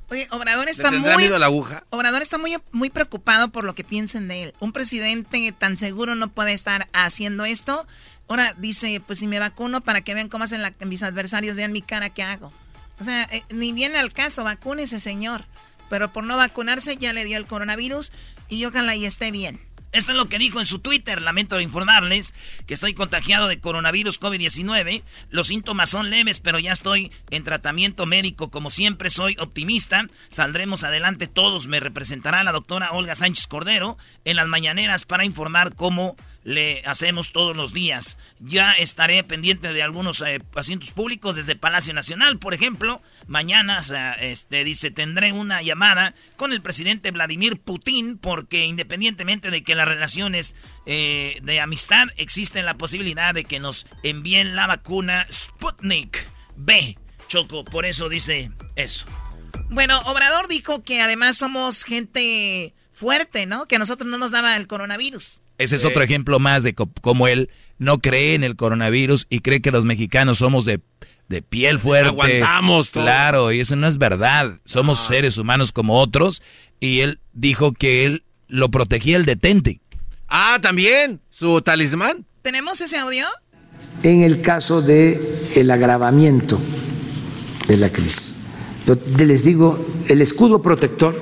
Oye, Obrador ¿Le está muy miedo a la aguja? Obrador está muy, muy preocupado por lo que piensen de él. Un presidente tan seguro no puede estar haciendo esto. Ahora dice, pues si me vacuno para que vean cómo hacen la- mis adversarios, vean mi cara que hago. O sea, eh, ni viene al caso, vacúnese, señor. Pero por no vacunarse ya le dio el coronavirus y ojalá y esté bien. Esto es lo que dijo en su Twitter. Lamento informarles que estoy contagiado de coronavirus COVID-19. Los síntomas son leves, pero ya estoy en tratamiento médico. Como siempre, soy optimista. Saldremos adelante todos. Me representará la doctora Olga Sánchez Cordero en las mañaneras para informar cómo le hacemos todos los días. Ya estaré pendiente de algunos eh, asientos públicos desde Palacio Nacional, por ejemplo. Mañana, este, dice, tendré una llamada con el presidente Vladimir Putin porque independientemente de que las relaciones eh, de amistad, existe la posibilidad de que nos envíen la vacuna Sputnik B. Choco, por eso dice eso. Bueno, Obrador dijo que además somos gente fuerte, ¿no? Que a nosotros no nos daba el coronavirus. Ese es otro ejemplo más de cómo él no cree en el coronavirus y cree que los mexicanos somos de, de piel fuerte. Aguantamos todo. Claro, y eso no es verdad. Somos seres humanos como otros. Y él dijo que él lo protegía el detente. Ah, también, su talismán. ¿Tenemos ese audio? en el caso de el agravamiento de la crisis. Les digo, el escudo protector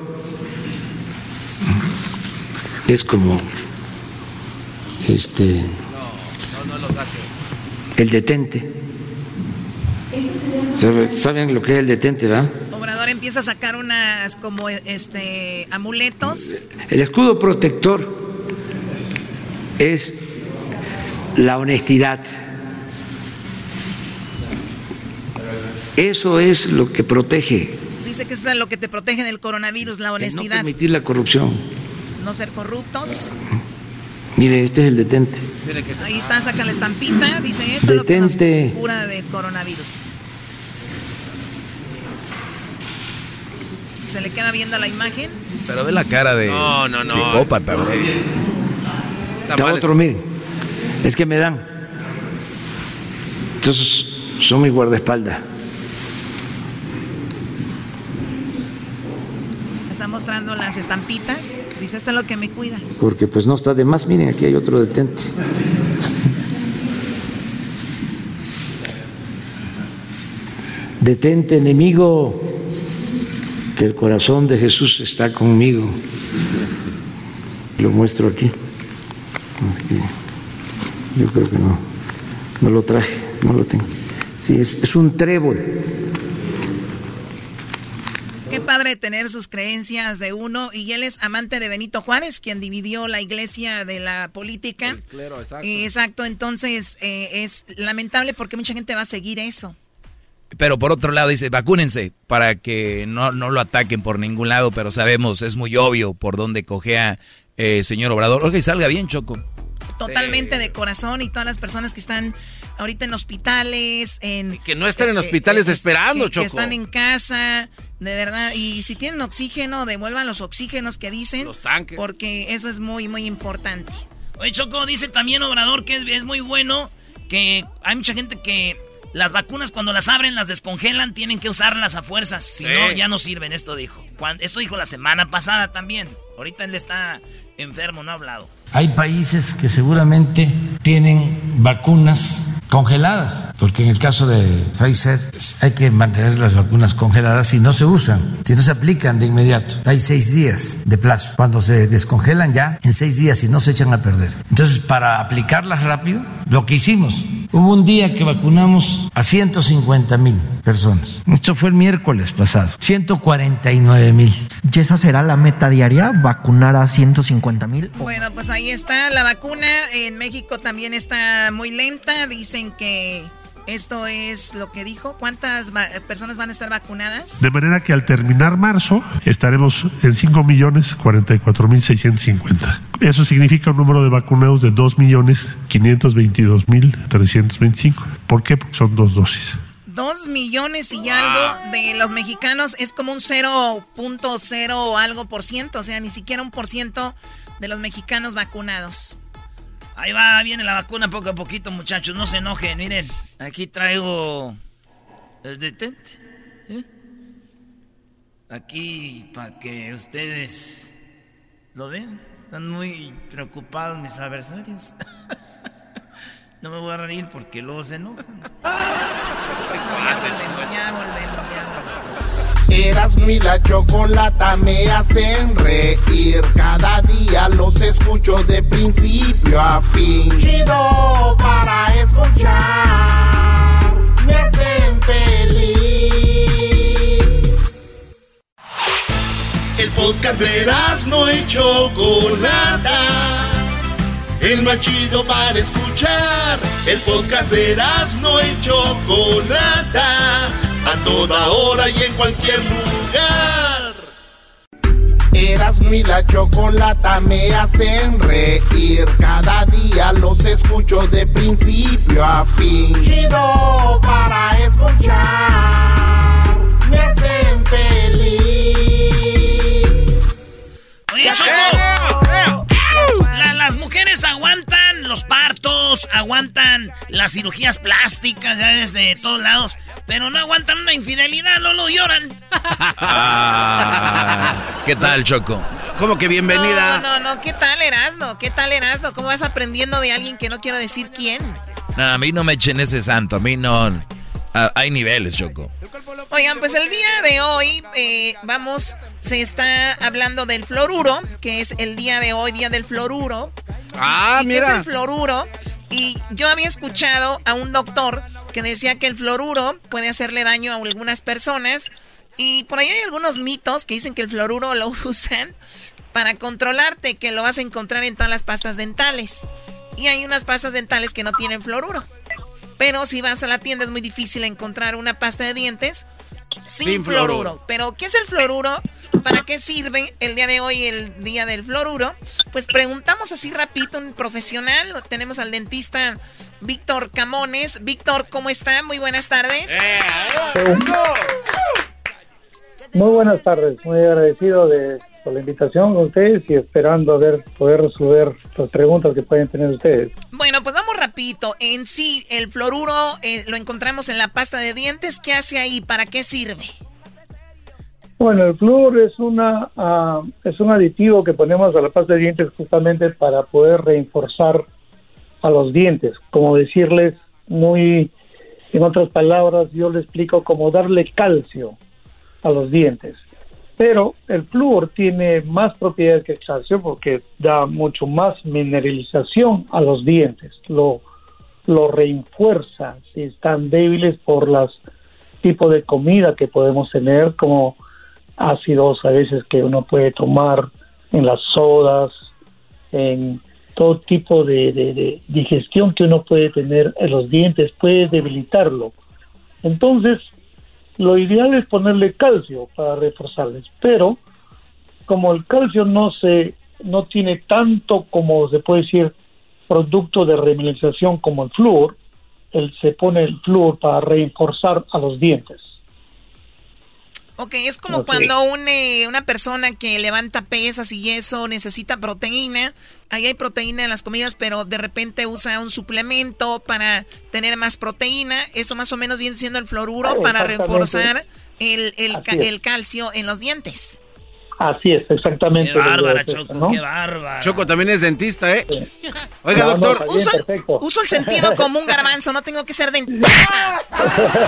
es como este No, no lo saque. el detente. ¿Sabe- ¿Saben lo que es el detente, verdad? Obrador empieza a sacar unas como este amuletos. El escudo protector es la honestidad. Eso es lo que protege, Dice que es lo que te protege del coronavirus, la el no honestidad. permitir la corrupción. No ser corruptos. Mire, este es el detente. Ahí está, saca la estampita. Dice esto es lo que nos Detente. cura del coronavirus. Se le queda viendo la imagen. Pero ve la cara de No, no, no. psicópata, bro. Está Está mal otro, miren, es que me dan. Entonces, son mi guardaespaldas. Está Está mostrando las estampitas. Dice, esto es lo que me cuida. Porque pues no está de más. Miren, aquí hay otro detente. Detente, enemigo, que el corazón de Jesús está conmigo. Lo muestro aquí. Así que yo creo que no, no lo traje, no lo tengo. Sí, es, es un trébol. Padre tener sus creencias de uno. Y él es amante de Benito Juárez, quien dividió la iglesia de la política. exacto. Eh, exacto, entonces eh, es lamentable porque mucha gente va a seguir eso. Pero por otro lado dice, vacúnense para que no, no lo ataquen por ningún lado, pero sabemos, es muy obvio por dónde cojea eh, señor Obrador. Oiga, y salga bien, Choco. Totalmente de corazón y todas las personas que están ahorita en hospitales, en... Que no estén en hospitales esperando, que, Choco. Que están en casa, de verdad. Y si tienen oxígeno, devuelvan los oxígenos que dicen. Los tanques. Porque eso es muy, muy importante. Oye, Choco, dice también Obrador que es, es muy bueno que hay mucha gente que las vacunas cuando las abren, las descongelan, tienen que usarlas a fuerzas. Si Sí. no, ya no sirven. Esto dijo. Esto dijo la semana pasada también. Ahorita él está enfermo, no ha hablado. Hay países que seguramente tienen vacunas congeladas, porque en el caso de Pfizer hay que mantener las vacunas congeladas y no se usan, si no se aplican de inmediato. Hay seis días de plazo. Cuando se descongelan ya, en seis días y no se echan a perder. Entonces, para aplicarlas rápido, lo que hicimos, hubo un día que vacunamos a 150 mil personas. Esto fue el miércoles pasado, 149 mil. ¿Y esa será la meta diaria? ¿Vacunar a 150 mil? Bueno, pues ahí está la vacuna. En México también está muy lenta. Dicen que esto es lo que dijo. ¿Cuántas va- personas van a estar vacunadas? De manera que al terminar marzo estaremos en 5.044.650. Eso significa un número de vacunados de 2.522.325. ¿Por qué? Porque son dos dosis. Dos millones y algo de los mexicanos es como un 0.0 o algo por ciento. O sea, ni siquiera un por ciento de los mexicanos vacunados. Ahí va, viene la vacuna poco a poquito, muchachos. No se enojen. Miren, aquí traigo el detente. ¿eh? Aquí para que ustedes lo vean. Están muy preocupados mis adversarios. no me voy a reír porque luego se enojan. ya volvemos, ya volvemos, ya volvemos. Erasmo y la chocolata me hacen reír. Cada día los escucho de principio a fin. Chido para escuchar. Me hacen feliz. El podcast de Erasmo y Chocolata. El más chido para escuchar. El podcast de Erasmo y Chocolata. A toda hora y en cualquier lugar. Erasmo y la chocolata me hacen reír. Cada día los escucho de principio a fin. Chido para escuchar. Me hacen feliz. Oye, Choco, los partos, aguantan las cirugías plásticas, ya desde todos lados, pero no aguantan una infidelidad, no lo lloran. Ah, ¿Qué tal, Choco? ¿Cómo que bienvenida? No, no, no. ¿Qué tal, Erasno? ¿Qué tal, Erasno? ¿Cómo vas aprendiendo de alguien que no quiero decir quién? No, a mí no me echen ese santo, a mí no. Ah, hay niveles, Choco. Oigan, pues el día de hoy eh, vamos, se está hablando del fluoruro, que es el día de hoy, día del fluoruro. Ah, ¿Y qué es mira. el fluoruro? Y yo había escuchado a un doctor que decía que el fluoruro puede hacerle daño a algunas personas. Y por ahí hay algunos mitos que dicen que el fluoruro lo usan para controlarte, que lo vas a encontrar en todas las pastas dentales. Y hay unas pastas dentales que no tienen fluoruro. Pero si vas a la tienda es muy difícil encontrar una pasta de dientes sin, Sin fluoruro. fluoruro. Pero, ¿qué es el fluoruro? ¿Para qué sirve el día de hoy, el día del fluoruro? Pues preguntamos así rapidito un profesional. Tenemos al dentista Víctor Camones. Víctor, ¿cómo está? Muy buenas tardes. Muy buenas tardes, muy agradecido de por la invitación con ustedes y esperando a ver poder resolver las preguntas que pueden tener ustedes. Bueno, pues vamos rapidito. En sí, el fluoruro eh, lo encontramos en la pasta de dientes. ¿Qué hace ahí? ¿Para qué sirve? Bueno, el flúor es una ah, es un aditivo que ponemos a la pasta de dientes justamente para poder reforzar a los dientes, como decirles muy en otras palabras, yo le explico como darle calcio a los dientes. Pero el flúor tiene más propiedades que el calcio porque da mucho más mineralización a los dientes, lo, lo refuerza si están débiles por los tipos de comida que podemos tener, como ácidos a veces que uno puede tomar en las sodas, en todo tipo de, digestión que uno puede tener en los dientes, puede debilitarlo. Entonces, lo ideal es ponerle calcio para reforzarles, pero como el calcio no se no tiene tanto como se puede decir producto de remineralización como el flúor, él se pone el flúor para reforzar a los dientes. Ok, es como cuando una persona que levanta pesas y eso necesita proteína. Ahí hay proteína en las comidas, pero de repente usa un suplemento para tener más proteína. Eso más o menos viene siendo el fluoruro para reforzar el, el, calcio en los dientes. Así es, exactamente. Qué bárbara, Choco, qué bárbara. Choco también es dentista, ¿eh? Oiga, doctor. uso, el, sentido como un garbanzo, no tengo que ser dentista.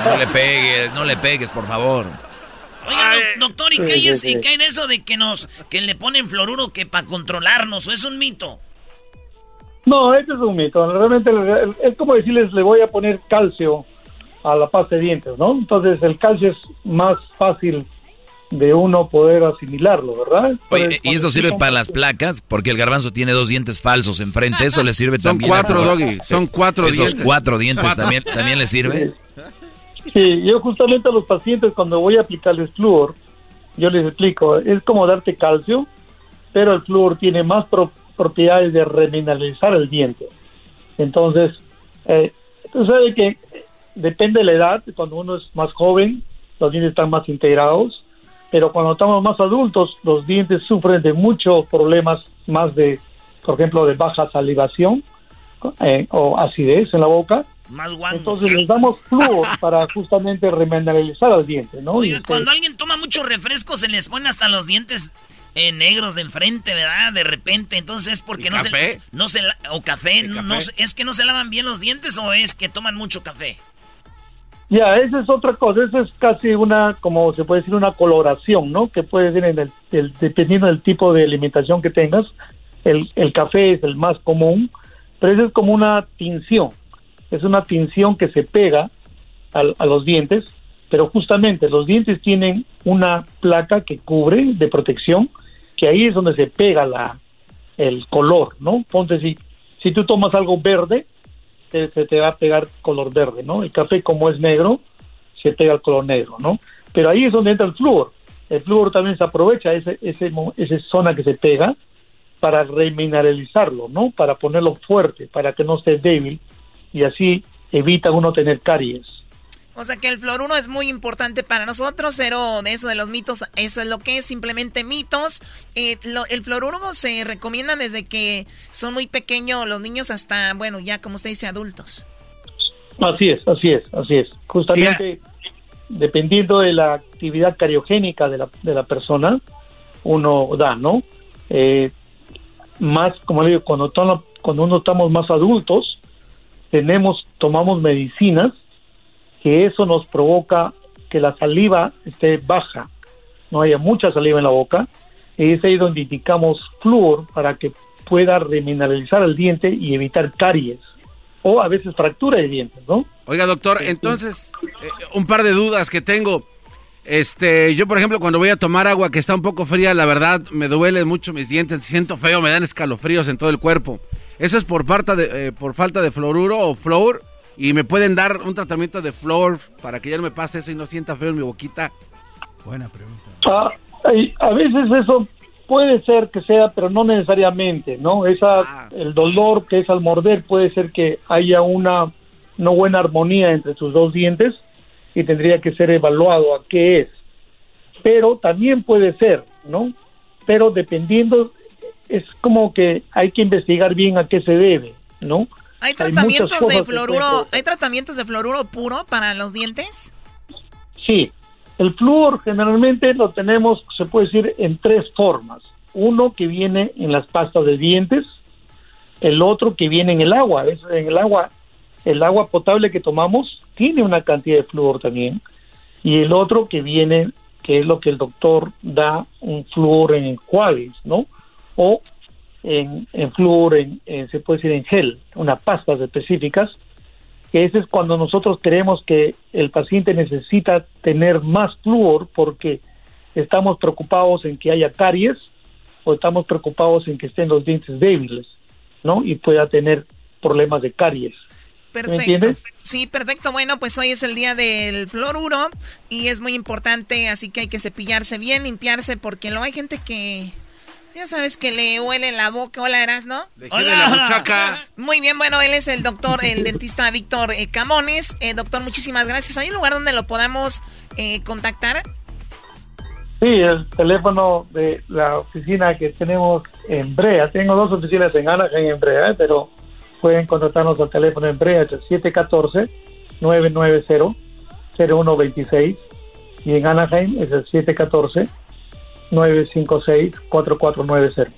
No le pegues, no le pegues, por favor. Oiga, doctor, ¿y, qué hay, de eso de que nos que le ponen fluoruro que para controlarnos? ¿O es un mito? No, eso es un mito. Realmente es como decirles, le voy a poner calcio a la pasta de dientes, ¿no? Entonces el calcio es más fácil de uno poder asimilarlo, ¿verdad? Oye, ¿y eso sirve para las placas? Porque el garbanzo tiene dos dientes falsos enfrente, ¿eso le sirve son también? Cuatro, Doggy, son cuatro Esos dientes. cuatro dientes también, también le sirve. Sí, yo justamente a los pacientes cuando voy a aplicarles flúor, yo les explico, es como darte calcio, pero el flúor tiene más propiedades de remineralizar el diente. Entonces, eh, tú sabes que depende de la edad, cuando uno es más joven, los dientes están más integrados, pero cuando estamos más adultos, los dientes sufren de muchos problemas más de, por ejemplo, de baja salivación eh, o acidez en la boca, más Entonces les damos flúor para justamente remineralizar al diente, ¿no? Oiga, cuando alguien toma mucho refresco se les pone hasta los dientes eh, negros de enfrente, ¿verdad? De repente, entonces es porque no se no se o café, no es que no se lavan bien los dientes o es que toman mucho café. Ya, esa es otra cosa, eso es casi una, como se puede decir, una coloración, ¿no? Que puede ser en el, dependiendo del tipo de alimentación que tengas. El, el café es el más común, pero eso es como una tinción es una tinción que se pega a, los dientes, pero justamente los dientes tienen una placa que cubre de protección, que ahí es donde se pega la, el color, ¿no? Ponte si, si tú tomas algo verde, se, te va a pegar color verde, ¿no? El café como es negro, se pega el color negro, ¿no? Pero ahí es donde entra el flúor. El flúor también se aprovecha ese, ese, esa zona que se pega para remineralizarlo, ¿no? Para ponerlo fuerte, para que no esté débil y así evita uno tener caries. O sea que el fluoruro es muy importante para nosotros, cero de eso de los mitos, eso es lo que es simplemente mitos. Eh, el fluoruro se recomienda desde que son muy pequeños los niños hasta, bueno, ya como usted dice, adultos. Así es, así es, así es. Justamente dependiendo de la actividad cariogénica de la, de la persona, uno da, ¿no? Eh, más, como le digo, cuando, cuando uno estamos más adultos, tenemos, tomamos medicinas que eso nos provoca que la saliva esté baja, no haya mucha saliva en la boca, y es ahí donde indicamos flúor para que pueda remineralizar el diente y evitar caries o a veces fractura de dientes, ¿no? Oiga, doctor, entonces, eh, un par de dudas que tengo. Este, yo por ejemplo cuando voy a tomar agua que está un poco fría, la verdad me duele mucho mis dientes, siento feo, me dan escalofríos en todo el cuerpo. ¿Eso es por, falta de, eh, por falta de fluoruro o flor? ¿Y me pueden dar un tratamiento de flor para que ya no me pase eso y no sienta feo en mi boquita? Buena pregunta. Ah, a veces eso puede ser que sea, pero no necesariamente, ¿no? Esa, ah. El dolor que es al morder puede ser que haya una no buena armonía entre sus dos dientes y tendría que ser evaluado a qué es. Pero también puede ser, ¿no? Pero dependiendo es como que hay que investigar bien a qué se debe, ¿no? ¿Hay tratamientos de fluoruro, hay tratamientos de fluoruro puro para los dientes? Sí, El flúor generalmente lo tenemos, se puede decir, en tres formas. Uno que viene en las pastas de dientes, el otro que viene en el agua. Es en el agua, el agua potable que tomamos tiene una cantidad de flúor también. Y el otro que viene, que es lo que el doctor da, un flúor en enjuagues, ¿no? O en, en flúor, en, en- se puede decir en gel, unas pastas específicas que ese es cuando nosotros creemos que el paciente necesita tener más flúor porque estamos preocupados en que haya caries o estamos preocupados en que estén los dientes débiles, ¿no? Y pueda tener problemas de caries. ¿Me Perfecto. entiendes? Sí, perfecto. Bueno, pues hoy es el día del fluoruro y es muy importante, así que hay que cepillarse bien, limpiarse, porque luego hay gente que, ya sabes, que le huele la boca. Hola, Erasno. Hola. la buchaca. Muy bien, bueno, él es el doctor, el dentista Víctor eh, Camones. Eh, doctor, muchísimas gracias. ¿Hay un lugar donde lo podamos eh, contactar? Sí, el teléfono de la oficina que tenemos en Brea. Tengo dos oficinas en Anaheim y en Brea, eh, pero pueden contactarnos al teléfono en Brea, es el 714-990-0126 y en Anaheim es el 714-956-4490.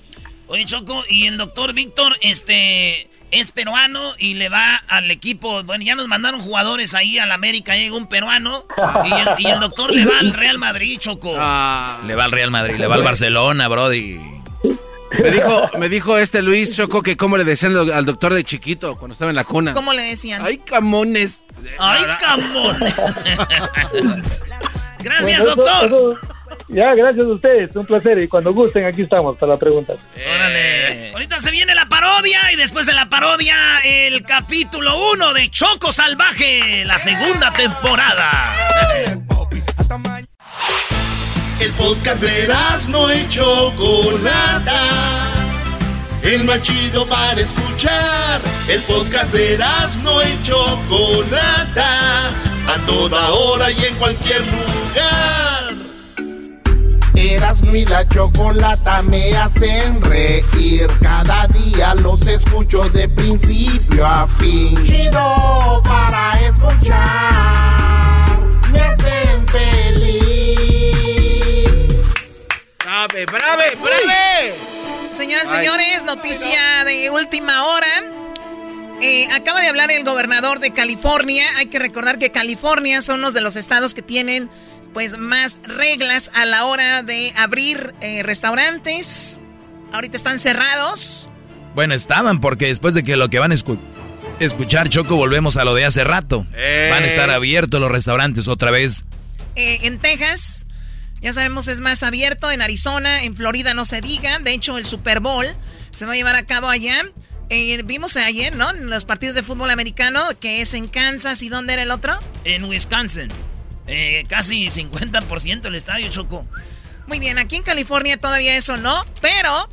Oye, Choco, y el doctor Víctor, este, es peruano y le va al equipo. Bueno, ya nos mandaron jugadores ahí al América, llega un peruano. Y el, y el doctor le va al Real Madrid, Choco. Le va al Real Madrid, le va al Barcelona, Brody. Me dijo, me dijo este Luis Choco que cómo le decían al al doctor de chiquito cuando estaba en la cuna. ¿Cómo le decían? Ay, camones. ¡Ay, camones! Gracias, Bueno, eso- doctor. eso- ya, gracias a ustedes, un placer. Y cuando gusten, aquí estamos para la pregunta. Órale. Ahorita se viene la parodia y después de la parodia el capítulo 1 de Choco Salvaje, la segunda temporada. El podcast de no y Chocolata. El más chido para escuchar. El podcast de no y Chocolata. A toda hora y en cualquier lugar. Erasmo y la chocolata me hacen reír. Cada día los escucho de principio a fin. Chido para escuchar. Me hacen feliz. ¡Brave, brave, brave! Señoras y Ay. señores, noticia de última hora. Eh, acaba de hablar el gobernador de California. Hay que recordar que California son uno de los estados que tienen pues más reglas a la hora de abrir eh, restaurantes. Ahorita están cerrados. Bueno, estaban porque después de que lo que van a escu- escuchar, Choco, volvemos a lo de hace rato. Eh. Van a estar abiertos los restaurantes otra vez. Eh, en Texas, ya sabemos, es más abierto. En Arizona, en Florida no se diga. De hecho, el Super Bowl se va a llevar a cabo allá. Eh, vimos ayer, ¿no? En los partidos de fútbol americano, que es en Kansas. ¿Y dónde era el otro? En Wisconsin. Eh, casi 50% el estadio, Choco. Muy bien, aquí en California todavía eso no, pero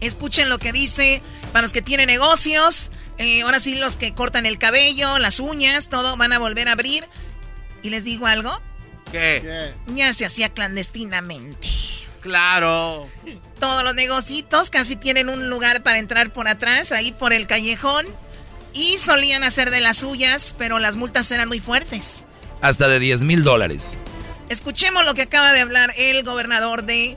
escuchen lo que dice para los que tienen negocios. eh, ahora sí, los que cortan el cabello, las uñas, todo van a volver a abrir. Y les digo algo, ¿Qué? ya se hacía clandestinamente. Claro. Todos los negocitos casi tienen un lugar para entrar por atrás, ahí por el callejón. Y solían hacer de las suyas, pero las multas eran muy fuertes. Hasta de 10 mil dólares. Escuchemos lo que acaba de hablar el gobernador de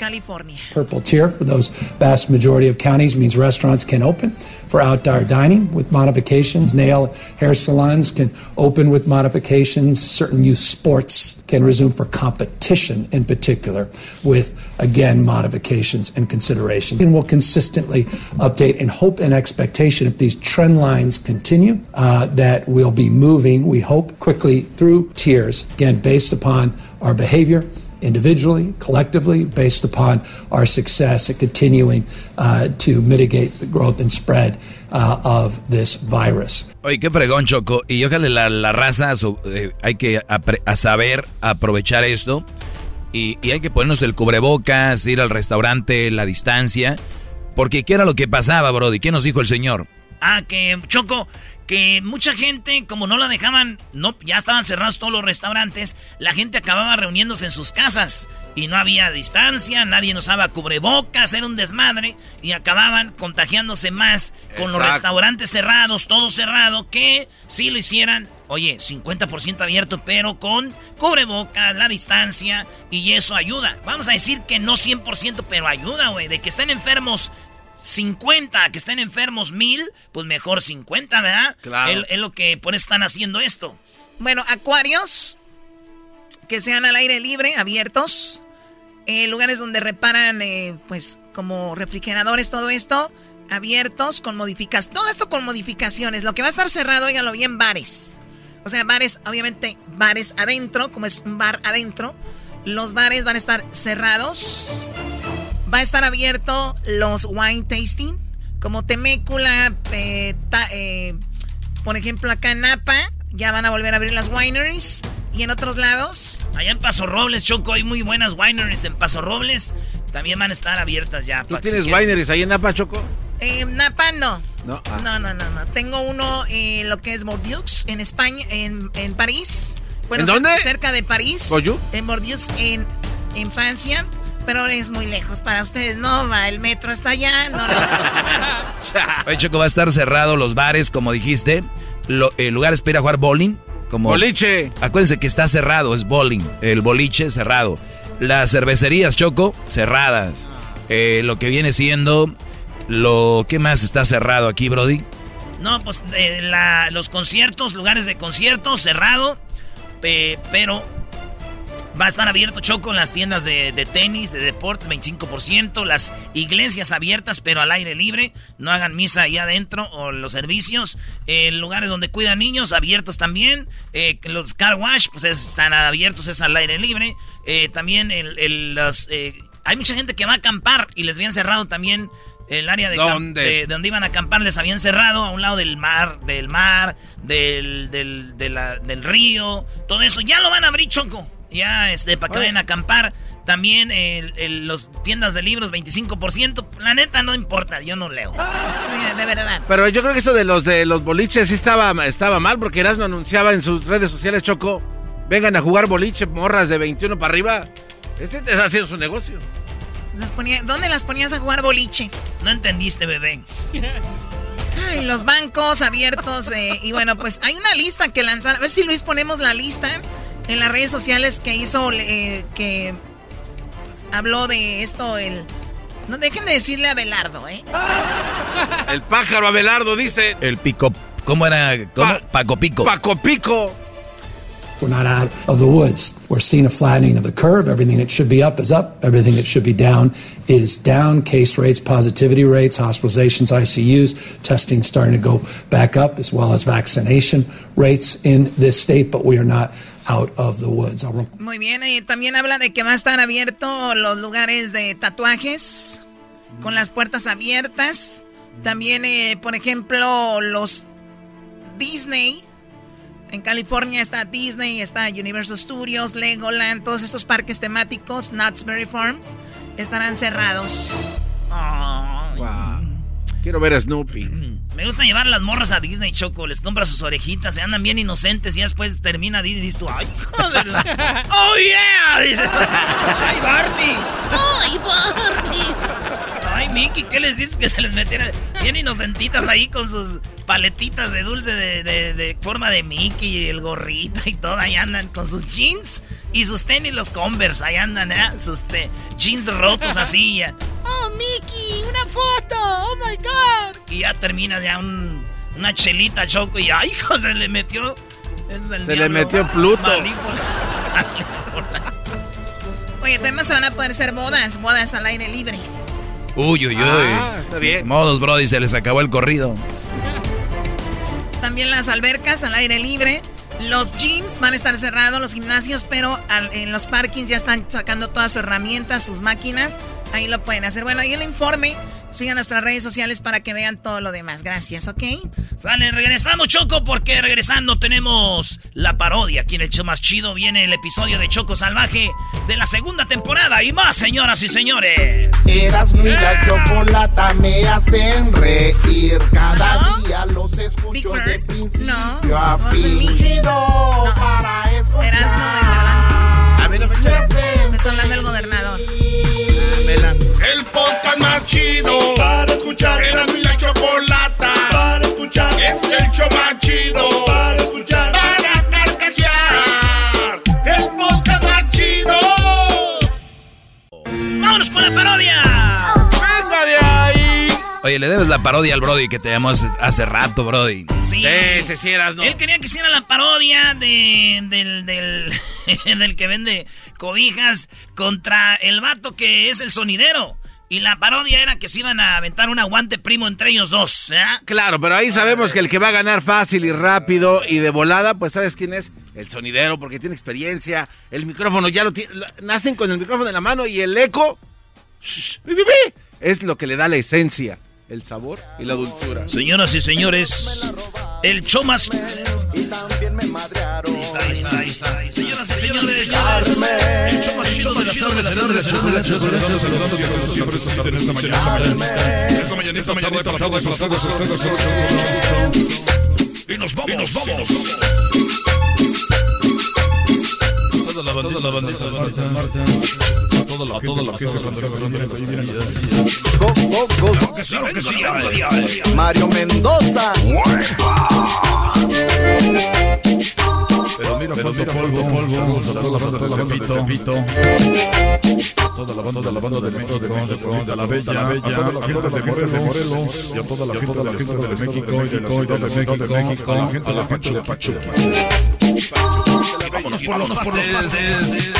California. Purple tier for those vast majority of counties means restaurants can open for outdoor dining with modifications. Nail hair salons can open with modifications. Certain youth sports can resume for competition in particular with, again, modifications and considerations. And we'll consistently update in hope and expectation if these trend lines continue uh, that we'll be moving, we hope, quickly through tiers, again, based upon our behavior individually, collectively, based upon our success at continuing uh, to mitigate the growth and spread uh, of this virus. Oye, qué fregón, Choco. Y ojalá la, la raza, eh, hay que a saber aprovechar esto. Y, y hay que ponernos el cubrebocas, ir al restaurante, la distancia. Porque ¿qué era lo que pasaba, Brody? ¿Qué nos dijo el señor? Ah, que Choco, que mucha gente, como no la dejaban, no, ya estaban cerrados todos los restaurantes, la gente acababa reuniéndose en sus casas y no había distancia, nadie usaba cubrebocas, era un desmadre y acababan contagiándose más con los restaurantes cerrados, todo cerrado, que si lo hicieran Oye, 50% abierto, pero con cubrebocas, la distancia, y eso ayuda. Vamos a decir que no 100%, pero ayuda, güey. De que estén enfermos 50, que estén enfermos 1000, pues mejor 50, ¿verdad? Claro. Es, lo que por eso están haciendo esto. Bueno, acuarios que sean al aire libre, abiertos. Eh, lugares donde reparan, eh, pues, como refrigeradores, todo esto, abiertos, con modificaciones. Todo esto con modificaciones. Lo que va a estar cerrado, óiganlo bien, bares. O sea, bares, obviamente, bares adentro, como es un bar adentro. Los bares van a estar cerrados. Va a estar abierto los wine tasting, como Temécula, eh, eh, por ejemplo, acá en Napa, ya van a volver a abrir las wineries. Y en otros lados. Allá en Paso Robles, Choco, hay muy buenas wineries en Paso Robles. También van a estar abiertas ya. ¿Tú tienes wineries ahí en Napa, Choco? En eh, Napa no. No, ah. no, no, no, no. Tengo uno en lo que es Bordeaux, en España, en, en París. ¿En dónde? Cerca de París. ¿Bordeaux? En Bordeaux, en, en Francia. Pero es muy lejos para ustedes. No, va, el metro está allá. No, no. Oye, Choco, va a estar cerrado los bares, como dijiste. Lo, el lugar es para ir a jugar bowling. Como, boliche. Acuérdense que está cerrado, es bowling. El boliche cerrado. Las cervecerías, Choco, cerradas. Eh, lo que viene siendo. Lo, ¿Qué más está cerrado aquí, Brody? No, pues eh, la, los conciertos, lugares de conciertos, cerrado. Eh, pero Va a estar abierto Choco en las tiendas de, de tenis, de deportes, 25%. Las iglesias abiertas, pero al aire libre. No hagan misa ahí adentro o los servicios. Eh, lugares donde cuidan niños, abiertos también. Eh, los car wash, pues es- están abiertos, es al aire libre. Eh, también el, el- los, eh, hay mucha gente que va a acampar y les habían cerrado también el área de, ¿Dónde? de- de donde iban a acampar les habían cerrado a un lado del mar, del mar, del, del, de la- del río, todo eso. Ya lo van a abrir, Choco. Ya, este, para que vayan a acampar. También el, el- los tiendas de libros, 25%. La neta no importa, yo no leo. De verdad. Pero yo creo que eso de los de los boliches sí estaba, estaba mal porque Erasmo anunciaba en sus redes sociales, Choco, vengan a jugar boliche, morras de 21 para arriba. Este está haciendo su negocio. Las ponía- ¿Dónde las ponías a jugar boliche? No entendiste, bebé. Ay, los bancos abiertos. eh, y bueno, pues hay una lista que lanzar. A ver si Luis ponemos la lista en las redes sociales que hizo, eh, que habló de esto el... No dejen de decirle a Belardo, ¿eh? El pájaro Abelardo dice. El pico. ¿Cómo era? ¿Cómo? Paco Pico. Paco Pico. We're not out of the woods. We're seeing a flattening of the curve. Everything that should be up is up. Everything that should be down is down. Case rates, positivity rates, hospitalizations, ICUs, testing starting to go back up, as well as vaccination rates in this state, but we are not out of the woods. Muy bien, también habla de que va a estar abierto los lugares de tatuajes con las puertas abiertas. También, eh, por ejemplo, los Disney. En California está Disney, está Universal Studios, Legoland, todos estos parques temáticos, Knott's Berry Farms, estarán cerrados. Wow. Quiero ver a Snoopy. Me gusta llevar a las morras a Disney, Choco. Les compra sus orejitas, se andan bien inocentes y después termina Disney y dices tú, ¡ay, hijo de la... ¡Oh, yeah! Dices, ¡ay, Barney! ¡Ay, Barney! Ay, Mickey, ¿qué les dices que se les metiera? Bien inocentitas ahí con sus paletitas de dulce de, de- de forma de Mickey y el gorrito y todo. Ahí andan con sus jeans y sus tenis, los Converse. Ahí andan, ¿eh? Sus te- jeans rotos así. ya. ¡Oh, Mickey! ¡Una foto! ¡Oh, my God! Y ya termina ya un- una chelita, Choco, y ¡ay, hijo! Se le metió... ese es el Se le metió Pluto. Oye, además se van a poder hacer bodas, bodas al aire libre. Uy, uy, uy. Ah, está bien. Modos, Brody, se les acabó el corrido. También las albercas al aire libre. Los gyms van a estar cerrados, los gimnasios, pero en los parkings ya están sacando todas sus herramientas, sus máquinas. Ahí lo pueden hacer. Bueno, ahí el informe. Sigan nuestras redes sociales para que vean todo lo demás. Gracias, ¿ok? Sale, regresamos, Choco, porque regresando tenemos la parodia. Aquí en el show más chido viene el episodio de Choco Salvaje de la segunda temporada y más, señoras y señores. Eras mi la chocolata me hacen reír cada día los escucho de principio a fin. Chido para escuchar. Eras no, el garbanzo. A mí no me Me está hablando el gobernador. El podcast más chido para escuchar. Era mi la chocolata para escuchar. Es el show más chido para escuchar. Para carcajear. El podcast más chido. Vámonos con la parodia. Venga de ahí. Oye, le debes la parodia al Brody que te llamó hace rato, Brody. Sí, sí, sí, eras, ¿no? Él quería que hiciera la parodia de, del, del, del que vende cobijas contra el vato que es el sonidero. Y la parodia era que se iban a aventar un aguante primo entre ellos dos. ¿eh? Claro, pero ahí sabemos que el que va a ganar fácil y rápido y de volada, pues ¿sabes quién es? El sonidero, porque tiene experiencia. El micrófono ya lo tiene. Nacen con el micrófono en la mano y el eco. es lo que le da la esencia, el sabor y la dulzura. Señoras y señores, el show más... Ahí está, ahí está. Señoras y señores, el show más chido de las tardes, las tardes, las tardes, esta mañana, esta mañana, esta mañana, esta tarde, esta tarde, esta tarde, esta tarde, y nos vamos, y nos vamos. Toda la bandita, la bandita, la bandita, toda la, toda la gente cuando viene ahí vienen las Go, go, go. Claro que sí, claro que sí, ay, ay, ay. Mario Mendoza. Pero mira, polvo, polvo, toda la banda de Pepito. Toda la banda, la banda de México, de México, de la Bella, a toda la gente de Morelos, y a toda la gente de México, y de la México, a la gente de Pachuca, vámonos por los pastes.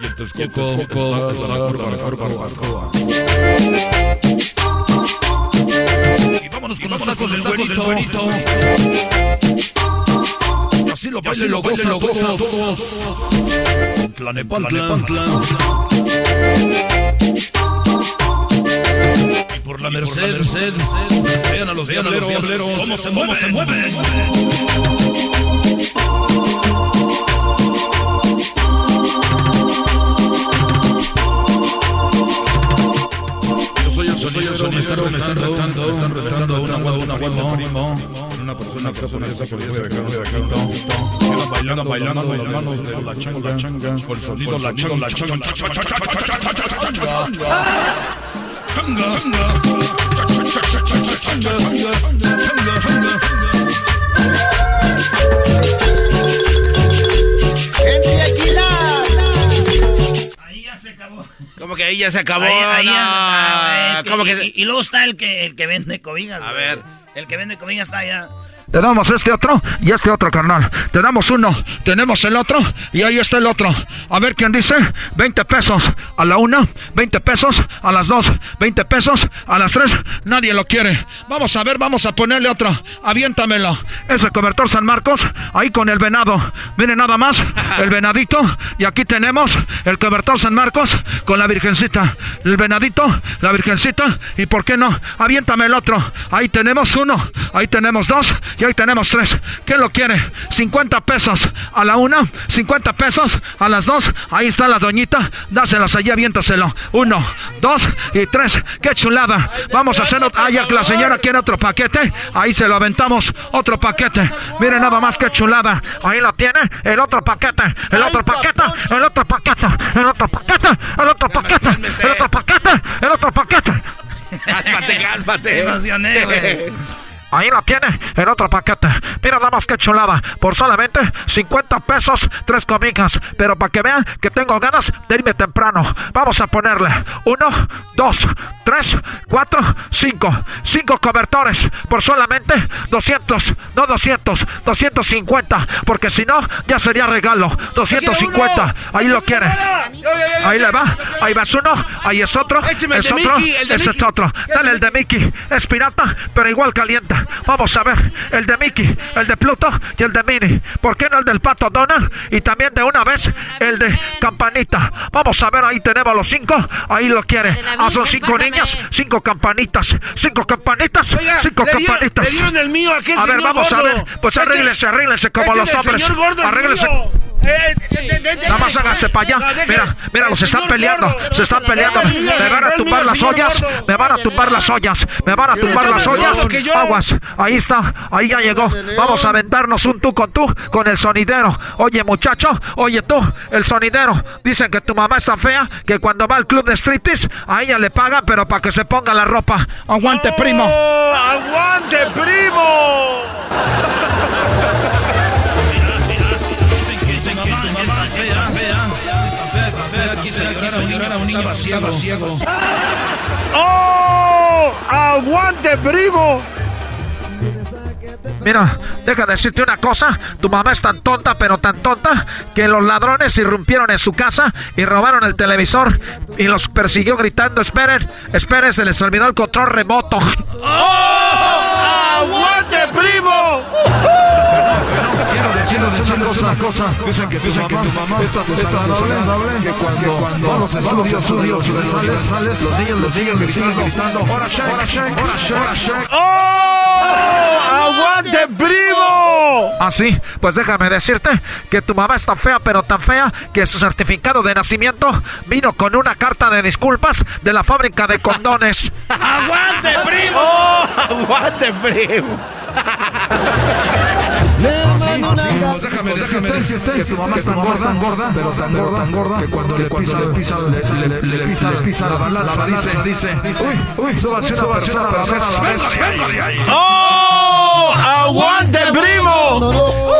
Y en Texcoco, está la curva, la curva, la curva. Vámonos con los sacos del güerito. Así lo bailen, lo gozan todos. Tlanepantla. Y por la Merced, vean a los diableros, cómo se mueven, sonidero, me están retando, me están retando una una aguante primo. Una persona que persona esa puede dejar de acá. Quedan bailando, bailando, las manos de la changa, changa, con sonido la changa, la changa, changa, changa, changa, changa, Como que ahí ya se acabó. Ahí, ahí ya no. es que- ¿Cómo y, que y- y luego está el que, el que vende cobijas. A ver. El que vende cobijas está allá. Le damos este otro y este otro, carnal. Te damos uno, tenemos el otro y ahí está el otro. A ver quién dice. 20 pesos a la una, 20 pesos a las dos, 20 pesos a las tres. Nadie lo quiere. Vamos a ver, vamos a ponerle otro. Aviéntamelo. Ese cobertor San Marcos, ahí con el venado. Miren nada más, el venadito. Y aquí tenemos el cobertor San Marcos con la virgencita. El venadito, la virgencita. Y por qué no, aviéntame el otro. Ahí tenemos uno, ahí tenemos dos ahí tenemos tres. ¿Quién lo quiere? 50 pesos a la una, 50 pesos a las dos. Ahí está la doñita. Dáselas allí, aviéntaselo. Uno, dos y tres. ¡Qué chulada! Vamos a hacer otro. Ah, ya que la señora quiere otro paquete. Ahí se lo aventamos. Otro paquete. Miren nada más qué chulada. Ahí lo tiene. El otro paquete. El otro paquete. El otro paquete. El otro paquete. El otro paquete. El otro paquete. El otro paquete. Cálmate, cálmate. Me emocioné, güey. Ahí lo tiene, el otro paquete. Mira nada más que chulada. Por solamente 50 pesos, tres cobijas. Pero para que vean que tengo ganas de irme temprano. Vamos a ponerle uno, dos, tres, cuatro, cinco. Cinco cobertores por solamente 200, no 200, 250. Porque si no, ya sería regalo. 250. Ahí lo quiere. Ahí le va. Ahí va es uno. Ahí es otro. Es otro. Es otro. Dale el de Mickey. Es pirata, pero igual calienta. Vamos a ver. El de Mickey, el de Pluto y el de Minnie. ¿Por qué no el del pato Donald? Y también de una vez el de Campanita. Vamos a ver. Ahí tenemos los cinco. Ahí lo quiere. Ah, son cinco niñas. Cinco campanitas. Cinco campanitas. Oiga, Cinco le dieron- campanitas. le dieron el mío a aquel A ver, vamos a ver. Pues Este- arréglense, arréglense como este los hombres. señor gordo es Arréglense. Nada más háganse para allá. Mira, mira, los están peleando. Se están peleando. Me van a tumbar las ollas. Me van a tumbar las ollas. Me van a tumbar las está ollas. Aguas. Ahí está. Ahí ya llegó. Vamos a aventarnos un tú con tú con el sonidero. Oye, muchacho. Oye, tú, el sonidero. Dicen que tu mamá es tan fea que cuando va al club de striptease, a ella le pagan, pero para que se ponga la ropa. Aguante, primo. ¡Oh, ¡Aguante, primo! Llorar a un niño ciego. ¡Oh! ¡Aguante, primo! Mira, deja decirte una cosa. Tu mamá es tan tonta, pero tan tonta, que los ladrones irrumpieron en su casa y robaron el televisor y los persiguió gritando, esperen, esperen, se les olvidó el control remoto. ¡Oh! ¡Aguante, primo! Quiero decir una cosa, dicen que tu mamá es tan desagradable que cuando los estudios universales, los niños los siguen gritando, ¡Hora shake, hora shake, hora shake! ¡Oh! ¡Aguante, primo! Así, pues déjame decirte que tu mamá es tan fea, pero tan fea, que su certificado de nacimiento vino con una carta de disculpas de la fábrica de condones. ¡Aguante, primo! ¡Oh! ¡Aguante, primo! Pues déjame decirte que tu mamá es tan gorda, gorda, pero tan gorda, tan gorda, que cuando le pisa, le pisa, le, le, le pisa, le pisa la balanza, dice, dice, uy, uy, súbase una persona a la vez. ¡Oh! ¡Aguante, primo!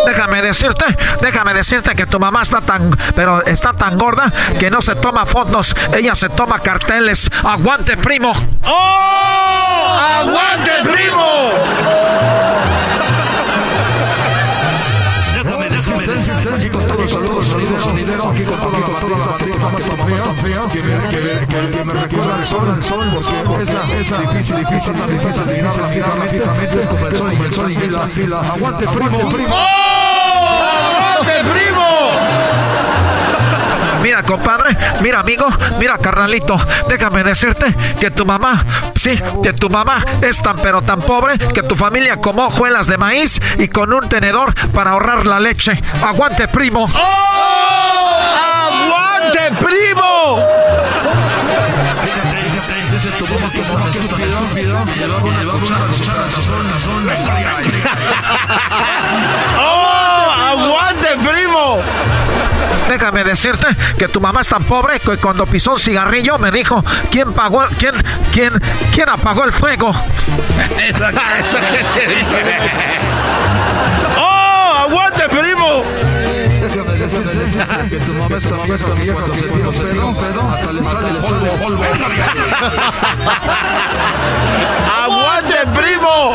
Déjame decirte, déjame decirte que tu mamá está tan, pero está tan gorda que no se toma fotos, ella se toma carteles. ¡Aguante, primo! ¡Oh! ¡Aguante, primo! Decirte, aquí con todos saludos, saludos dinero, aquí con toda la batería más tan fea, que me, recuerda al sol, al sol, porque esa, esa difícil, difícil, tan difícil, difícil, rápidamente, es como el sol, el sol, y la, aguante, primo, primo. ¡Oh! ¡Aguante, primo! Mira, compadre, mira, amigo, mira, carnalito, déjame decirte que tu mamá, sí, que tu mamá es tan pero tan pobre que tu familia comió hojuelas de maíz y con un tenedor para ahorrar la leche. ¡Aguante, primo! ¡Oh! ¡Aguante, primo! ¡Oh! ¡Aguante, primo! Déjame decirte que tu mamá es tan pobre que cuando pisó un cigarrillo me dijo quién pagó, quién, quién, quién apagó el fuego. Eso, eso que te dije. ¡Oh! ¡Aguante, primo! Que tu mamá es cuando se sale polvo, polvo. ¡Aguante, primo!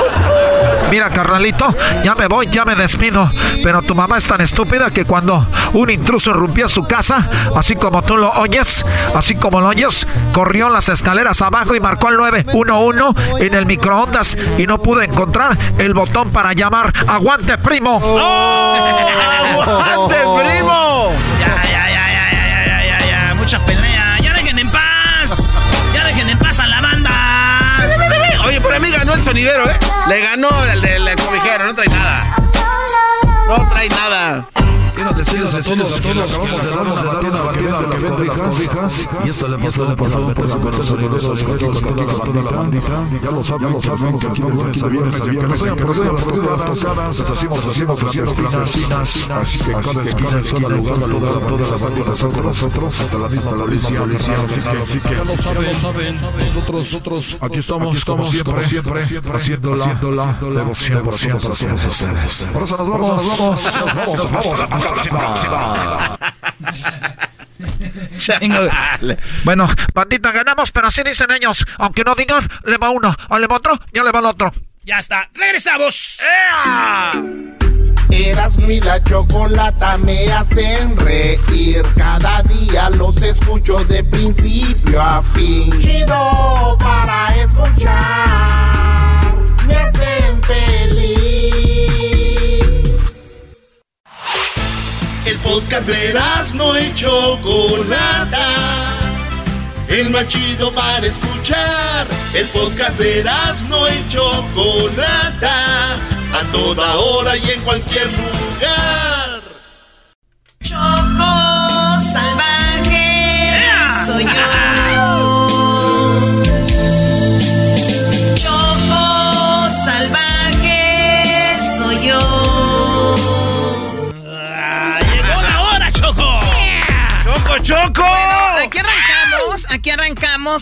Mira, carnalito, ya me voy, ya me despido. Pero tu mamá es tan estúpida que cuando un intruso irrumpió su casa, así como tú lo oyes, así como lo oyes, corrió las escaleras abajo y marcó el 911 en el microondas y no pudo encontrar el botón para llamar. ¡Aguante, primo! ¡Oh! ¡Aguante, primo! Sonidero, ¿eh? Le ganó el del cobijero, no trae nada. No trae nada. Decirles a todos, a que acabamos de dar una batida las cobijas. Y esto le pasó por su por con toda la bandita. Ya lo saben, ya lo saben, que aquí de lunes a viernes, no sean problemas, las tocadas, las hacemos, hacemos, clandestinas. Así que cada esquina, en cada lugar, lugar, todas las bandas con nosotros, hasta la misma policía, policía, así que ya lo saben, nosotros, nosotros, aquí estamos, estamos siempre, siempre, haciendo la, devoción, devoción para todos ustedes. Por eso nos vamos, nos vamos, nos vamos, nos vamos. Bueno, bandita, ganamos, pero así dicen ellos. Aunque no digan, le va uno, o le va otro, ya le va el otro. Ya está. Regresamos. Eras mi la chocolata me hacen reír. Cada día los escucho de principio a fin. Chido para escuchar. Me hacen feliz. Podcast de no y Chocolata. El más chido para escuchar. El podcast de no y Chocolata. A toda hora y en cualquier lugar.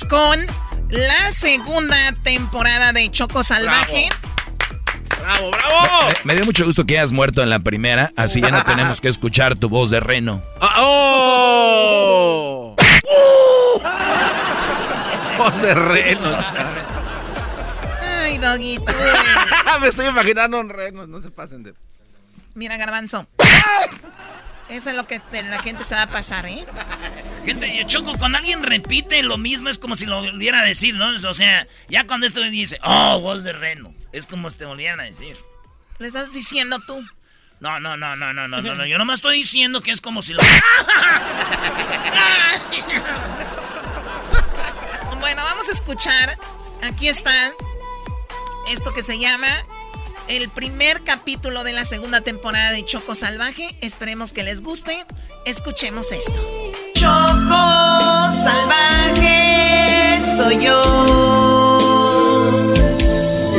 Con la segunda temporada de Choco Salvaje. ¡Bravo, bravo! Me, dio mucho gusto que hayas muerto en la primera, así ya no tenemos que escuchar tu voz de reno. Ah, ¡Oh! voz de reno. Ay, Doggy. Me estoy imaginando un reno, no se pasen de... Mira, Garbanzo. Eso es lo que la gente se va a pasar, ¿eh? Gente, Choco, cuando alguien repite lo mismo es como si lo volviera a decir, ¿no? O sea, ya cuando esto dice, oh, voz de reno, es como si te volvieran a decir. ¿Le estás diciendo tú? No, no, no, no, no, no, no, no. Yo nomás estoy diciendo que es como si lo. bueno, vamos a escuchar. Aquí está esto que se llama el primer capítulo de la segunda temporada de Choco Salvaje. Esperemos que les guste. Escuchemos esto. Choco Salvaje soy yo.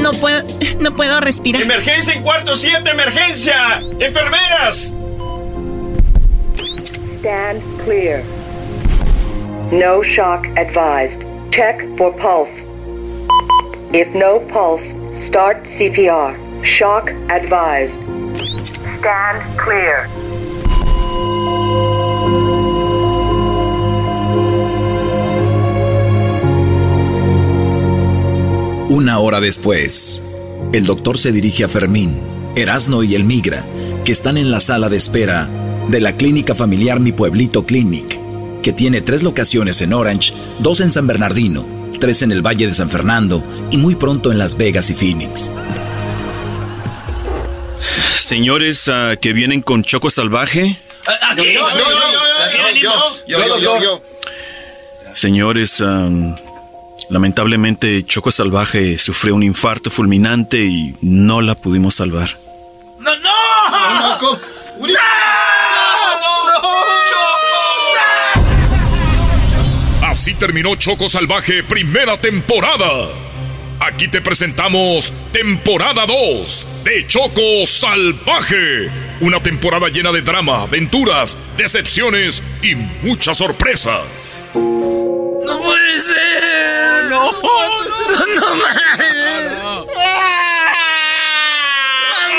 No puedo, no puedo respirar. Emergencia en cuarto 7, emergencia. Enfermeras. Stand clear. No shock advised. Check for pulse. If no pulse, start CPR. Shock advised. Stand clear. Una hora después, el doctor se dirige a Fermín, Erasno y el Migra, que están en la sala de espera de la clínica familiar Mi Pueblito Clinic, que tiene tres locaciones en Orange, dos en San Bernardino, tres en el Valle de San Fernando y muy pronto en Las Vegas y Phoenix. Señores uh, que vienen con Choco Salvaje. Yo, yo, yo, yo, yo, Señores, um, lamentablemente Choco Salvaje sufrió un infarto fulminante y no la pudimos salvar. ¡No, no! ¡No! Así terminó Choco Salvaje primera temporada. Aquí te presentamos temporada 2 de Choco Salvaje. Una temporada llena de drama, aventuras, decepciones y muchas sorpresas. ¡No puede ser! ¡No! ¡No,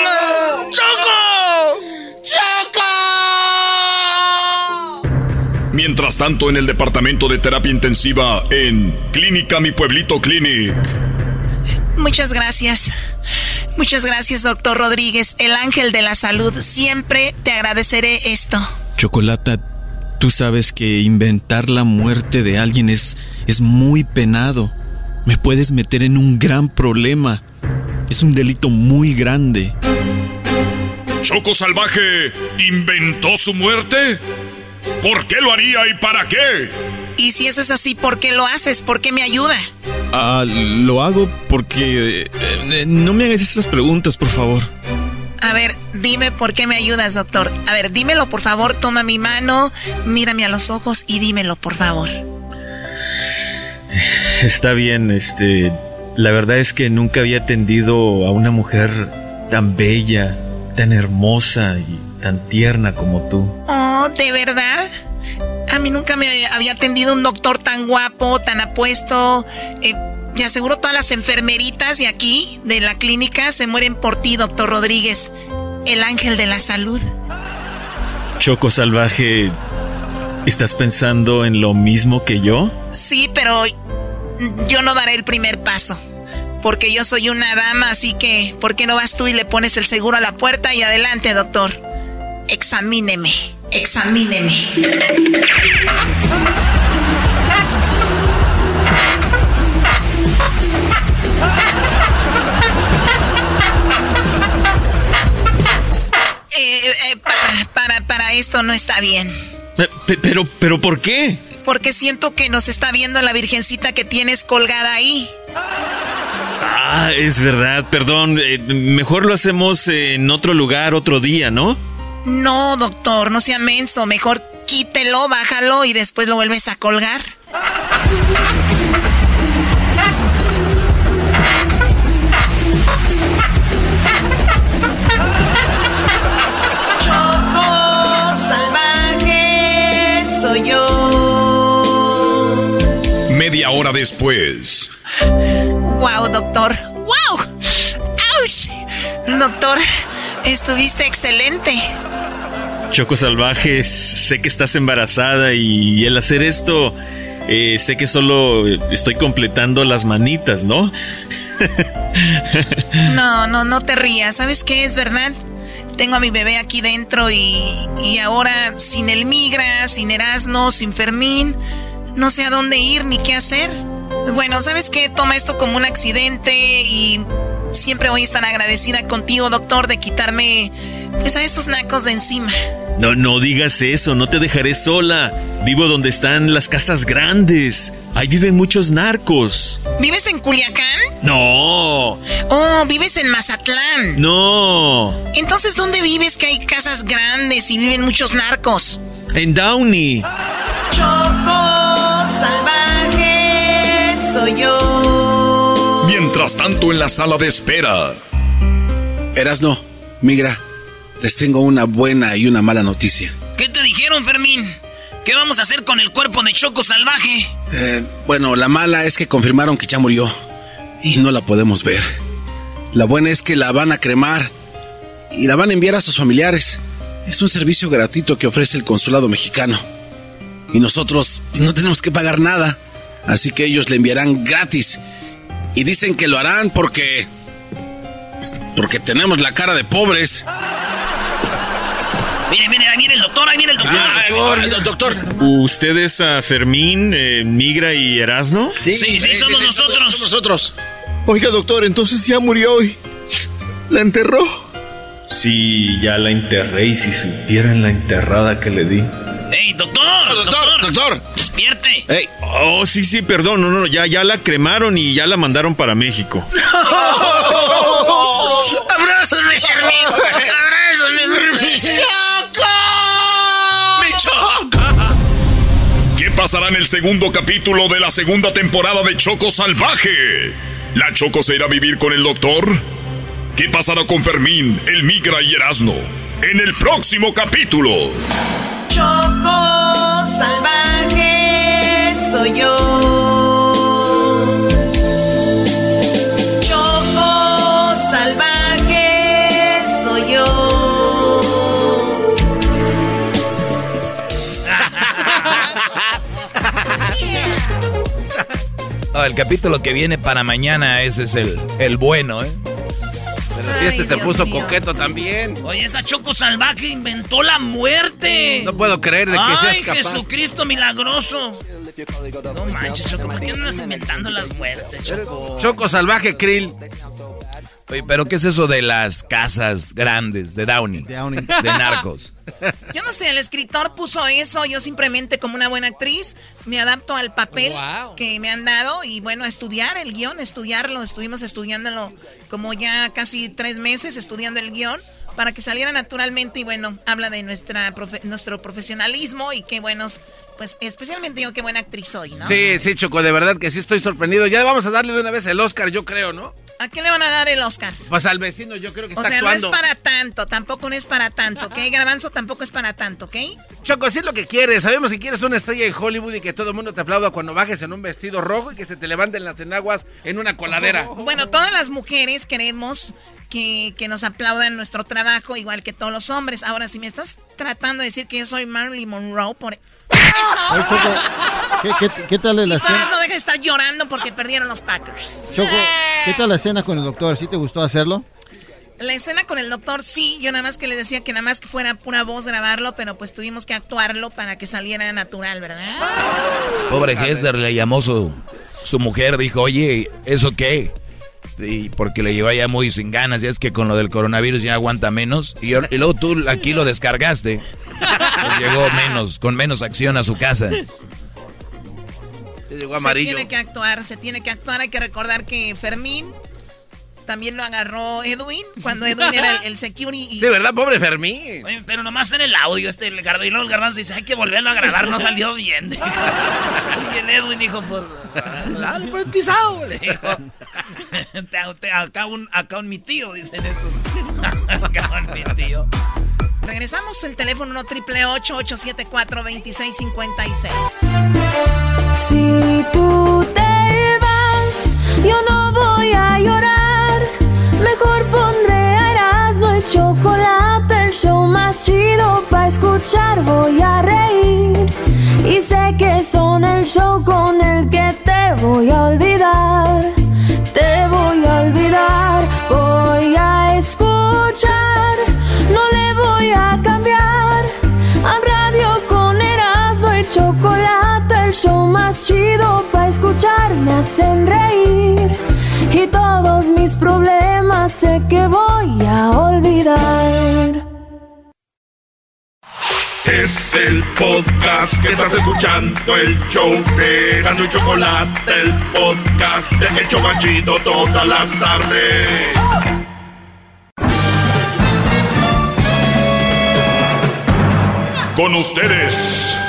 no, ¡Choco! ¡Choco! Mientras tanto, en el departamento de terapia intensiva en Clínica Mi Pueblito Clinic. Muchas gracias. Muchas gracias, doctor Rodríguez, el ángel de la salud. Siempre te agradeceré esto. Chocolata, tú sabes que inventar la muerte de alguien es, es muy penado. Me puedes meter en un gran problema. Es un delito muy grande. ¿Choco Salvaje inventó su muerte? ¿Por qué lo haría y para qué? Y si eso es así, ¿por qué lo haces? ¿Por qué me ayuda? Ah, lo hago porque... eh, eh, no me hagas esas preguntas, por favor. A ver, dime por qué me ayudas, doctor. A ver, dímelo, por favor. Toma mi mano, mírame a los ojos y dímelo, por favor. Está bien, este... La verdad es que nunca había atendido a una mujer tan bella, tan hermosa y tan tierna como tú. Oh, ¿de verdad? A mí nunca me había atendido un doctor tan guapo, tan apuesto. Eh, me aseguro todas las enfermeritas de aquí, de la clínica, se mueren por ti, doctor Rodríguez, el ángel de la salud. Choco Salvaje, ¿estás pensando en lo mismo que yo? Sí, pero yo no daré el primer paso. Porque yo soy una dama, así que, ¿por qué no vas tú y le pones el seguro a la puerta y adelante, doctor? Examíneme, examíneme. Eh, eh, para, para, para esto no está bien. Pe- pe- Pero, pero, ¿por qué? Porque siento que nos está viendo la virgencita que tienes colgada ahí. Ah, es verdad, perdón. eh, mejor lo hacemos en otro lugar, otro día, ¿no? No, doctor, no sea menso. Mejor quítelo, bájalo y después lo vuelves a colgar. Choco salvaje soy yo. Media hora después. Wow, doctor. Wow. ¡Auch! Doctor, estuviste excelente. Choco Salvaje, sé que estás embarazada y el hacer esto, eh, sé que solo estoy completando las manitas, ¿no? No, no, no te rías. ¿Sabes qué? Es verdad. Tengo a mi bebé aquí dentro y, y ahora sin el migra, sin Erasmo, sin Fermín, no sé a dónde ir ni qué hacer. Bueno, ¿sabes qué? Toma esto como un accidente y siempre voy a estar agradecida contigo, doctor, de quitarme pues a esos nacos de encima. No, no digas eso, no te dejaré sola. Vivo donde están las casas grandes. Ahí viven muchos narcos. ¿Vives en Culiacán? No. Oh, vives en Mazatlán. No. Entonces, ¿dónde vives que hay casas grandes y viven muchos narcos? En Downey. Choco salvaje soy yo. Mientras tanto en la sala de espera. Erasno, migra, les tengo una buena y una mala noticia. ¿Qué te dijeron, Fermín? ¿Qué vamos a hacer con el cuerpo de Choco Salvaje? Eh, bueno, la mala es que confirmaron que ya murió y no la podemos ver. La buena es que la van a cremar y la van a enviar a sus familiares. Es un servicio gratuito que ofrece el consulado mexicano. Y nosotros no tenemos que pagar nada. Así que ellos le enviarán gratis. Y dicen que lo harán porque... Porque tenemos la cara de pobres. Mire, mire, ahí viene el doctor, ahí viene el doctor. Ah, doctor. ¿Usted es a Fermín, eh, Migra y Erasno? Sí, sí, somos nosotros. Somos nosotros. Oiga, doctor, entonces ya murió hoy. ¿La enterró? Sí, ya la enterré y si supieran la enterrada que le di. ¡Ey, doctor! Doctor, doctor. ¡Despierte! Hey. Oh, sí, sí, perdón, no, no, ya, ya la cremaron y ya la mandaron para México. ¡Abrázame, Fermín! ¡Abrázame, Choco! ¿Qué pasará en el segundo capítulo de la segunda temporada de Choco Salvaje? ¿La Choco se irá a vivir con el doctor? ¿Qué pasará con Fermín, el Migra y Erasno? En el próximo capítulo. Choco salvaje soy yo. Choco salvaje soy yo. El capítulo que viene para mañana, ese es el, el bueno, ¿eh? Si este se puso coqueto también. Oye, esa Choco Salvaje inventó la muerte. No puedo creer de que Ay, seas capaz. Jesucristo milagroso. No manches, Choco, ¿por qué andas inventando las muertes, Choco? Choco Salvaje Krill. Oye, pero ¿qué es eso de las casas grandes de Downey? De, narcos. Yo no sé, el escritor puso eso, yo simplemente como una buena actriz me adapto al papel que me han dado y bueno, estudiar el guion, estudiarlo, estuvimos estudiándolo como ya casi tres meses estudiando el guion para que saliera naturalmente y bueno, habla de nuestra profe- nuestro profesionalismo y qué buenos, pues especialmente yo qué buena actriz soy, ¿no? Sí, sí, Choco, de verdad que sí estoy sorprendido. Ya vamos a darle de una vez el Oscar, yo creo, ¿no? ¿A qué le van a dar el Oscar? Pues al vecino yo creo que O está sea, actuando. no es para tanto, tampoco no es para tanto, ¿ok? Garbanzo tampoco es para tanto, ¿ok? Choco, si es lo que quieres. Sabemos que quieres una estrella en Hollywood y que todo el mundo te aplauda cuando bajes en un vestido rojo y que se te levanten las enaguas en una coladera. Bueno, todas las mujeres queremos que, que nos aplaudan nuestro trabajo, igual que todos los hombres. Ahora, si me estás tratando de decir que yo soy Marilyn Monroe, por Choco, ¿qué, qué, qué tal la escena? no deja de estar llorando porque perdieron los Packers. Choco, ¿qué tal la escena con el doctor? ¿Sí te gustó hacerlo? La escena con el doctor, sí, yo nada más que le decía que nada más que fuera pura voz grabarlo, pero pues tuvimos que actuarlo para que saliera natural, ¿verdad? Pobre Hester le llamó su, su mujer, dijo, oye, ¿eso qué? Y porque le lleva ya muy sin ganas, ya es que con lo del coronavirus ya aguanta menos. Y, yo- y luego tú aquí lo descargaste. Pues llegó menos, con menos acción a su casa. Llegó Se amarillo. tiene que actuar, se tiene que actuar. Hay que recordar que Fermín también lo agarró Edwin, cuando Edwin era el, el security. y- Sí, ¿verdad? Pobre Fermín. Oye, pero nomás en el audio este el gardo y luego el garbanzo dice, hay que volverlo a grabar, no salió bien. y el Edwin dijo, pues, dale, pues pisado, le dijo. Te- te- acá, un, acá un mi tío, dicen estos. acá un mi tío. Regresamos el teléfono 1 triple 874 2656 Si tú te vas, yo no voy a llorar. Mejor pondré a Erasmo el chocolate, el show más chido para escuchar. Voy a reír y sé que son el show con el que te voy a olvidar. Te voy a olvidar, voy a escuchar, no le voy a cambiar a radio con chocolate, el show más chido para escuchar me hacen reír. Y todos mis problemas sé que voy a olvidar. Es el podcast que estás escuchando, el show de Gano y Chocolate, el podcast de Hecho Machito todas las tardes. Con ustedes.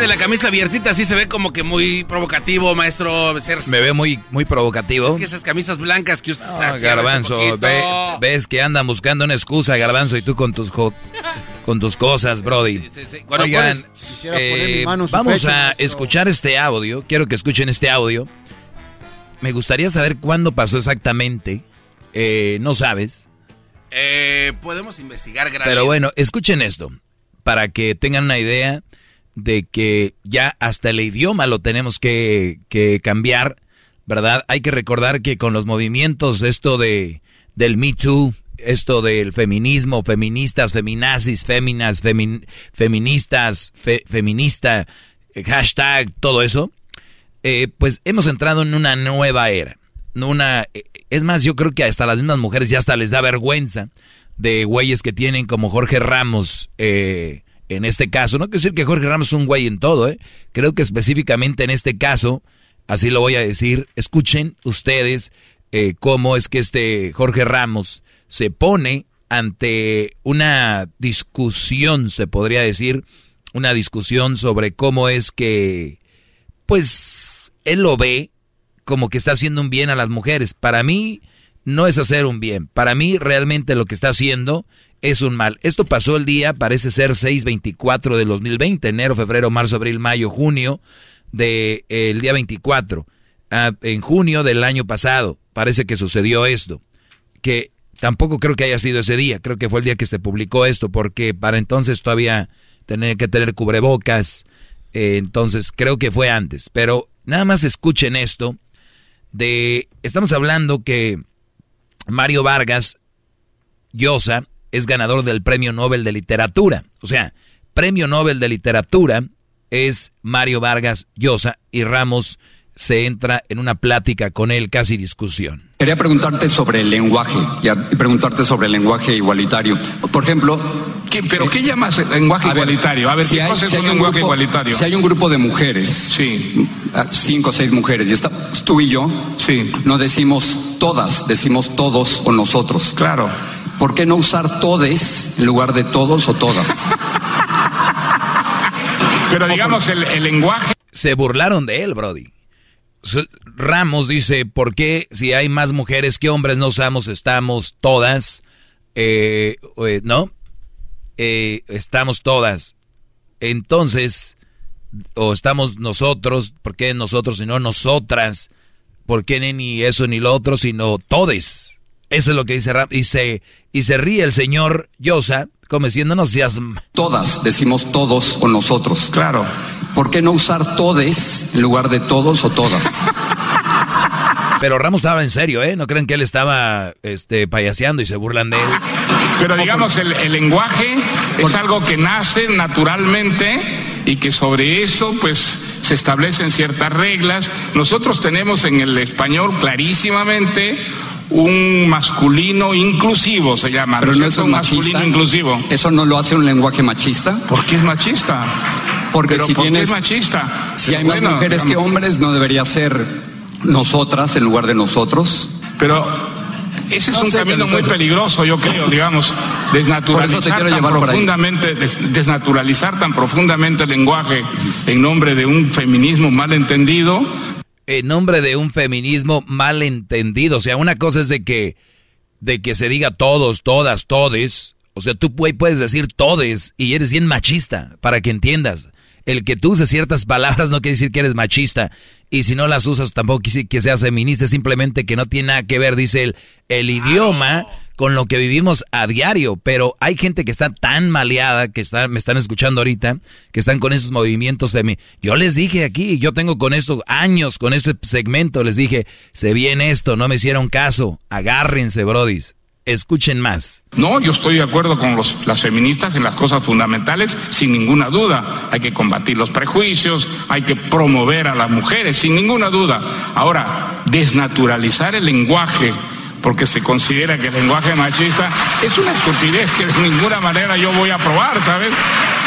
tiene la camisa abiertita, sí se ve como que muy provocativo, maestro. Me veo muy, muy provocativo. Es que esas camisas blancas que usted se Garbanzo, ve- ves que andan buscando una excusa, Garbanzo, y tú con tus con tus cosas, Brody. Oigan, pones- Quisiera poner mi eh, vamos pecho, a escuchar este audio. Quiero que escuchen este audio. Me gustaría saber cuándo pasó exactamente. Eh, no sabes. Eh, podemos investigar, gran Pero bueno, escuchen esto, para que tengan una idea de que ya hasta el idioma lo tenemos que, que cambiar, ¿verdad? Hay que recordar que con los movimientos, esto de del Me Too, esto del feminismo, feministas, feminazis, féminas, femin- feministas, fe- feminista, hashtag, todo eso, eh, pues hemos entrado en una nueva era. Una, eh, es más, yo creo que hasta las mismas mujeres ya hasta les da vergüenza de güeyes que tienen como Jorge Ramos eh, en este caso. No quiero decir que Jorge Ramos es un güey en todo, ¿eh? Creo que específicamente en este caso, así lo voy a decir, escuchen ustedes eh, cómo es que este Jorge Ramos se pone ante una discusión, se podría decir, una discusión sobre cómo es que, pues, él lo ve como que está haciendo un bien a las mujeres. Para mí no es hacer un bien. Para mí realmente lo que está haciendo es un mal. Esto pasó el día, parece ser 6-24 del 2020, enero, febrero, marzo, abril, mayo, junio, del día 24. Ah, en junio del año pasado parece que sucedió esto. Que tampoco creo que haya sido ese día, creo que fue el día que se publicó esto, porque para entonces todavía tenía que tener cubrebocas. Eh, entonces creo que fue antes. Pero nada más escuchen esto. De, estamos hablando que Mario Vargas Llosa es ganador del Premio Nobel de Literatura. O sea, Premio Nobel de Literatura es Mario Vargas Llosa y Ramos se entra en una plática con él, casi discusión. Quería preguntarte sobre el lenguaje y preguntarte sobre el lenguaje igualitario. Por ejemplo, ¿Qué- ¿Pero qué llamas lenguaje igualitario? A ver, ¿qué cosa es un lenguaje grupo, igualitario? Si hay un grupo de mujeres, ah, cinco o seis mujeres, y está tú y yo, no decimos todas, decimos todos o nosotros. Claro. ¿Por qué no usar todes en lugar de todos o todas? Pero digamos, el, el lenguaje... Se burlaron de él, Brody. Ramos dice, ¿por qué si hay más mujeres que hombres no usamos, estamos todas? Eh, eh, ¿No? Eh, estamos todas. Entonces, o estamos nosotros, ¿por qué nosotros y no nosotras? ¿Por qué ni eso ni lo otro, sino todes? Eso es lo que dice Ramos. Y se, y se ríe el señor Yosa, como diciendo, no seas... m-". Todas, decimos todos o nosotros. Claro. ¿Por qué no usar todes en lugar de todos o todas? Pero Ramos estaba en serio, ¿eh? No creen que él estaba este, payaseando y se burlan de él. Pero digamos, el, el lenguaje es algo que nace naturalmente y que sobre eso pues se establecen ciertas reglas. Nosotros tenemos en el español clarísimamente un masculino inclusivo, se llama. Pero no es un masculino inclusivo. ¿Eso no lo hace un lenguaje machista? ¿Por qué es machista? Porque Pero si ¿por qué tienes, es machista? si hay Bueno, más mujeres que hombres, no debería ser nosotras en lugar de nosotros. Pero Ese es No un camino muy peligroso, yo creo, digamos, desnaturalizar tan profundamente, des- desnaturalizar tan profundamente el lenguaje en nombre de un feminismo malentendido. En nombre de un feminismo mal entendido. O sea, una cosa es de que, de que se diga todos, todas, todes. O sea, tú puedes decir todes y eres bien machista, para que entiendas. El que tú uses ciertas palabras no quiere decir que eres machista. Y si no las usas tampoco quiere decir que seas feminista, es simplemente que no tiene nada que ver, dice el, el idioma con lo que vivimos a diario. Pero hay gente que está tan maleada, que está, me están escuchando ahorita, que están con esos movimientos de mí. Yo les dije aquí, yo tengo con esto años, con este segmento, les dije, se viene esto, no me hicieron caso, agárrense, brodis, escuchen más. No, yo estoy de acuerdo con los- las feministas en las cosas fundamentales, sin ninguna duda. Hay que combatir los prejuicios, hay que promover a las mujeres, sin ninguna duda. Ahora, desnaturalizar el lenguaje porque se considera que el lenguaje machista es una estupidez que de ninguna manera yo voy a aprobar, ¿sabes?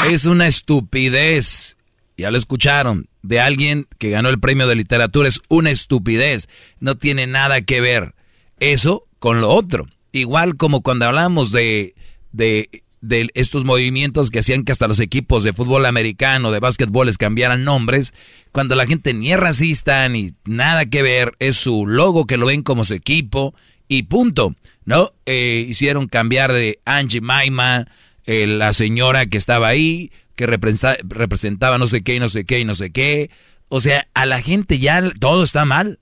Es una estupidez. Ya lo escucharon. De alguien que ganó el premio de literatura. Es una estupidez. No tiene nada que ver eso con lo otro. Igual como cuando hablamos de, de, de estos movimientos que hacían que hasta los equipos de fútbol americano, de básquetbol, les cambiaran nombres. Cuando la gente ni es racista ni nada que ver. Es su logo que lo ven como su equipo. Y punto. ¿No? Eh, hicieron cambiar de Angie Maima, eh, la señora que estaba ahí, que representa- representaba no sé qué y no sé qué y no sé qué. O sea, a la gente ya todo está mal.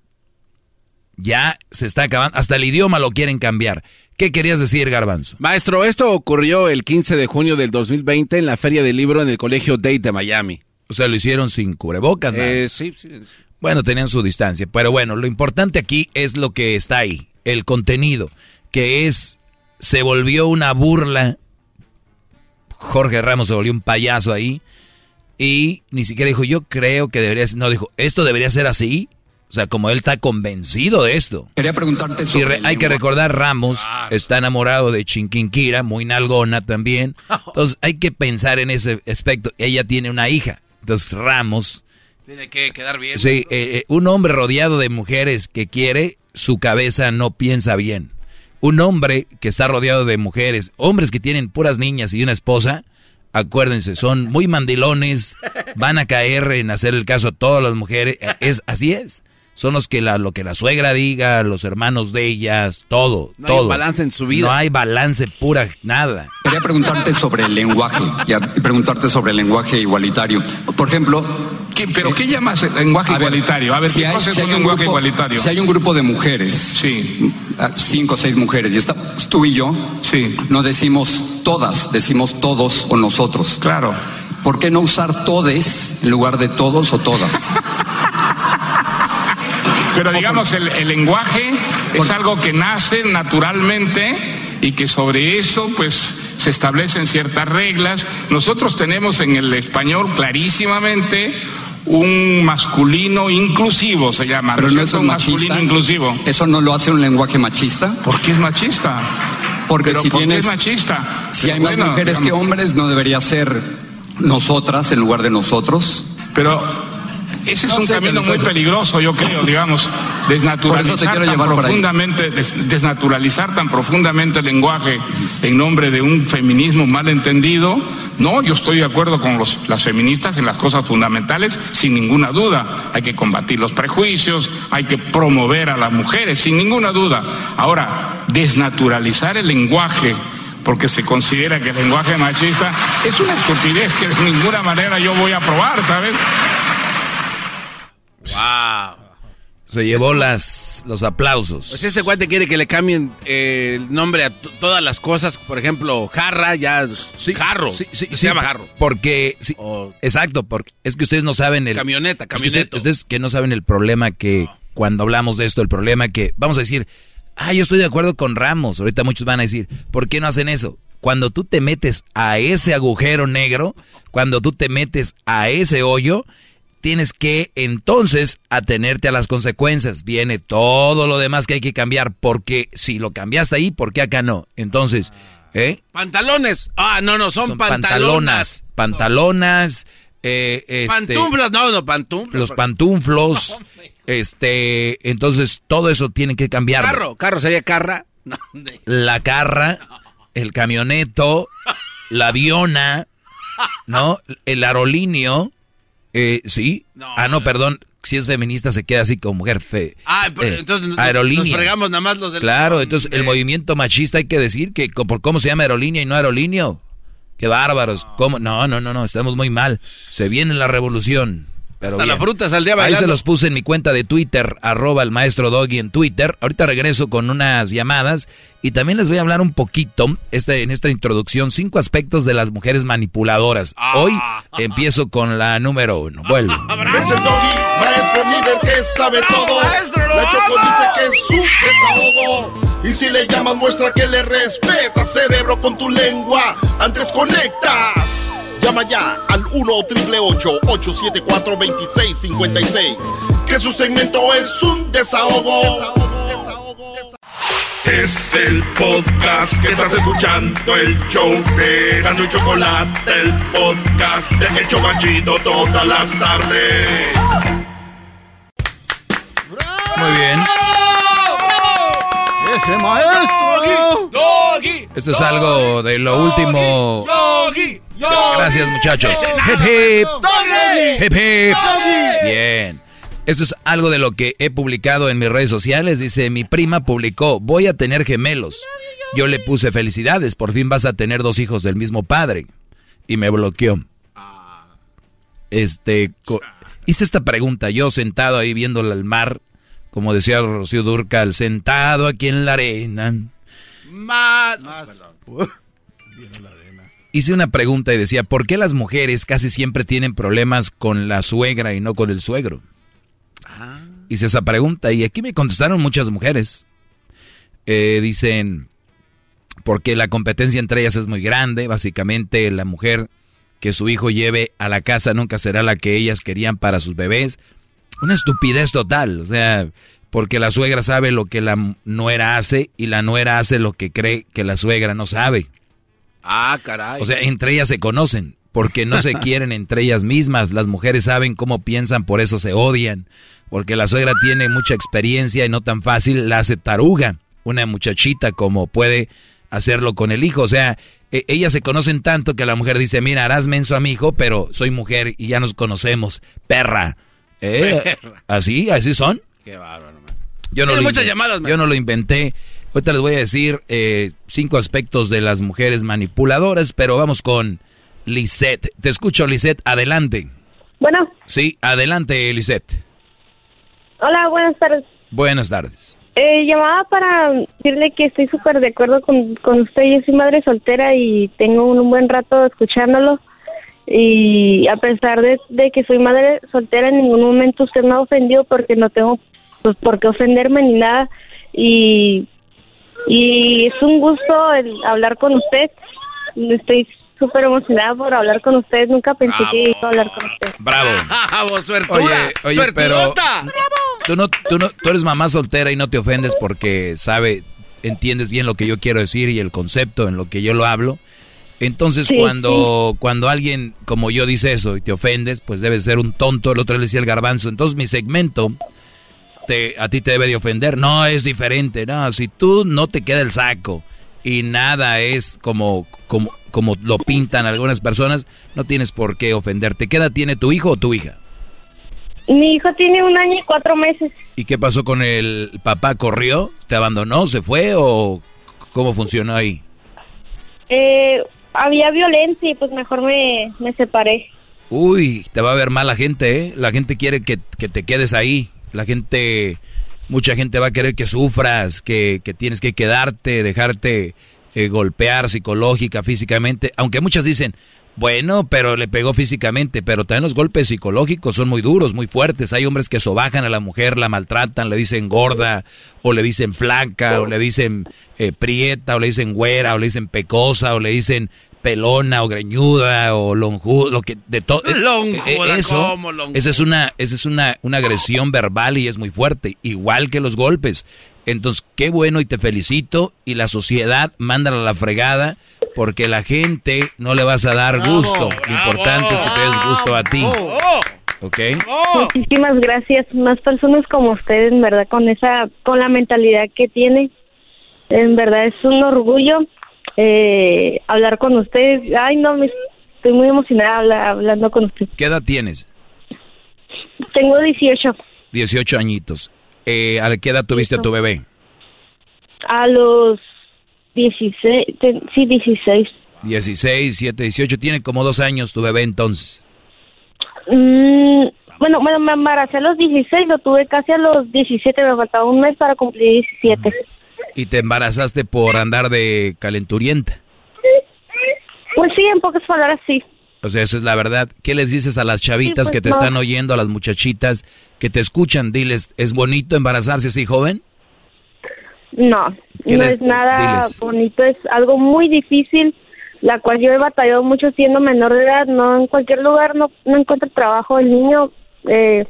Ya se está acabando. Hasta el idioma lo quieren cambiar. ¿Qué querías decir, Garbanzo? Maestro, esto ocurrió el 15 de junio del 2020 en la Feria del Libro en el Colegio Date de Miami. O sea, lo hicieron sin cubrebocas. ¿no? Eh, sí, sí. Bueno, tenían su distancia. Pero bueno, lo importante aquí es lo que está ahí. El contenido. Que es... Se volvió una burla. Jorge Ramos se volvió un payaso ahí. Y ni siquiera dijo, yo creo que debería ser... No, dijo, esto debería ser así. O sea, como él está convencido de esto. Quería preguntarte Y sobre re- el hay que recordar, Ramos está enamorado de Chinquinquira, muy nalgona también. Entonces hay que pensar en ese aspecto. Ella tiene una hija. Entonces Ramos, Tiene que quedar bien. sí, eh, eh, un hombre rodeado de mujeres que quiere, su cabeza no piensa bien. Un hombre que está rodeado de mujeres, hombres que tienen puras niñas y una esposa, acuérdense, son muy mandilones, van a caer en hacer el caso a todas las mujeres. Es, así es. Son los que la, lo que la suegra diga, los hermanos de ellas, todo, No hay todo. balance en su vida. No hay balance pura, nada. Quería preguntarte sobre el lenguaje y preguntarte sobre el lenguaje igualitario. Por ejemplo, ¿Qué- ¿Pero qué llamas el lenguaje a ver, igualitario? A ver, si ¿qué hay, cosa si un hay un lenguaje grupo, igualitario? si hay un grupo de mujeres, Sí. ah, cinco o seis mujeres, y está tú y yo, Sí. no decimos todas, decimos todos o nosotros. Claro. ¿Por qué no usar todes en lugar de todos o todas? Pero digamos, el, el lenguaje es algo que nace naturalmente y que sobre eso pues se establecen ciertas reglas. Nosotros tenemos en el español clarísimamente un masculino inclusivo, se llama. Pero ¿no es eso cierto? es un masculino machista. inclusivo. ¿Eso no lo hace un lenguaje machista? ¿Por qué es machista? Porque Pero si ¿por qué es machista? si hay más mujeres que hombres, no debería ser nosotras en lugar de nosotros. Pero ese es No un sé, camino muy peligroso, yo creo, digamos, desnaturalizar tan profundamente, des- desnaturalizar tan profundamente el lenguaje en nombre de un feminismo malentendido. No, yo estoy de acuerdo con los- las feministas en las cosas fundamentales, sin ninguna duda. Hay que combatir los prejuicios, hay que promover a las mujeres, sin ninguna duda. Ahora, desnaturalizar el lenguaje porque se considera que el lenguaje machista es una estupidez que de ninguna manera yo voy a aprobar, ¿sabes? Wow. Se llevó las, los aplausos. Pues este cuate quiere que le cambien eh, el nombre a todas las cosas. Por ejemplo, jarra, ya. jarro. Sí, sí, se sí, llama jarro. Porque, sí, exacto, porque es que ustedes no saben el... Camioneta, es que camioneta. ustedes, ustedes que no saben el problema que, cuando hablamos de esto, el problema que, vamos a decir, ah, yo estoy de acuerdo con Ramos, ahorita muchos van a decir, ¿por qué no hacen eso? Cuando tú te metes a ese agujero negro, cuando tú te metes a ese hoyo, tienes que entonces atenerte a las consecuencias. Viene todo lo demás que hay que cambiar, porque si lo cambiaste ahí, ¿por qué acá no? Entonces, ¿eh? Pantalones. Ah, no, no, son, Son pantalonas. pantalonas. Pantalonas. eh, este, Pantuflas, no, no, pantuflas. Los pantuflos. este, entonces todo eso tiene que cambiar. Carro, carro sería carra. la carra, el camioneto, la aviona, ¿no? El aerolíneo, eh, ¿sí? ah, no, perdón, si es feminista se queda así como mujer fe. Ah, eh, pero entonces aerolínea. nos fregamos nada más los del... Claro, entonces el movimiento machista hay que decir que por cómo se llama aerolínea y no aerolíneo. Qué bárbaros. ¿Cómo? No, no, no, no, estamos muy mal. Se viene la revolución. Pero Hasta la bien. fruta saldría Ahí bailando. se los puse en mi cuenta de Twitter, arroba el maestro Doggy en Twitter. Ahorita regreso con unas llamadas y también les voy a hablar un poquito este, en esta introducción, cinco aspectos de las mujeres manipuladoras. Hoy empiezo con la número uno. Vuelvo. Es el doggy, maestro líder que sabe todo. La Choco dice que es su desahogo. Y si le llamas, muestra que le respeta, cerebro, con tu lengua. Antes conectas. Llama ya al 1 874 2656 Que su segmento es un desahogo. Es el podcast que estás escuchando, el show de Gano y Chocolate, el podcast de El Chobachito todas las tardes. Muy bien. ¡Ese maestro! Doggy, Esto es algo de lo último. doggy, Gracias, muchachos. Hip hip. Hip hip. Bien. Esto es algo de lo que he publicado en mis redes sociales. Dice, mi prima publicó, voy a tener gemelos. Yo le puse felicidades, por fin vas a tener dos hijos del mismo padre. Y me bloqueó. Este, co- hice esta pregunta, yo sentado ahí viéndola al mar, como decía Rocío Durcal, sentado aquí en la arena. Más. Hice una pregunta y decía, ¿por qué las mujeres casi siempre tienen problemas con la suegra y no con el suegro? Hice esa pregunta y aquí me contestaron muchas mujeres. Eh, dicen, porque la competencia entre ellas es muy grande, básicamente la mujer que su hijo lleve a la casa nunca será la que ellas querían para sus bebés. Una estupidez total, o sea, porque la suegra sabe lo que la nuera hace y la nuera hace lo que cree que la suegra no sabe. Ah, caray. O sea, entre ellas se conocen, porque no se quieren entre ellas mismas. Las mujeres saben cómo piensan, por eso se odian. Porque la suegra tiene mucha experiencia y no tan fácil la hace taruga. Una muchachita como puede hacerlo con el hijo. O sea, e- ellas se conocen tanto que la mujer dice, mira, harás menso a mi hijo, pero soy mujer y ya nos conocemos. Perra. ¿Eh? ¿Así? ¿Así son? Qué bárbaro. Yo no, Tiene lo muchas inven- llamadas, yo no lo inventé. Ahorita les voy a decir eh, cinco aspectos de las mujeres manipuladoras, pero vamos con Lisette. Te escucho, Lisette. Adelante. Bueno, Sí, adelante, Lisette. hola, buenas tardes. Buenas tardes. Eh, llamaba para decirle que estoy súper de acuerdo con, con usted. Yo soy madre soltera y tengo un, buen rato escuchándolo. Y a pesar de, de que soy madre soltera, en ningún momento usted me ha ofendido porque no tengo pues, por qué ofenderme ni nada. Y, y es un gusto el hablar con usted. Estoy súper emocionada por hablar con usted. Nunca pensé que iba a hablar con usted. Bravo. ¡Bravo, suertuda! Oye, oye, pero tú no, tú no, tú eres mamá soltera y no te ofendes porque sabe, entiendes bien lo que yo quiero decir y el concepto en lo que yo lo hablo. Entonces Sí, cuando, cuando alguien como yo dice eso y te ofendes, pues debes ser un tonto. El otro le decía el garbanzo. Entonces mi segmento te, a ti te debe de ofender. No, es diferente. No, si tú no te queda el saco y nada es como, como, como lo pintan algunas personas, no tienes por qué ofenderte. ¿Qué edad tiene tu hijo o tu hija? Mi hijo tiene un año y cuatro meses. ¿Y qué pasó con el papá? ¿Corrió? ¿Te abandonó? ¿Se fue? ¿O cómo funcionó ahí? Eh, había violencia y pues mejor me, me separé. Uy, te va a ver mal la gente, ¿eh? La gente quiere que, que te quedes ahí. La gente, mucha gente va a querer que sufras, que, que tienes que quedarte, dejarte eh, golpear psicológica, físicamente. Aunque muchas dicen, bueno, pero le pegó físicamente, pero también los golpes psicológicos son muy duros, muy fuertes. Hay hombres que sobajan a la mujer, la maltratan, le dicen gorda, o le dicen flaca, o le dicen eh, prieta, o le dicen güera, o le dicen pecosa, o le dicen pelona, o greñuda, o lonjuda, lo que de todo. eh, Lonjuda, eso, ¿cómo lonjuda? esa es una, esa es una, una agresión verbal y es muy fuerte, igual que los golpes. Entonces, qué bueno y te felicito. Y la sociedad, mándala a la fregada, porque la gente no le vas a dar gusto. Lo importante es que te des gusto a ti. ¿Ok? Muchísimas gracias. Más personas como usted, en verdad, con esa, con la mentalidad que tiene, En verdad es un orgullo eh, hablar con ustedes. Ay, no, me, estoy muy emocionada hablando con usted. ¿Qué edad tienes? Tengo 18. 18 añitos. Eh, ¿A qué edad tuviste a tu bebé? A los 16, sí, 16. 16, 7, 18. Tiene como dos años tu bebé entonces. Mm, bueno, bueno, me embaracé a los 16, lo tuve casi a los 17, me faltaba un mes para cumplir 17. ¿Y te embarazaste por andar de calenturienta? Pues sí, en pocas palabras sí. O sea, esa es la verdad. ¿Qué les dices a las chavitas pues que te están oyendo, a las muchachitas que te escuchan? Diles, ¿es bonito embarazarse así joven? No, no es nada bonito, es algo muy difícil, la cual yo he batallado mucho siendo menor de edad, no en cualquier lugar no, no encuentro trabajo, el niño, eh,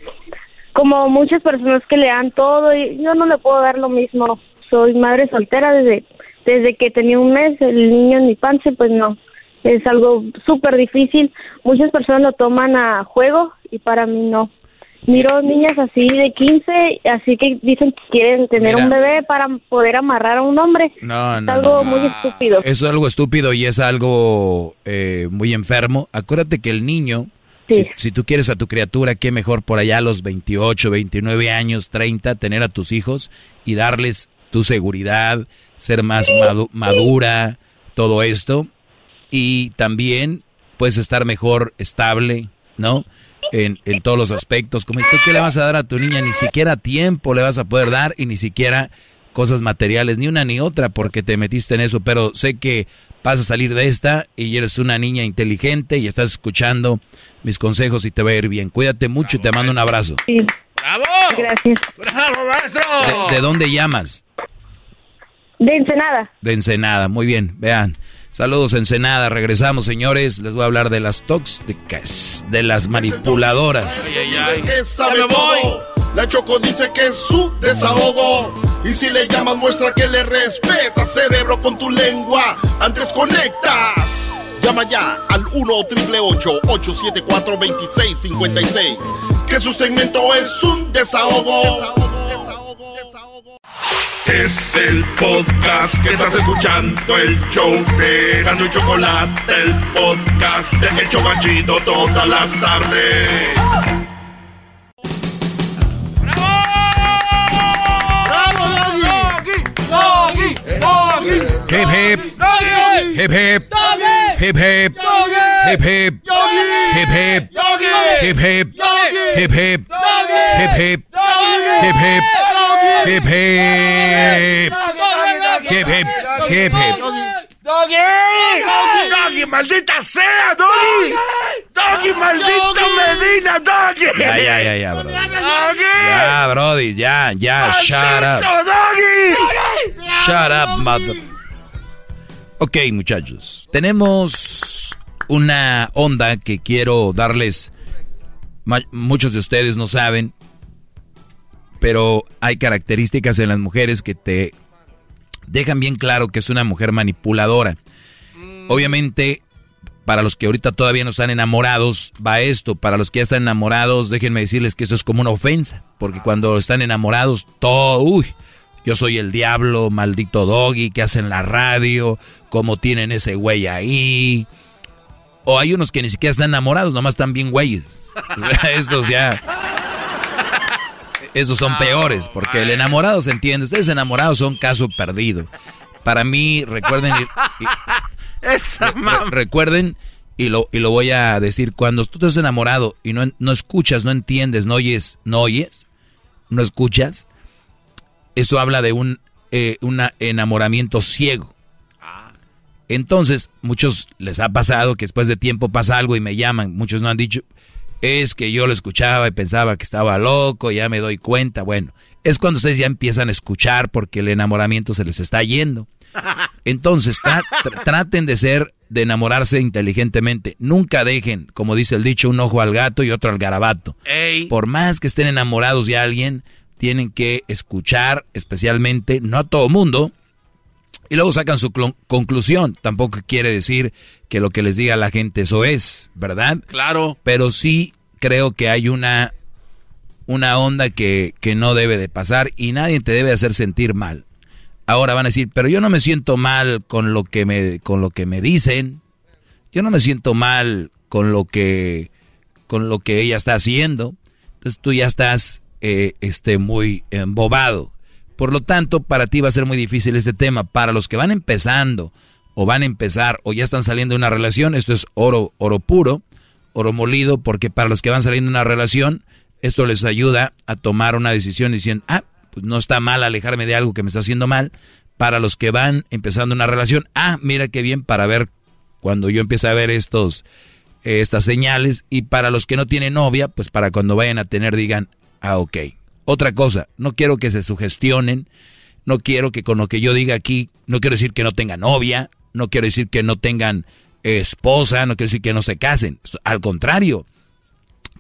como muchas personas que le dan todo, y yo no le puedo dar lo mismo, soy madre soltera desde, desde que tenía un mes, el niño en mi panza, pues no, es algo súper difícil, muchas personas lo toman a juego y para mí no. Miro niñas así de 15, así que dicen que quieren tener un bebé para poder amarrar a un hombre. No, no. Es algo muy estúpido. Es algo estúpido y es algo eh, muy enfermo. Acuérdate que el niño, si, tú quieres a tu criatura, qué mejor por allá a los 28, 29 años, 30, tener a tus hijos y darles tu seguridad, ser más madura, todo esto. Y también puedes estar mejor estable, ¿no? en, en todos los aspectos. Como esto, ¿qué le vas a dar a tu niña? Ni siquiera tiempo le vas a poder dar y ni siquiera cosas materiales, ni una ni otra, porque te metiste en eso. Pero sé que vas a salir de esta y eres una niña inteligente y estás escuchando mis consejos y te va a ir bien. Cuídate mucho y te mando un abrazo. ¡Bravo! Gracias. ¡Bravo, maestro! ¿De, ¿De, dónde llamas? De Ensenada. De Ensenada, muy bien. Vean, Saludos Ensenada, regresamos señores, les voy a hablar de las tóxicas, de las manipuladoras. La Choco dice que es su desahogo. Y si le llamas muestra que le respeta, cerebro, con tu lengua. Antes conectas. Llama ya al 1-888-874-2656. Que su segmento es un desahogo. Es el podcast que estás escuchando, el show de Gano y Chocolate, el podcast de Hecho Banchito todas las tardes. ¡Doggy! Hip hip. Hip hip. Hip hip. Hip hip. Hip hip. Hip hip. Hip hip. Hip hip. Hip hip. Hip hip. Hip hip. Hip hip. ¡Doggy! ¡Doggy, maldita sea, Doggy! ¡Doggy, maldito Medina, Doggy! Ya, ya, ya, ya, Brody. ¡Doggy! Ya, Brody, ya, ya, shut up. Doggy! Shut up, mother. Ok, muchachos. Tenemos una onda que quiero darles. Muchos de ustedes no saben, pero hay características en las mujeres que te dejan bien claro que es una mujer manipuladora. Obviamente, para los que ahorita todavía no están enamorados, va esto. Para los que ya están enamorados, déjenme decirles que eso es como una ofensa. Porque cuando están enamorados, todo, uy, yo soy el diablo, maldito doggy, que hacen la radio, cómo tienen ese güey ahí. O hay unos que ni siquiera están enamorados, nomás están bien güeyes. Estos ya. Esos son peores, porque el enamorado se entiende. Ustedes enamorados son caso perdido. Para mí, recuerden. y- Esa re- recuerden, y lo, y lo voy a decir, cuando tú estás enamorado y no, no escuchas, no entiendes, no oyes, no oyes, no escuchas, eso habla de un eh, una enamoramiento ciego. Entonces, muchos les ha pasado que después de tiempo pasa algo y me llaman, muchos no han dicho, es que yo lo escuchaba y pensaba que estaba loco, ya me doy cuenta. Bueno, es cuando ustedes ya empiezan a escuchar porque el enamoramiento se les está yendo. Entonces, tra- tra- traten de ser, de enamorarse inteligentemente. Nunca dejen, como dice el dicho, un ojo al gato y otro al garabato. Ey. Por más que estén enamorados de alguien, tienen que escuchar, especialmente, no a todo mundo, y luego sacan su conclusión. Tampoco quiere decir que lo que les diga la gente eso es, ¿verdad? Claro. Pero sí creo que hay una, una onda que, que no debe de pasar y nadie te debe hacer sentir mal. Ahora van a decir, pero yo no me siento mal con lo que me, con lo que me dicen. Yo no me siento mal con lo que, con lo que ella está haciendo. Entonces tú ya estás, eh, muy embobado. Por lo tanto, para ti va a ser muy difícil este tema. Para los que van empezando, o van a empezar, o ya están saliendo de una relación, esto es oro, oro puro, oro molido, porque para los que van saliendo de una relación, esto les ayuda a tomar una decisión diciendo, ah, pues no está mal alejarme de algo que me está haciendo mal. Para los que van empezando una relación, ah, mira qué bien para ver cuando yo empiece a ver estos, estas señales. Y para los que no tienen novia, pues para cuando vayan a tener digan, ah, ok. Otra cosa, no quiero que se sugestionen, no quiero que con lo que yo diga aquí, no quiero decir que no tengan novia, no quiero decir que no tengan esposa, no quiero decir que no se casen. Al contrario,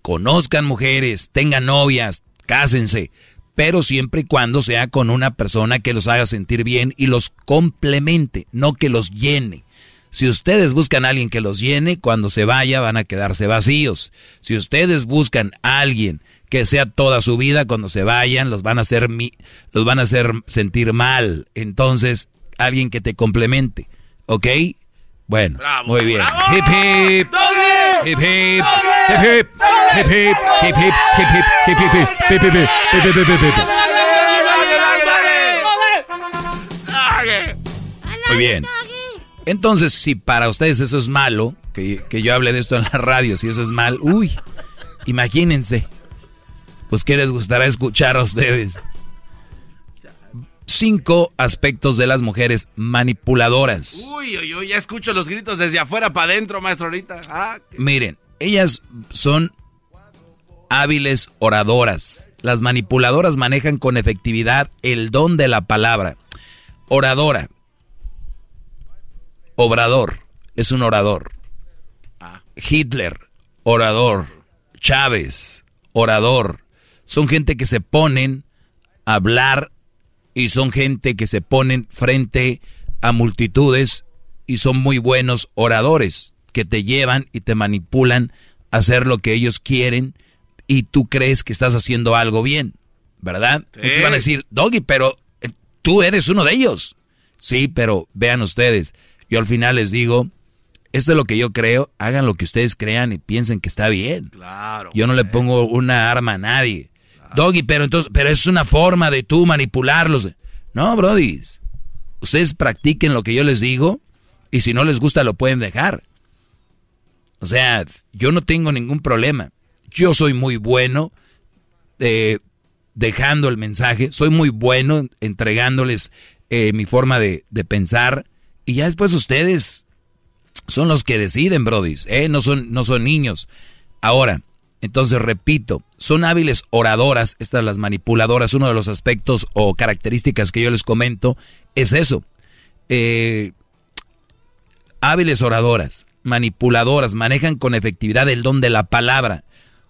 conozcan mujeres, tengan novias, cásense, pero siempre y cuando sea con una persona que los haga sentir bien y los complemente, no que los llene. Si ustedes buscan a alguien que los llene, cuando se vaya van a quedarse vacíos. Si ustedes buscan a alguien que sea toda su vida, cuando se vayan los van a hacer los van a hacer sentir mal. Entonces, alguien que te complemente, ¿ok? Bueno, muy bien. Hip hip. Hip hip. Hip hip. Hip hip. Hip hip. Hip hip. Hip hip. Hip hip. Hip hip. Hip Muy bien. Entonces, si para ustedes eso es malo, que, que yo hable de esto en la radio, si eso es mal, uy, imagínense. Pues, ¿qué les gustará escuchar a ustedes? cinco aspectos de las mujeres manipuladoras. Uy, uy, uy, ya escucho los gritos desde afuera para adentro, maestro, ahorita. Ah, Miren, ellas son hábiles oradoras. Las manipuladoras manejan con efectividad el don de la palabra. Oradora. Obrador. Es un orador. Ah. Hitler. Orador. Chávez. Orador. Son gente que se ponen a hablar y son gente que se ponen frente a multitudes y son muy buenos oradores que te llevan y te manipulan a hacer lo que ellos quieren y tú crees que estás haciendo algo bien, ¿verdad? Muchos van a decir, Doggy, pero eh, tú eres uno de ellos. Sí, pero vean ustedes, yo al final les digo, esto es lo que yo creo, hagan lo que ustedes crean y piensen que está bien. Claro. Yo no le pongo una arma a nadie. Doggy, pero entonces, pero es una forma de tú manipularlos. No, Brody. Ustedes practiquen lo que yo les digo y si no les gusta lo pueden dejar. O sea, yo no tengo ningún problema. Yo soy muy bueno eh, dejando el mensaje, soy muy bueno entregándoles eh, mi forma de, pensar y ya después ustedes son los que deciden, Brody. ¿eh? No, son, no son niños. Ahora, entonces, repito, son hábiles oradoras, estas las manipuladoras, uno de los aspectos o características que yo les comento es eso. Eh, hábiles oradoras, manipuladoras, manejan con efectividad el don de la palabra.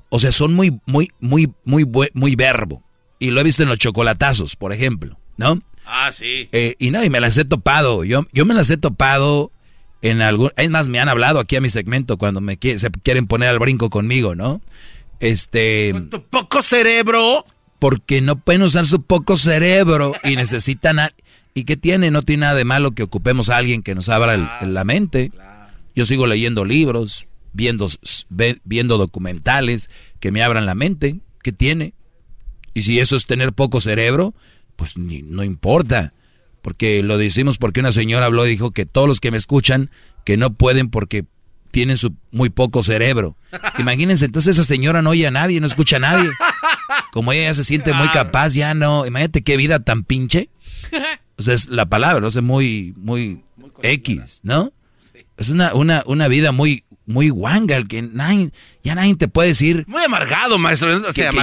O sea, son muy, muy, muy, muy, muy verbo. Y lo he visto en los chocolatazos, por ejemplo, ¿no? Ah, sí. Eh, y no, y me las he topado. Yo, yo me las he topado en algún... Es más, me han hablado aquí a mi segmento cuando me se quieren poner al brinco conmigo, ¿no? Este... tu poco cerebro? Porque no pueden usar su poco cerebro y necesitan... ¿Y qué tiene? No tiene nada de malo que ocupemos a alguien que nos abra la mente. Yo sigo leyendo libros, viendo, viendo documentales que me abran la mente. ¿Qué tiene? Y si eso es tener poco cerebro, pues no importa. Porque lo decimos porque una señora habló y dijo que todos los que me escuchan que no pueden porque tienen su muy poco cerebro. Imagínense, entonces esa señora no oye a nadie, no escucha a nadie. Como ella ya se siente muy capaz, ya no. Imagínate qué vida tan pinche. O sea, es la palabra, ¿no? es muy, muy, X, ¿no? Es una, una, una vida muy, muy guanga, que nadie, ya nadie te puede decir. Muy amargado, maestro. O sea, que,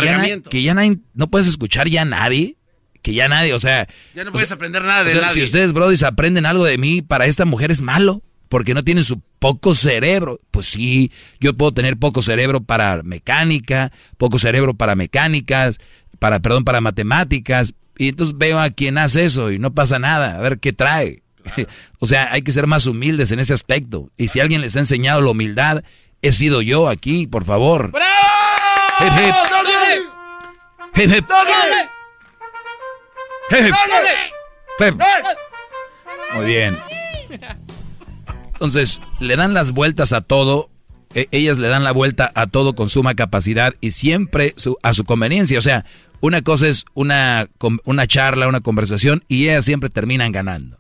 que, ya nadie, no puedes escuchar ya a nadie que ya nadie, o sea... Ya no puedes aprender nada de nadie. Si ustedes, brodis, aprenden algo de mí, para esta mujer es malo, porque no tienen su poco cerebro. Pues sí, yo puedo tener poco cerebro para mecánica, poco cerebro para mecánicas, para, perdón, para matemáticas, y entonces veo a quien hace eso y no pasa nada, a ver qué trae. o sea, hay que ser más humildes en ese aspecto. Y si alguien les ha enseñado la humildad, he sido yo aquí, por favor. ¡Bravo! Hip, hip. Muy bien. Entonces, le dan las vueltas a todo. E, ellas le dan la vuelta a todo con suma capacidad y siempre a su conveniencia. O sea, una cosa es una, una charla, una conversación y ellas siempre terminan ganando.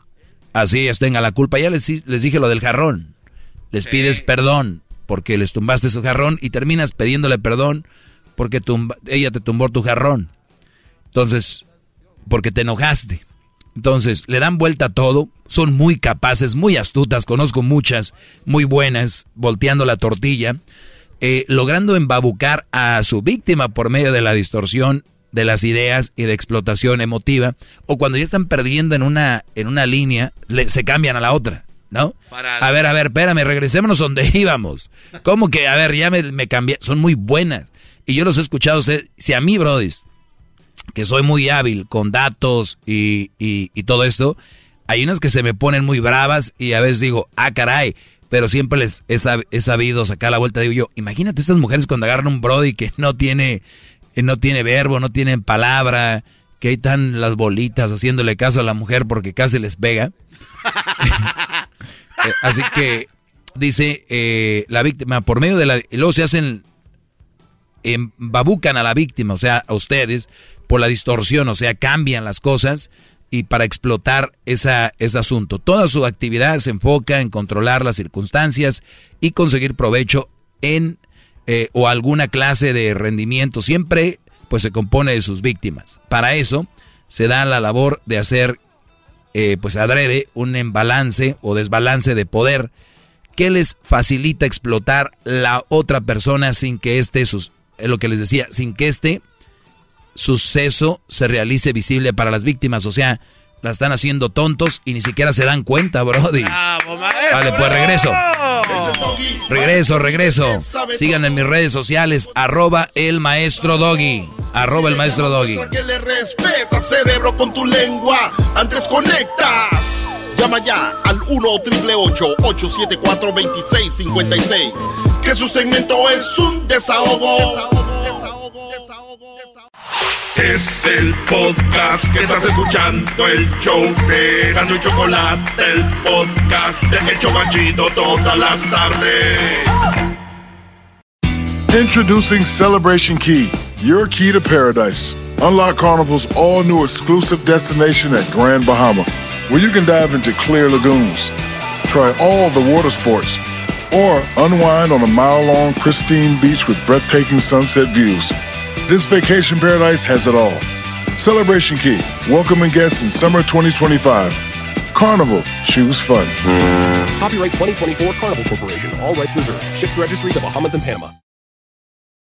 Así ellas tengan la culpa. Ya les, les dije lo del jarrón. Les pides perdón porque les tumbaste su jarrón y terminas pidiéndole perdón porque ella te tumbó tu jarrón. Entonces, porque te enojaste. Entonces, le dan vuelta a todo, son muy capaces, muy astutas, conozco muchas, muy buenas, volteando la tortilla, eh, logrando embabucar a su víctima por medio de la distorsión de las ideas y de explotación emotiva, o cuando ya están perdiendo en una, en una línea, se cambian a la otra, ¿no? A ver, a ver, espérame, regresémonos donde íbamos. ¿Cómo que, a ver, ya me, me cambié? Son muy buenas. Y yo los he escuchado a ustedes. Si a mí, Brody, que soy muy hábil con datos y, todo esto, hay unas que se me ponen muy bravas y a veces digo, ah, caray, pero siempre les he, sabido sacar la vuelta. Digo yo, imagínate estas mujeres cuando agarran un Brody que no tiene, no tiene verbo, no tiene palabra, que ahí están las bolitas haciéndole caso a la mujer porque casi les pega. Eh, así que dice eh, la víctima, por medio de la... Luego se hacen, babucan a la víctima, o sea, a ustedes, por la distorsión, o sea, cambian las cosas y para explotar ese asunto. Toda su actividad se enfoca en controlar las circunstancias y conseguir provecho en eh, o alguna clase de rendimiento. Siempre pues se compone de sus víctimas. Para eso se da la labor de hacer eh, pues adrede un embalance o desbalance de poder que les facilita explotar la otra persona sin que este, sus, lo que les decía, sin que este suceso se realice visible para las víctimas. O sea, la están haciendo tontos y ni siquiera se dan cuenta, Brody. vale, pues regreso. Regreso, regreso. Sigan en mis redes sociales, arroba el maestro Doggy. Arroba el maestro Doggy. Que le respeta, cerebro, con tu lengua. Antes conectas. Llama ya al 1 874 2656 Que su segmento es un desahogo. Es el podcast que estás escuchando, el show de Gano y Chocolate, el podcast de El Chobachito todas las tardes. Introducing Celebration Key, your key to paradise. Unlock Carnival's all new exclusive destination at Grand Bahama, where you can dive into clear lagoons, try all the water sports, or unwind on a mile long pristine beach with breathtaking sunset views. This vacation paradise has it all. Celebration Key, welcoming guests in summer 2025. Carnival, choose fun. Copyright 2024 Carnival Corporation, all rights reserved. Ships registry the Bahamas and Panama.